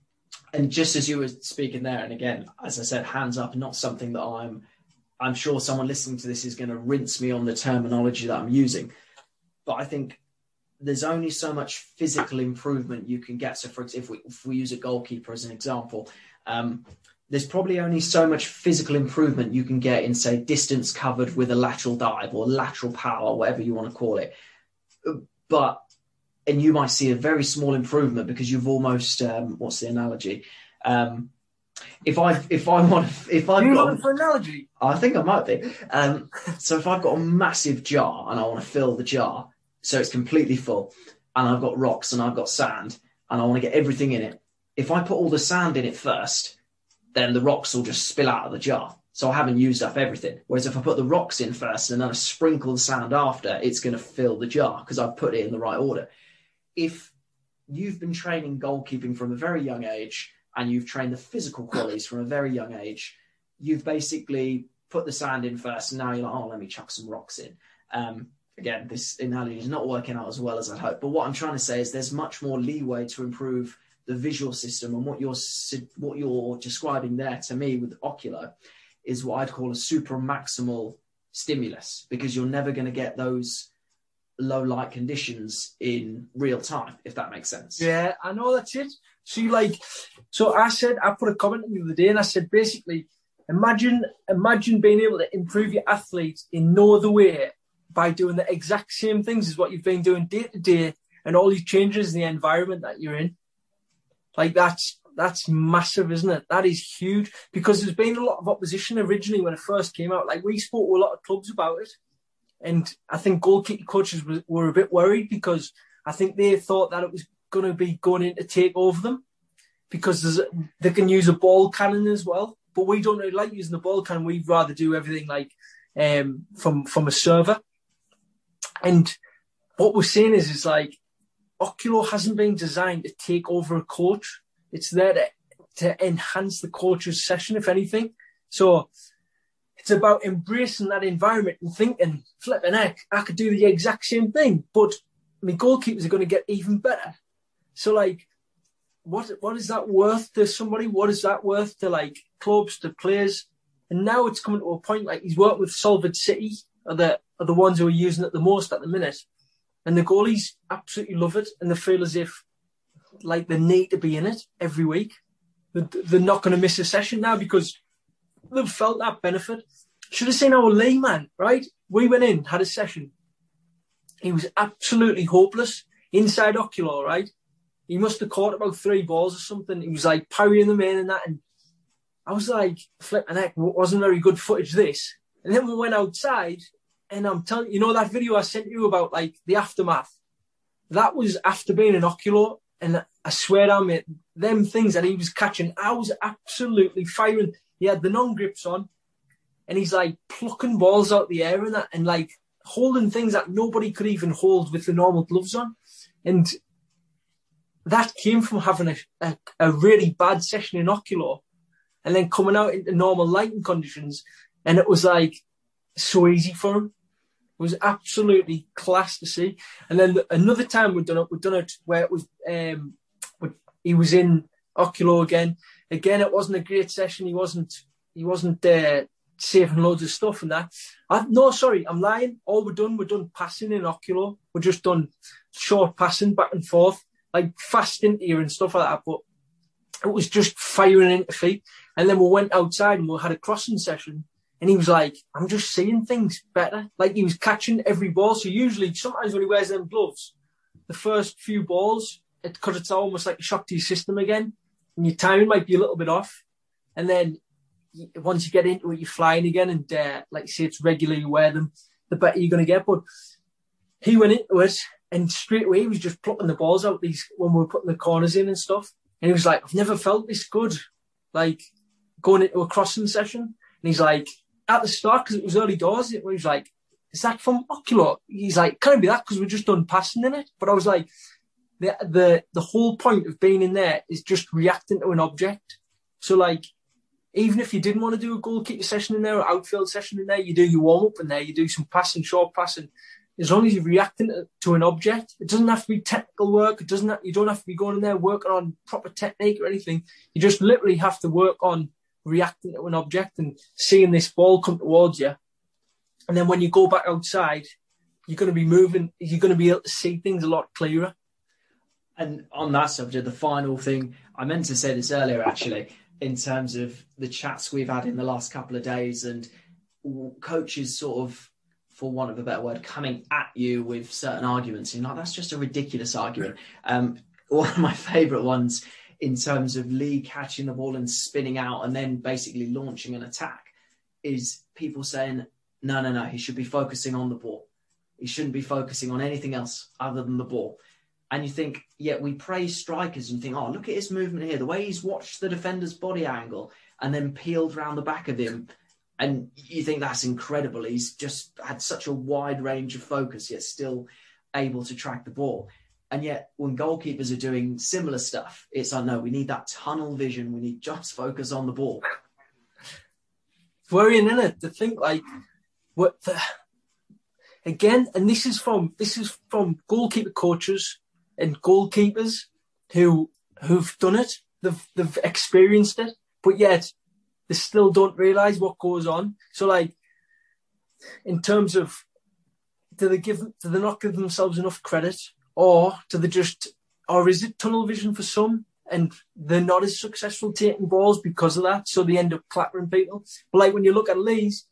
and just as you were speaking there, and again, as I said, hands up, not something that I'm. I'm sure someone listening to this is going to rinse me on the terminology that I'm using, but I think there's only so much physical improvement you can get. So, for if we if we use a goalkeeper as an example, um, there's probably only so much physical improvement you can get in, say, distance covered with a lateral dive or lateral power, whatever you want to call it. But and you might see a very small improvement because you've almost um, what's the analogy? Um, if I if I want if I've you got looking for analogy? I think I might be. Um, so if I've got a massive jar and I want to fill the jar so it's completely full, and I've got rocks and I've got sand and I want to get everything in it, if I put all the sand in it first, then the rocks will just spill out of the jar. So I haven't used up everything. Whereas if I put the rocks in first and then I sprinkle the sand after, it's going to fill the jar because I've put it in the right order. If you've been training goalkeeping from a very young age and you've trained the physical qualities from a very young age, you've basically put the sand in first and now you're like, oh, let me chuck some rocks in. Um, again, this analogy is not working out as well as I'd hope. But what I'm trying to say is there's much more leeway to improve the visual system and what you're what you're describing there to me with Oculo is what I'd call a super maximal stimulus because you're never going to get those low light conditions in real time if that makes sense. Yeah, I know that's it. So like, so I said I put a comment in the other day, and I said basically, imagine imagine being able to improve your athletes in no other way by doing the exact same things as what you've been doing day to day, and all these changes in the environment that you're in. Like that's that's massive, isn't it? That is huge because there's been a lot of opposition originally when it first came out. Like we spoke to a lot of clubs about it, and I think goalkeeper coaches were, a bit worried because I think they thought that it was going to be going in to take over them because they can use a ball cannon as well. But we don't really like using the ball cannon. We'd rather do everything like um, from from a server. And what we're seeing is, is like Oculo hasn't been designed to take over a coach. It's there to, to enhance the coach's session, if anything. So it's about embracing that environment and thinking, flipping heck, I could do the exact same thing, but my goalkeepers are going to get even better. So like, what what is that worth to somebody? What is that worth to like clubs, to players? And now it's coming to a point like he's worked with Salford City, are the are the ones who are using it the most at the minute, and the goalies absolutely love it, and they feel as if like they need to be in it every week. They're, not going to miss a session now because they've felt that benefit. Should have seen our Lee man, right? We went in, had a session. He was absolutely hopeless inside Oculo, right? He must have caught about three balls or something. He was like parrying them in and that. And I was like, flipping heck, wasn't very good footage this. And then we went outside and I'm telling you, know that video I sent you about like the aftermath? That was after being in Oculo. And I swear down, mate, them things that he was catching, I was absolutely firing. He had the non-grips on and he's like plucking balls out the air and that and like holding things that nobody could even hold with the normal gloves on. And that came from having a, a, a really bad session in Oculo and then coming out into normal lighting conditions. And it was like so easy for him. It was absolutely class to see. And then another time we've done it, we've done it where it was, um, he was in Oculo again. Again, it wasn't a great session. He wasn't, he wasn't uh, saving loads of stuff and that. I, no, sorry, I'm lying. All we're done, we're done passing in Oculo. We're just done short passing back and forth, like fast into you and stuff like that. But it was just firing into feet. And then we went outside and we had a crossing session. And he was like, I'm just seeing things better. Like he was catching every ball. So usually, sometimes when he wears them gloves, the first few balls, because it's almost like a shock to your system again, and your timing might be a little bit off. And then once you get into it, you're flying again, and uh, like you say it's regular, you wear them, the better you're going to get. But he went into it, and straight away he was just plucking the balls out these when we were putting the corners in and stuff. And he was like, I've never felt this good. like going into a crossing session, and he's like at the start because it was early doors. It was like, "Is that from Oculo?" He's like, "Can it be that because we're just done passing in it?" But I was like, the the the whole point of being in there is just reacting to an object. So like even if you didn't want to do a goalkeeper session in there or outfield session in there, you do your warm up in there, you do some passing, short passing. As long as you're reacting to, to, an object, it doesn't have to be technical work. It doesn't. Have, you don't have to be going in there working on proper technique or anything. You just literally have to work on reacting to an object and seeing this ball come towards you. And then when you go back outside, you're going to be moving. You're going to be able to see things a lot clearer. And on that subject, the final thing I meant to say this earlier actually in terms of the chats we've had in the last couple of days and coaches sort of for want of a better word coming at you with certain arguments you know that's just a ridiculous argument um, one of my favorite ones in terms of Lee catching the ball and spinning out and then basically launching an attack is people saying no no no he should be focusing on the ball he shouldn't be focusing on anything else other than the ball and you think, yet we praise strikers and think, oh, look at his movement here, the way he's watched the defender's body angle and then peeled around the back of him. And you think that's incredible. He's just had such a wide range of focus, yet still able to track the ball. And yet, when goalkeepers are doing similar stuff, it's like, no, we need that tunnel vision. We need just focus on the ball. Worrying, in it, to think like, what the, again, and this is from this is from goalkeeper coaches and goalkeepers who who've done it. They've they've experienced it, but yet they still don't realise what goes on. So like in terms of do they give do they not give themselves enough credit or do they just or is it tunnel vision for some and they're not as successful taking balls because of that so they end up clattering people but like when you look at Lee's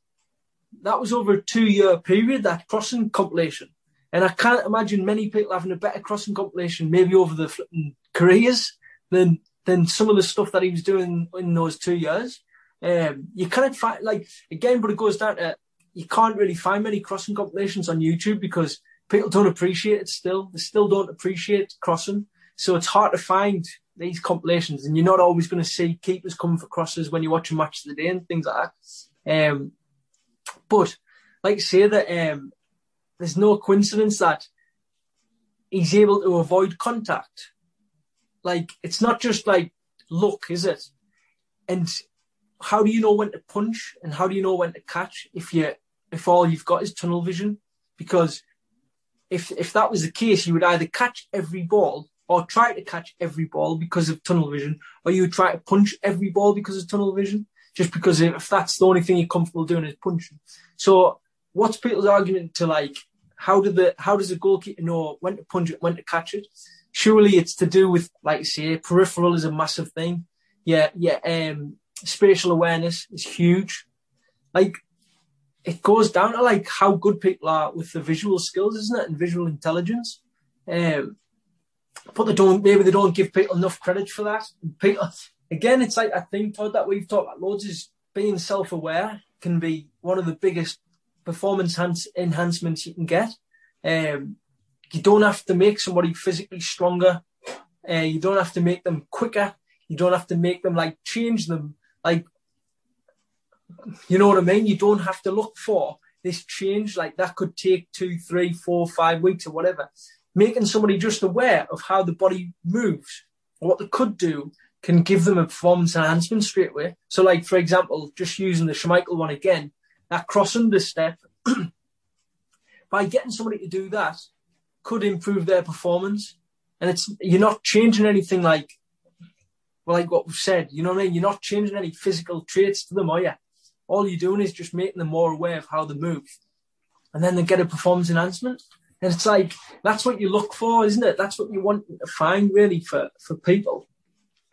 that was over a two year period that crossing compilation and I can't imagine many people having a better crossing compilation maybe over the careers than than some of the stuff that he was doing in those two years. Um, you can't find like again, but it goes down to you can't really find many crossing compilations on YouTube because people don't appreciate it still. They still don't appreciate crossing. So it's hard to find these compilations and you're not always going to see keepers coming for crosses when you watch a match of the day and things like that. Um, but like I say that um, there's no coincidence that he's able to avoid contact. Like it's not just like luck, is it? And how do you know when to punch and how do you know when to catch if you if all you've got is tunnel vision? Because if if that was the case, you would either catch every ball or try to catch every ball because of tunnel vision, or you would try to punch every ball because of tunnel vision. Just because if that's the only thing you're comfortable doing is punching. So what's people's argument to like how do the how does a goalkeeper know when to punch it, when to catch it? Surely it's to do with, like say, peripheral is a massive thing. Yeah, yeah. Um, spatial awareness is huge. Like it goes down to like how good people are with the visual skills, isn't it, and visual intelligence. Um, but they don't. Maybe they don't give people enough credit for that. People, again, it's like I think Todd that we've talked about loads is being self-aware can be one of the biggest performance enhancements you can get. Um, you don't have to make somebody physically stronger. Uh, you don't have to make them quicker. You don't have to make them like change them. Like, you know what I mean? You don't have to look for this change. Like that could take two, three, four, five weeks or whatever. Making somebody just aware of how the body moves what they could do can give them a performance enhancement straight away. So, like for example, just using the Schmeichel one again, that cross under step, by getting somebody to do that, could improve their performance. And it's you're not changing anything like like what we've said, you know what I mean? You're not changing any physical traits to them, are you? All you're doing is just making them more aware of how they move. And then they get a performance enhancement. And it's like that's what you look for, isn't it? That's what you want to find really for, for people.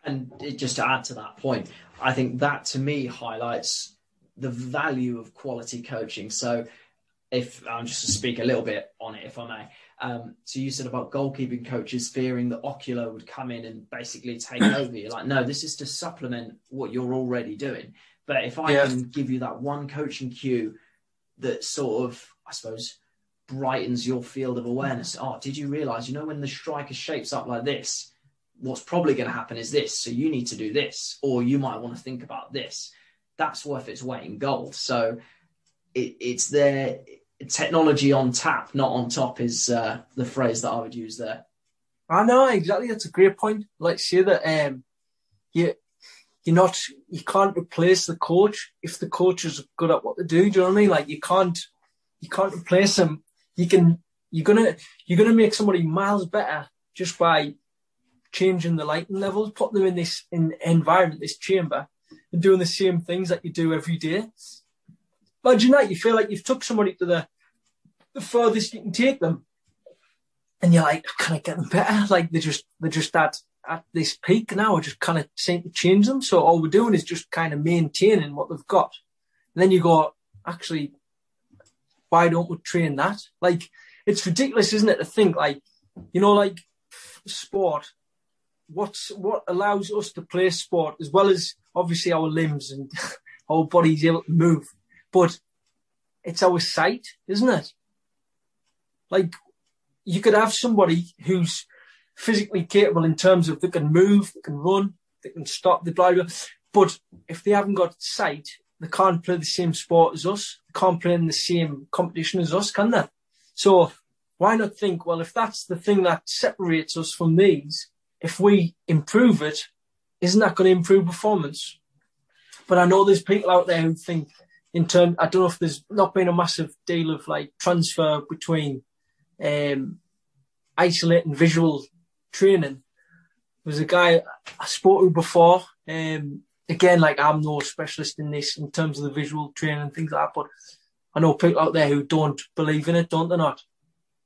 And just to add to that point, I think that to me highlights the value of quality coaching. So, if I'm just to speak a little bit on it, if I may. Um, so you said about goalkeeping coaches fearing that Oculo would come in and basically take over. You're like, no, this is to supplement what you're already doing. But if I can give you that one coaching cue that sort of, I suppose, brightens your field of awareness. Oh, did you realize, you know, when the striker shapes up like this, what's probably going to happen is this. So you need to do this, or you might want to think about this. That's worth its weight in gold. So it, it's there. Technology on tap, not on top, is uh, the phrase that I would use there. I know exactly. That's a great point. Like say that um, you you're not you can't replace the coach if the coach is good at what they do. Do you know what I mean? Like you can't you can't replace them. You can you're gonna you're gonna make somebody miles better just by changing the lighting levels, put them in this in environment, this chamber, and doing the same things that you do every day. Imagine that you feel like you've took somebody to the the furthest you can take them, and you're like, can I get them better? Like they're just they're just at at this peak now. are just kind of seem to change them. So all we're doing is just kind of maintaining what they've got. And then you go, actually, why don't we train that? Like it's ridiculous, isn't it, to think like, you know, like sport. What's what allows us to play sport as well as obviously our limbs and our bodies able to move, but it's our sight, isn't it? Like you could have somebody who's physically capable in terms of they can move, they can run, they can stop, the blah. But if they haven't got sight, they can't play the same sport as us. They can't play in the same competition as us, can they? So why not think, well, if that's the thing that separates us from these, if we improve it, isn't that going to improve performance? But I know there's people out there who think in turn, I don't know if there's not been a massive deal of like transfer between um, isolating visual training. Was a guy I spoke to before. Um, again, like I'm no specialist in this in terms of the visual training and things like that, but I know people out there who don't believe in it, don't they not?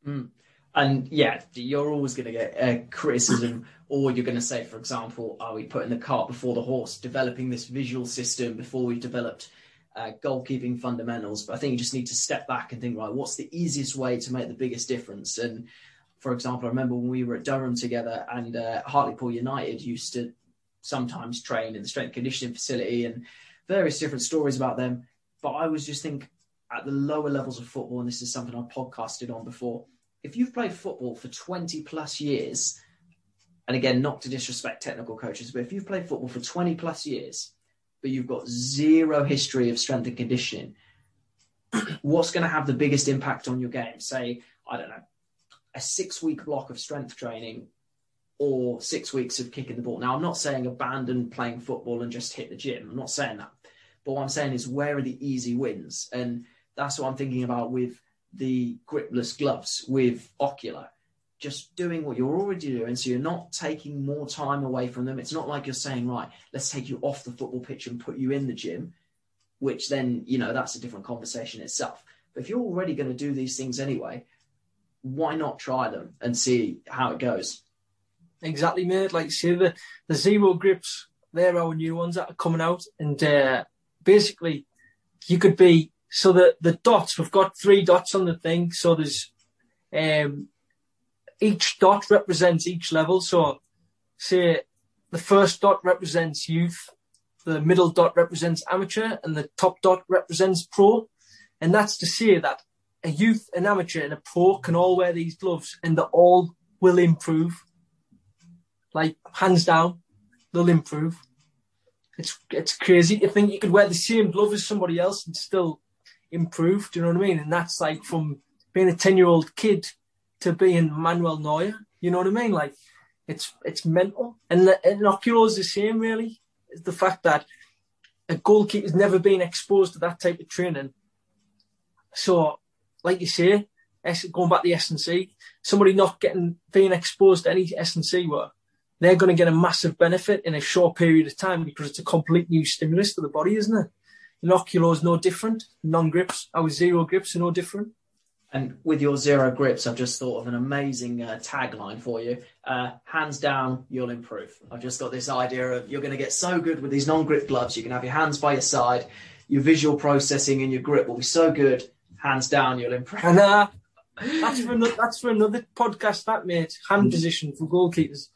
Mm. And yeah, you're always going to get uh, criticism, or you're going to say, for example, are we putting the cart before the horse, developing this visual system before we've developed uh, goalkeeping fundamentals? But I think you just need to step back and think, right, what's the easiest way to make the biggest difference? And for example, I remember when we were at Durham together, and uh, Hartlepool United used to sometimes train in the strength conditioning facility, and various different stories about them. But I was just think at the lower levels of football, and this is something I've podcasted on before if you've played football for 20 plus years, and again, not to disrespect technical coaches, but if you've played football for 20 plus years, but you've got zero history of strength and conditioning, what's going to have the biggest impact on your game? Say, I don't know, a six week block of strength training or six weeks of kicking the ball. Now, I'm not saying abandon playing football and just hit the gym. I'm not saying that. But what I'm saying is, where are the easy wins? And that's what I'm thinking about with the gripless gloves with Oculo. Just doing what you're already doing, so you're not taking more time away from them. It's not like you're saying, right, let's take you off the football pitch and put you in the gym, which then, you know, that's a different conversation itself. But if you're already going to do these things anyway, why not try them and see how it goes? Exactly, mate. Like, see, the, the zero grips, they're our new ones that are coming out. And uh, basically, you could be so the the dots we've got three dots on the thing. So there's um, each dot represents each level. So say the first dot represents youth, the middle dot represents amateur, and the top dot represents pro. And that's to say that a youth, an amateur, and a pro can all wear these gloves, and they all will improve. Like hands down, they'll improve. It's it's crazy to think you could wear the same glove as somebody else and still improve. Do you know what I mean? And that's like from being a ten year old kid to being Manuel Neuer. You know what I mean? Like it's it's mental. And the, and Oculo is the same really. It's the fact that a goalkeeper's never been exposed to that type of training. So, like you say, going back to the S and C, somebody not getting being exposed to any S and C work, they're going to get a massive benefit in a short period of time because it's a complete new stimulus to the body, isn't it? Inoculo is no different. Non grips, our zero grips are no different. And with your zero grips, I've just thought of an amazing uh, tagline for you. Uh, hands down, you'll improve. I've just got this idea of you're going to get so good with these non grip gloves. You can have your hands by your side. Your visual processing and your grip will be so good. Hands down, you'll improve. And uh, that's for another, that's for another podcast, that mate. Hand position for goalkeepers.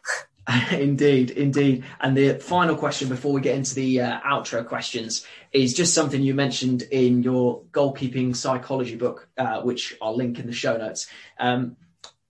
indeed, indeed. And the final question before we get into the uh, outro questions is just something you mentioned in your goalkeeping psychology book, uh, which I'll link in the show notes, um,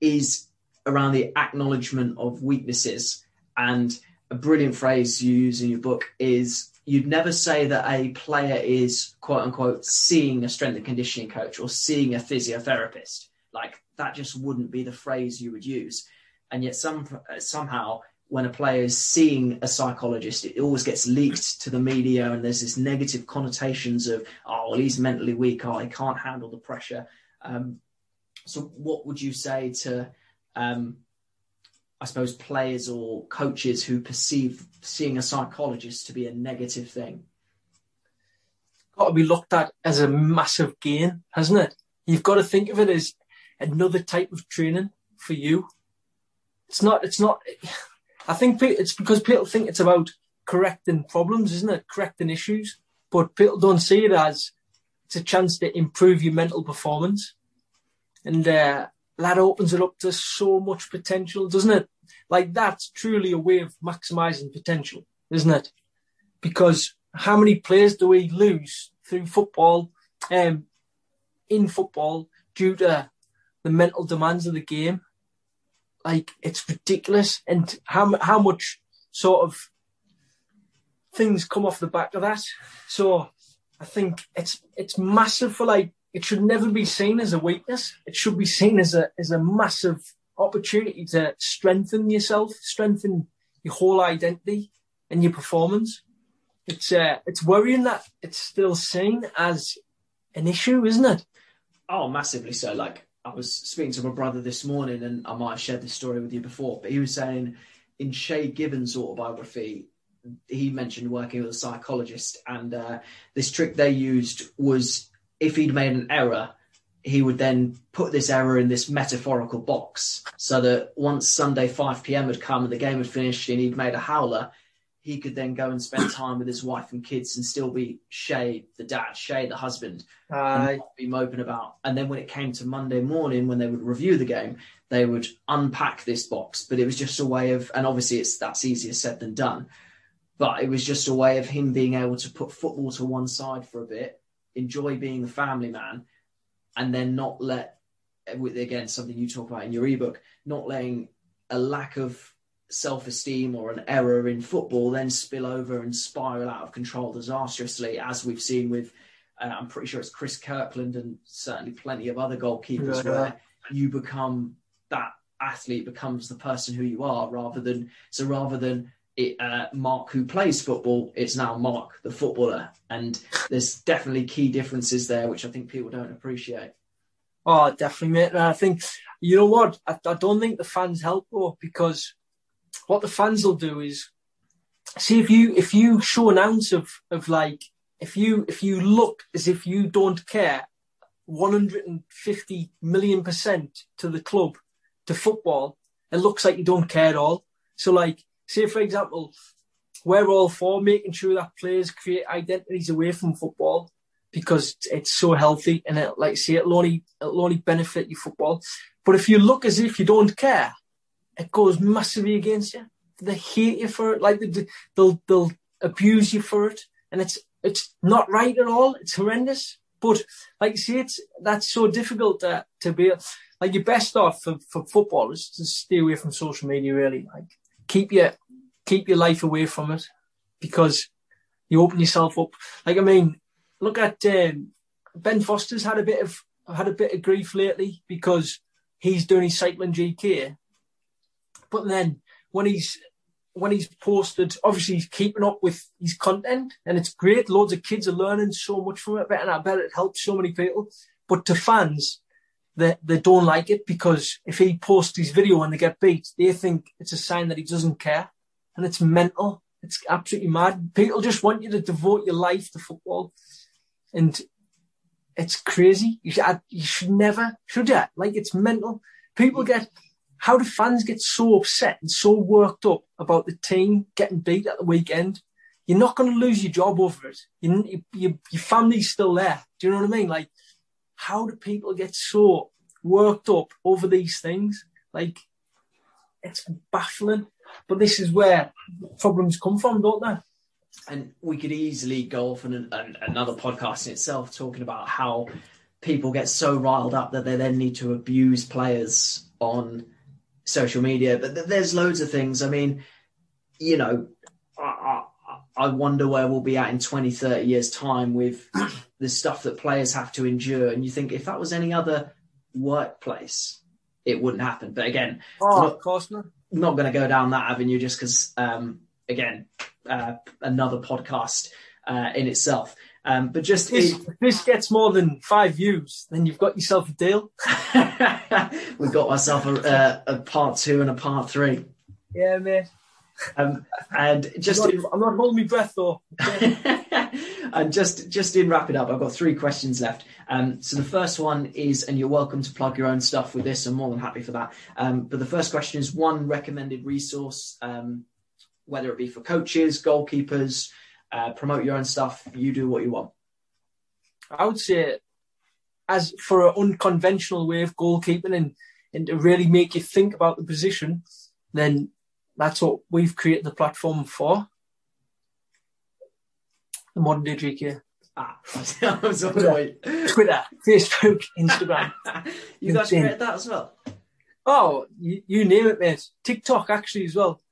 is around the acknowledgement of weaknesses. And a brilliant phrase you use in your book is you'd never say that a player is quote unquote seeing a strength and conditioning coach or seeing a physiotherapist. Like that just wouldn't be the phrase you would use. And yet some somehow when a player is seeing a psychologist, it always gets leaked to the media, and there's this negative connotations of, oh, well, he's mentally weak, oh, he can't handle the pressure. Um, so, what would you say to, um, I suppose, players or coaches who perceive seeing a psychologist to be a negative thing? Got to be looked at as a massive gain, hasn't it? You've got to think of it as another type of training for you. It's not. It's not. I think it's because people think it's about correcting problems, isn't it? Correcting issues, but people don't see it as it's a chance to improve your mental performance, and uh, that opens it up to so much potential, doesn't it? Like that's truly a way of maximizing potential, isn't it? Because how many players do we lose through football, um, in football, due to the mental demands of the game? Like it's ridiculous, and how how much sort of things come off the back of that. So I think it's it's massive for like it should never be seen as a weakness. It should be seen as a as a massive opportunity to strengthen yourself, strengthen your whole identity and your performance. It's uh, it's worrying that it's still seen as an issue, isn't it? Oh, massively so. Like I was speaking to my brother this morning, and I might have shared this story with you before, but he was saying in Shay Given's autobiography, he mentioned working with a psychologist, and uh, this trick they used was if he'd made an error, he would then put this error in this metaphorical box, so that once Sunday 5 p.m. had come and the game had finished and he'd made a howler, he could then go and spend time with his wife and kids and still be Shay, the dad, Shay, the husband, and be moping about. And then when it came to Monday morning, when they would review the game, they would unpack this box. But it was just a way of, and obviously it's that's easier said than done. But it was just a way of him being able to put football to one side for a bit, enjoy being the family man, and then not let, again, something you talk about in your ebook, not letting a lack of self-esteem or an error in football then spill over and spiral out of control disastrously, as we've seen with, uh, I'm pretty sure it's Chris Kirkland and certainly plenty of other goalkeepers, yeah, where you become that athlete becomes the person who you are, rather than so rather than it, uh, Mark who plays football, it's now Mark the footballer, and there's definitely key differences there, which I think people don't appreciate. Oh, definitely, mate. And I think you know what? I, I don't think the fans help though because what the fans will do is see if you if you show an ounce of of like if you if you look as if you don't care 150 million percent to the club to football it looks like you don't care at all so like say for example we're all for making sure that players create identities away from football because it's so healthy and it, like say it'll only it'll only benefit your football but if you look as if you don't care it goes massively against you. They hate you for it. Like they, they'll they'll abuse you for it, and it's it's not right at all. It's horrendous. But like you see, it's that's so difficult to to be like your best off for, for football is to stay away from social media. Really, like keep your keep your life away from it because you open yourself up. Like I mean, look at um, Ben Foster's had a bit of had a bit of grief lately because he's doing his cycling GK but then when he's when he's posted, obviously he's keeping up with his content, and it's great. Loads of kids are learning so much from it, and I bet it helps so many people. But to fans, they they don't like it because if he posts his video and they get beat, they think it's a sign that he doesn't care, and it's mental. It's absolutely mad. People just want you to devote your life to football, and it's crazy. You should, you should never, should you? Like it's mental. People get how do fans get so upset and so worked up about the team getting beat at the weekend? You're not going to lose your job over it. You, you, your family's still there. Do you know what I mean? Like, how do people get so worked up over these things? Like, it's baffling. But this is where problems come from, don't they? And we could easily go off on an, an, another podcast in itself talking about how people get so riled up that they then need to abuse players on social media, but there's loads of things. I mean, you know, I, I, I wonder where we'll be at in 20, 30 years' time with the stuff that players have to endure. And you think if that was any other workplace, it wouldn't happen. But again, Oh, not- of course not. not going to go down that avenue just because, um, again, uh, another podcast uh, in itself. Um, but just This, if this gets more than five views, then you've got yourself a deal. we got myself a, a, a part two and a part three. Yeah, mate. Um, and just I'm not, I'm not holding my breath though. Okay. and just just in wrap it up, I've got three questions left. Um, so the first one is, and you're welcome to plug your own stuff with this. I'm more than happy for that. Um, but the first question is one recommended resource, um, whether it be for coaches, goalkeepers, uh, promote your own stuff. You do what you want. I would say, as for an unconventional way of goalkeeping and, and to really make you think about the position, then that's what we've created the platform for. The modern day GK. Ah, I was on the way. Twitter, Facebook, Instagram. you guys created that as well. Oh, you, you name it, mate. TikTok actually as well.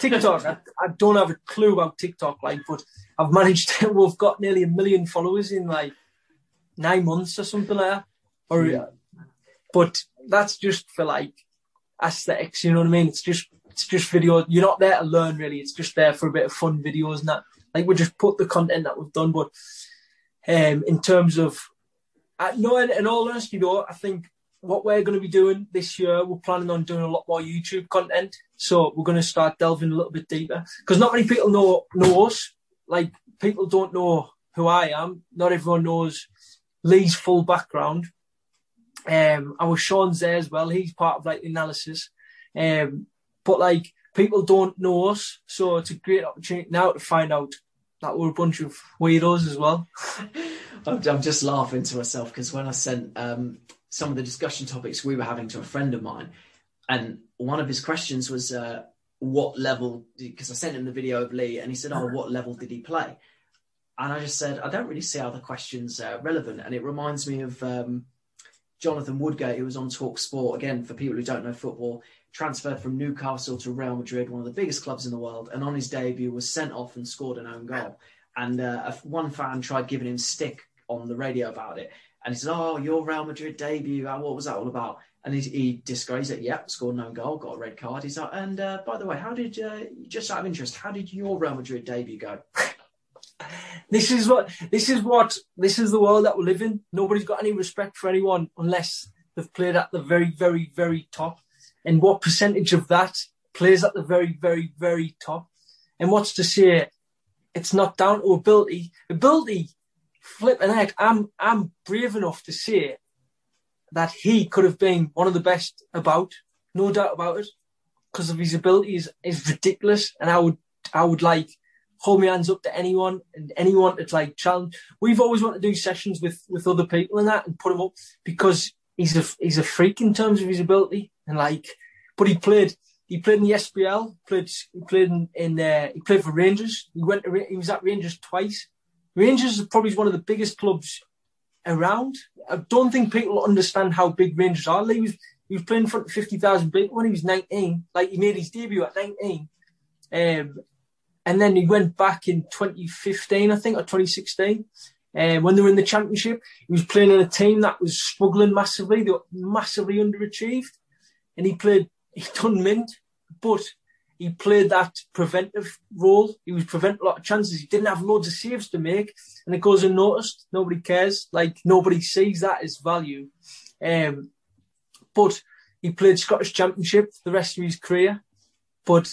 TikTok, I, I don't have a clue about TikTok, like, but I've managed to, we've got nearly a million followers in like nine months or something like that. Or, Yeah. but that's just for like aesthetics, you know what I mean? It's just, it's just video. You're not there to learn really. It's just there for a bit of fun videos and that. Like we just put the content that we've done, but um, in terms of, uh, no, in, in all honesty, though, I think what we're going to be doing this year, we're planning on doing a lot more YouTube content. So we're going to start delving a little bit deeper because not many people know know us. Like people don't know who I am. Not everyone knows Lee's full background. Um, I was Sean's there as well. He's part of like the analysis. Um, but like people don't know us, so it's a great opportunity now to find out that we're a bunch of weirdos as well. I'm, just laughing to myself because when I sent um, some of the discussion topics we were having to a friend of mine, and one of his questions was, uh, "What level?" Because I sent him the video of Lee, and he said, "Oh, what level did he play?" And I just said, "I don't really see how the question's uh, relevant," and it reminds me of um, Jonathan Woodgate, who was on Talk Sport again. For people who don't know football, transferred from Newcastle to Real Madrid, one of the biggest clubs in the world, and on his debut was sent off and scored an own goal. And uh, one fan tried giving him stick on the radio about it, and he said, "Oh, your Real Madrid debut, uh, what was that all about?" And he, he disgraced it. Yep, scored an own goal, got a red card. He's like, and uh, by the way, how did uh, just out of interest, how did your Real Madrid debut go? This is what this is what this is the world that we live in. Nobody's got any respect for anyone unless they've played at the very, very, very top. And what percentage of that plays at the very, very, very top? And what's to say it's not down to ability? Ability, flipping heck, I'm I'm brave enough to say that he could have been one of the best about, no doubt about it, because of his ability is, is ridiculous. And I would I would like hold my hands up to anyone and anyone that's like challenge. We've always wanted to do sessions with with other people and that and put him up because he's a he's a freak in terms of his ability and like. But he played he played in the SPL. Played he played in, in uh, he played for Rangers. He went to he was at Rangers twice. Rangers is probably one of the biggest clubs around. I don't think people understand how big Rangers are. He was he was playing in front of fifty thousand people when he was nineteen. Like he made his debut at nineteen. Um, and then he went back in 2015, I think, or 2016. Um, when they were in the championship, he was playing in a team that was struggling massively. They were massively underachieved, and he played. He done mint, but he played that preventive role. He was prevent a lot of chances. He didn't have loads of saves to make, and it goes unnoticed. Nobody cares. Like nobody sees that as value. Um, but he played Scottish Championship the rest of his career. But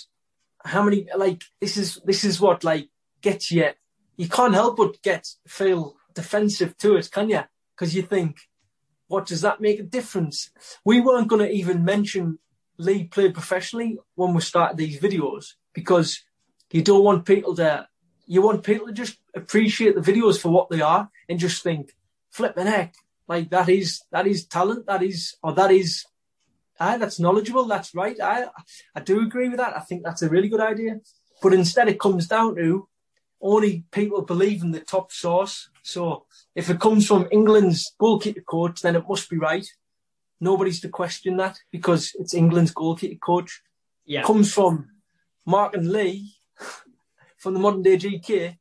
how many like this is this is what like gets you you can't help but get feel defensive to it can you because you think what does that make a difference we weren't going to even mention lee played professionally when we started these videos because you don't want people to you want people to just appreciate the videos for what they are and just think flipping heck like that is that is talent that is or that is Aye, that's knowledgeable. That's right. I I do agree with that. I think that's a really good idea. But instead, it comes down to only people believe in the top source. So if it comes from England's goalkeeper coach, then it must be right. Nobody's to question that because it's England's goalkeeper coach. Yeah, Comes from Mark and Lee from the modern day GK,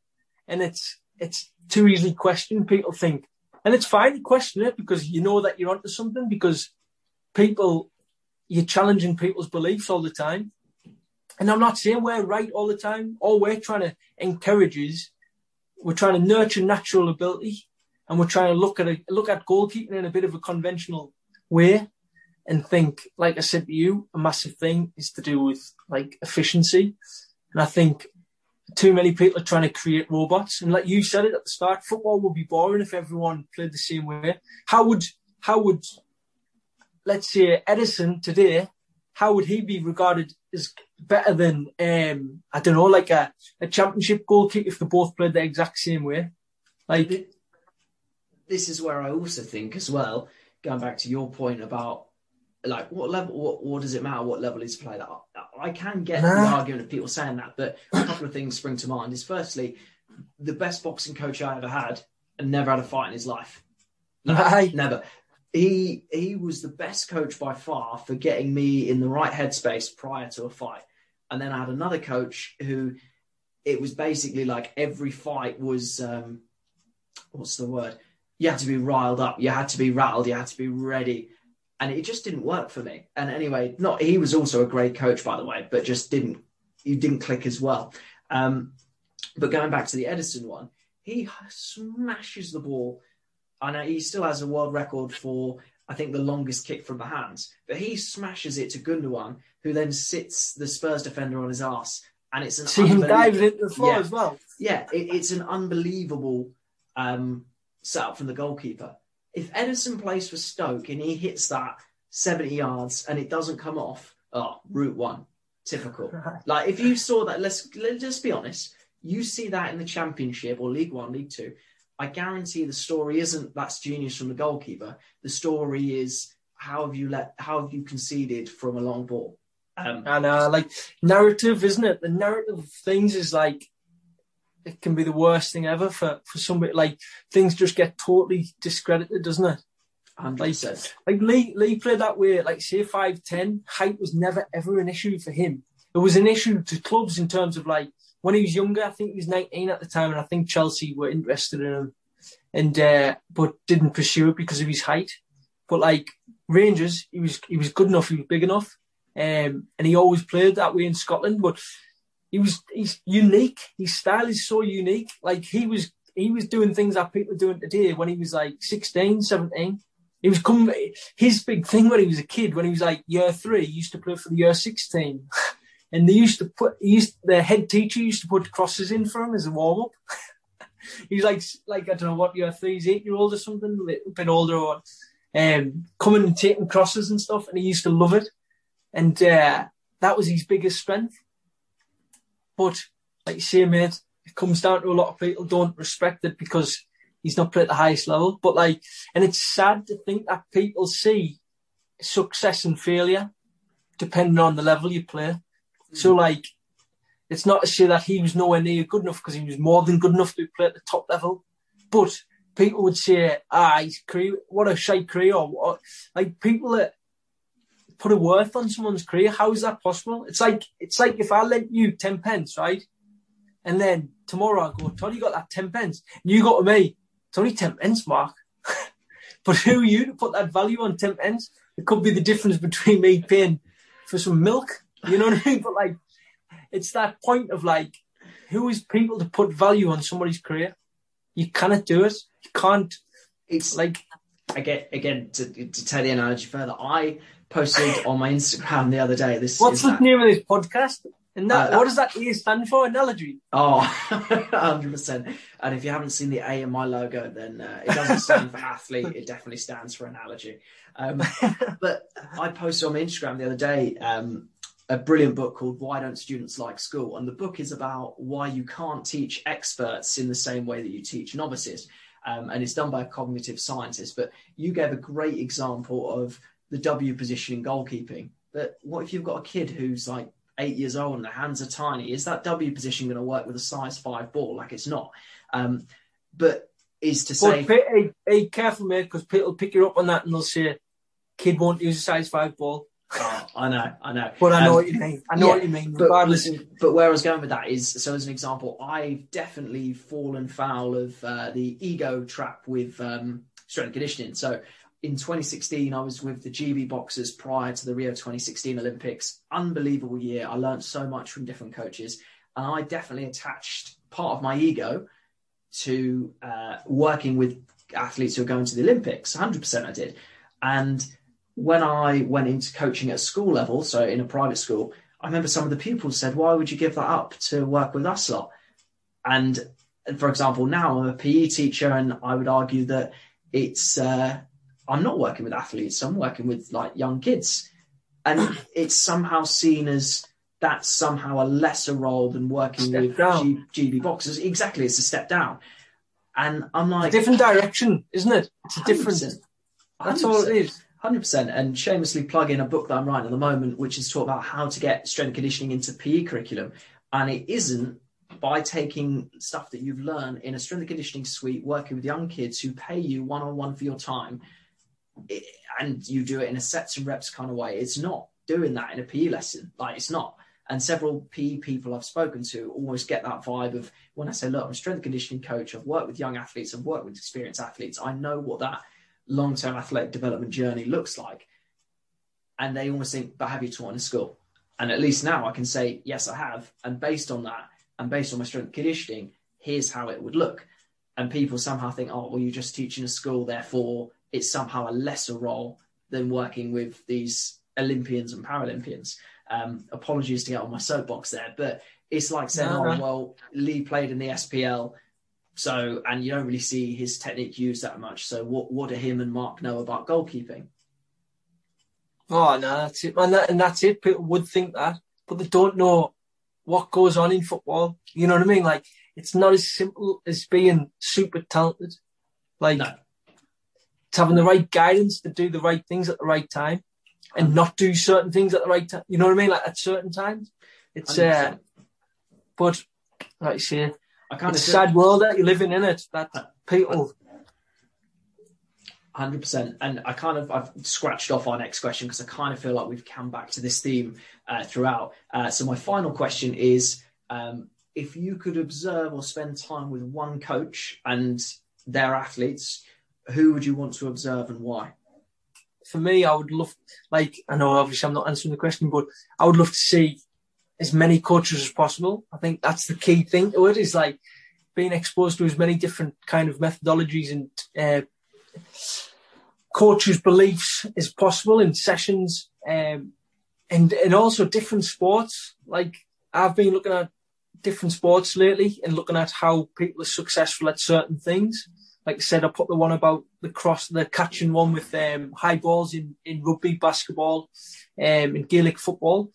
and it's it's too easily questioned. People think, and it's fine to question it because you know that you're onto something because people you're challenging people's beliefs all the time. And I'm not saying we're right all the time. All we're trying to encourage is we're trying to nurture natural ability and we're trying to look at a, look at goalkeeping in a bit of a conventional way and think, like I said to you, a massive thing is to do with like efficiency. And I think too many people are trying to create robots. And like you said it at the start, football would be boring if everyone played the same way. How would how would let's say Ederson today, how would he be regarded as better than um, I don't know, like a, a championship goalkeeper if they both played the exact same way? Like this is where I also think as well, going back to your point about like what level what, what does it matter what level is played at? I can get nah. the argument of people saying that, but a couple of things spring to mind is firstly, the best boxing coach I ever had and never had a fight in his life. No, never he he was the best coach by far for getting me in the right headspace prior to a fight. And then I had another coach who it was basically like every fight was um, what's the word? You had to be riled up, you had to be rattled, you had to be ready. And it just didn't work for me. And anyway, not he was also a great coach, by the way, but just didn't you didn't click as well. Um, but going back to the Ederson one, he smashes the ball I know he still has a world record for I think the longest kick from the hands, but he smashes it to Gundogan, who then sits the Spurs defender on his ass, and it's an see him dive into the floor yeah. as well. Yeah, it, it's an unbelievable um, setup from the goalkeeper. If Ederson plays for Stoke and he hits that seventy yards and it doesn't come off, oh, route one, typical. like if you saw that, let's let's just be honest. You see that in the Championship or League One, League Two I guarantee the story isn't that's genius from the goalkeeper. The story is how have you let how have you conceded from a long ball? Um, and uh, like narrative, isn't it? The narrative of things is like it can be the worst thing ever for for somebody. Like things just get totally discredited, doesn't it? And like, like Lee Lee played that way. Like say five ten, height was never ever an issue for him. It was an issue to clubs in terms of like when he was younger, I think he was 19 at the time, and I think Chelsea were interested in him, and uh, but didn't pursue it because of his height. But like Rangers, he was he was good enough, he was big enough, um, and he always played that way in Scotland. But he was he's unique. His style is so unique. Like he was he was doing things that people are doing today when he was like 16, 17. He was coming. His big thing when he was a kid, when he was like year three, he used to play for the year six team. and they used to put used the head teacher used to put crosses in for him as a warm up. he's like like I don't know what year three, eight year old or something, a little bit older, or um, coming and taking crosses and stuff, and he used to love it, and uh, that was his biggest strength. But like you say, mate, it comes down to a lot of people don't respect it because he's not played at the highest level. But like, and it's sad to think that people see success and failure depending on the level you play. So like, it's not to say that he was nowhere near good enough because he was more than good enough to play at the top level. But people would say, ah, he's career, what a shite career. Or, like people that put a worth on someone's career, how is that possible? It's like it's like if I lent you ten pence, right? And then tomorrow I go, Tony got that ten pence. And you go to me, it's only ten pence, Mark. but who are you to put that value on ten pence? It could be the difference between me paying for some milk you know what I mean? But like, it's that point of like, who is people to put value on somebody's career? You cannot do it. You can't. It's like again, again to, to tell the analogy further. I posted on my Instagram the other day. This what's the that, name of this podcast? And that, uh, what does that A stand for? Analogy. Oh, 100%. And if you haven't seen the A in my logo, then uh, it doesn't stand for athlete. It definitely stands for analogy. Um, but I posted on my Instagram the other day um, a brilliant book called Why Don't Students Like School? And the book is about why you can't teach experts in the same way that you teach novices. Um, and it's done by a cognitive scientist. But you gave a great example of the W position in goalkeeping. But what if you've got a kid who's like eight years old and their hands are tiny? Is that W position going to work with a size five ball? Like it's not. Um, but is to say, but, hey, hey, careful, mate, because people pick you up on that and they'll say, "Kid won't use a size five ball." Oh, I know, I know. But I know Um, what you mean. I know yeah, what you mean. But, but where I was going with that is, so as an example, I've definitely fallen foul of uh, the ego trap with um, strength and conditioning. So in 2016, I was with the GB boxers prior to the Rio 2016 Olympics. Unbelievable year. I learned so much from different coaches, and I definitely attached part of my ego to uh, working with athletes who are going to the Olympics. 100% I did. And when I went into coaching at school level, so in a private school, I remember some of the pupils said, "Why would you give that up to work with us lot?" And for example, now I'm a PE teacher, and I would argue that it's uh, I'm not working with athletes; I'm working with like young kids, and it's somehow seen as that's somehow a lesser role than working Step with down. G- GB boxers. Exactly, it's a step down. And I'm like, different direction, isn't it? It's a different. 100%. That's all it is. Hundred percent, and shamelessly plug in a book that I'm writing at the moment, which is talk about how to get strength conditioning into PE curriculum. And it isn't by taking stuff that you've learned in a strength conditioning suite, working with young kids who pay you one on one for your time, it, and you do it in a sets and reps kind of way. It's not doing that in a PE lesson. Like it's not. And several PE people I've spoken to almost get that vibe of when I say, look, I'm a strength conditioning coach. I've worked with young athletes. I've worked with experienced athletes. I know what that long-term athletic development journey looks like. And they almost think but have you taught in a school? And at least now i can say yes i have. And based on that and based on my strength conditioning here's how it would look. And people somehow think oh well you just teach in a school therefore it's somehow a lesser role than working with these olympians and paralympians. Um, apologies to get on my soapbox there but it's like saying No, oh well lee played in the spl so, and you don't really see his technique used that much. So, what what do him and Mark know about goalkeeping? Oh no, that's it, man. That, and that's it. People would think that, but they don't know what goes on in football. You know what I mean? Like it's not as simple as being super talented. Like No. it's having the right guidance to do the right things at the right time, and not do certain things at the right time. You know what I mean? Like at certain times, it's uh. 100%. But like I say, I kind it's a sad world that you're living in. It that people. Hundred percent, and I kind of I've scratched off our next question because I kind of feel like we've come back to this theme uh, throughout. Uh, so my final question is: um, if you could observe or spend time with one coach and their athletes, who would you want to observe and why? for me, I would love, like, I know obviously I'm not answering the question, but I would love to see as many coaches as possible. I think that's the key thing to it is like being exposed to as many different kind of methodologies and uh, coaches' beliefs as possible in sessions, um, and and also different sports. Like I've been looking at different sports lately and looking at how people are successful at certain things. Like I said, I put the one about the cross, the catching one with um, high balls in, in rugby, basketball, um, and Gaelic football.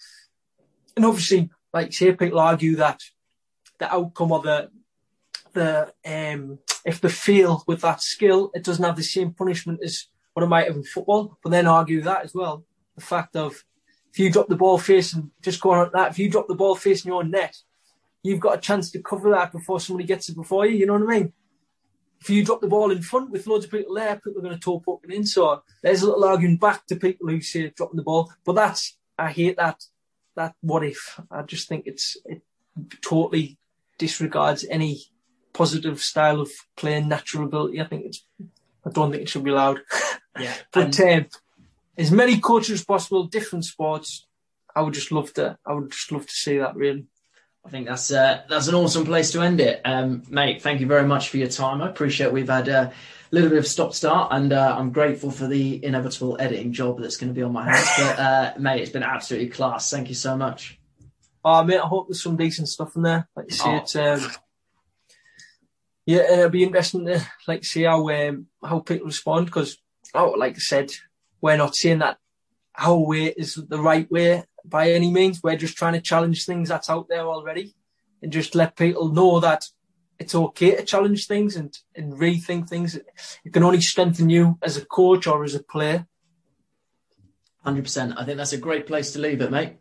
And obviously, like say, people argue that the outcome of the the um, if they fail with that skill, it doesn't have the same punishment as what it might have in football. But then argue that as well, the fact of if you drop the ball facing, just going on that, if you drop the ball facing your net, you've got a chance to cover that before somebody gets it before you. You know what I mean? If you drop the ball in front with loads of people there, people are going to toe poking in. So there's a little arguing back to people who say dropping the ball. But that's I hate that that what if. I just think it's it totally disregards any positive style of playing natural ability. I think it's I don't think it should be allowed. Yeah, But um, as many coaches as possible, different sports. I would just love to. I would just love to see that. Really. I think that's uh, that's an awesome place to end it, um, mate. Thank you very much for your time. I appreciate we've had a little bit of stop start, and uh, I'm grateful for the inevitable editing job that's going to be on my hands. But uh, mate, it's been absolutely class. Thank you so much. Oh mate, I hope there's some decent stuff in there. Like you say, Oh. it's um, yeah, it'll be interesting to like see how um, how people respond because, oh, like I said, we're not saying that our way is the right way by any means. We're just trying to challenge things that's out there already, and just let people know that it's okay to challenge things and and rethink things. It can only strengthen you as a coach or as a player. Hundred percent. I think that's a great place to leave it, mate.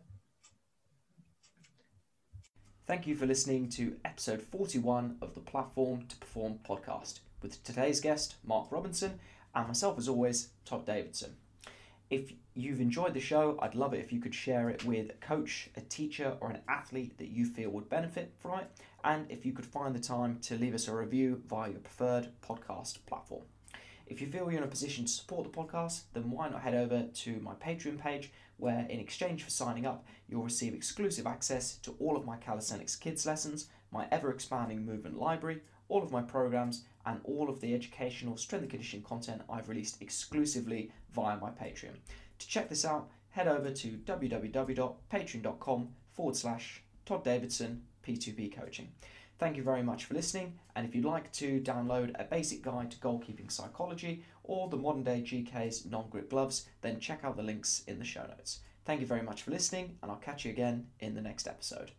Thank you for listening to episode 41 of the Platform to Perform podcast with today's guest, Mark Robinson, and myself, as always, Todd Davidson. If you've enjoyed the show, I'd love it if you could share it with a coach, a teacher, or an athlete that you feel would benefit from it. And if you could find the time to leave us a review via your preferred podcast platform. If you feel you're in a position to support the podcast, then why not head over to my Patreon page, where in exchange for signing up, you'll receive exclusive access to all of my calisthenics kids lessons, my ever expanding movement library, all of my programs, and all of the educational strength and conditioning content I've released exclusively via my Patreon. To check this out, head over to www.patreon.com forward slash Todd Davidson P2P Coaching. Thank you very much for listening, and if you'd like to download a basic guide to goalkeeping psychology or the modern day GK's non grip gloves, then check out the links in the show notes. Thank you very much for listening, and I'll catch you again in the next episode.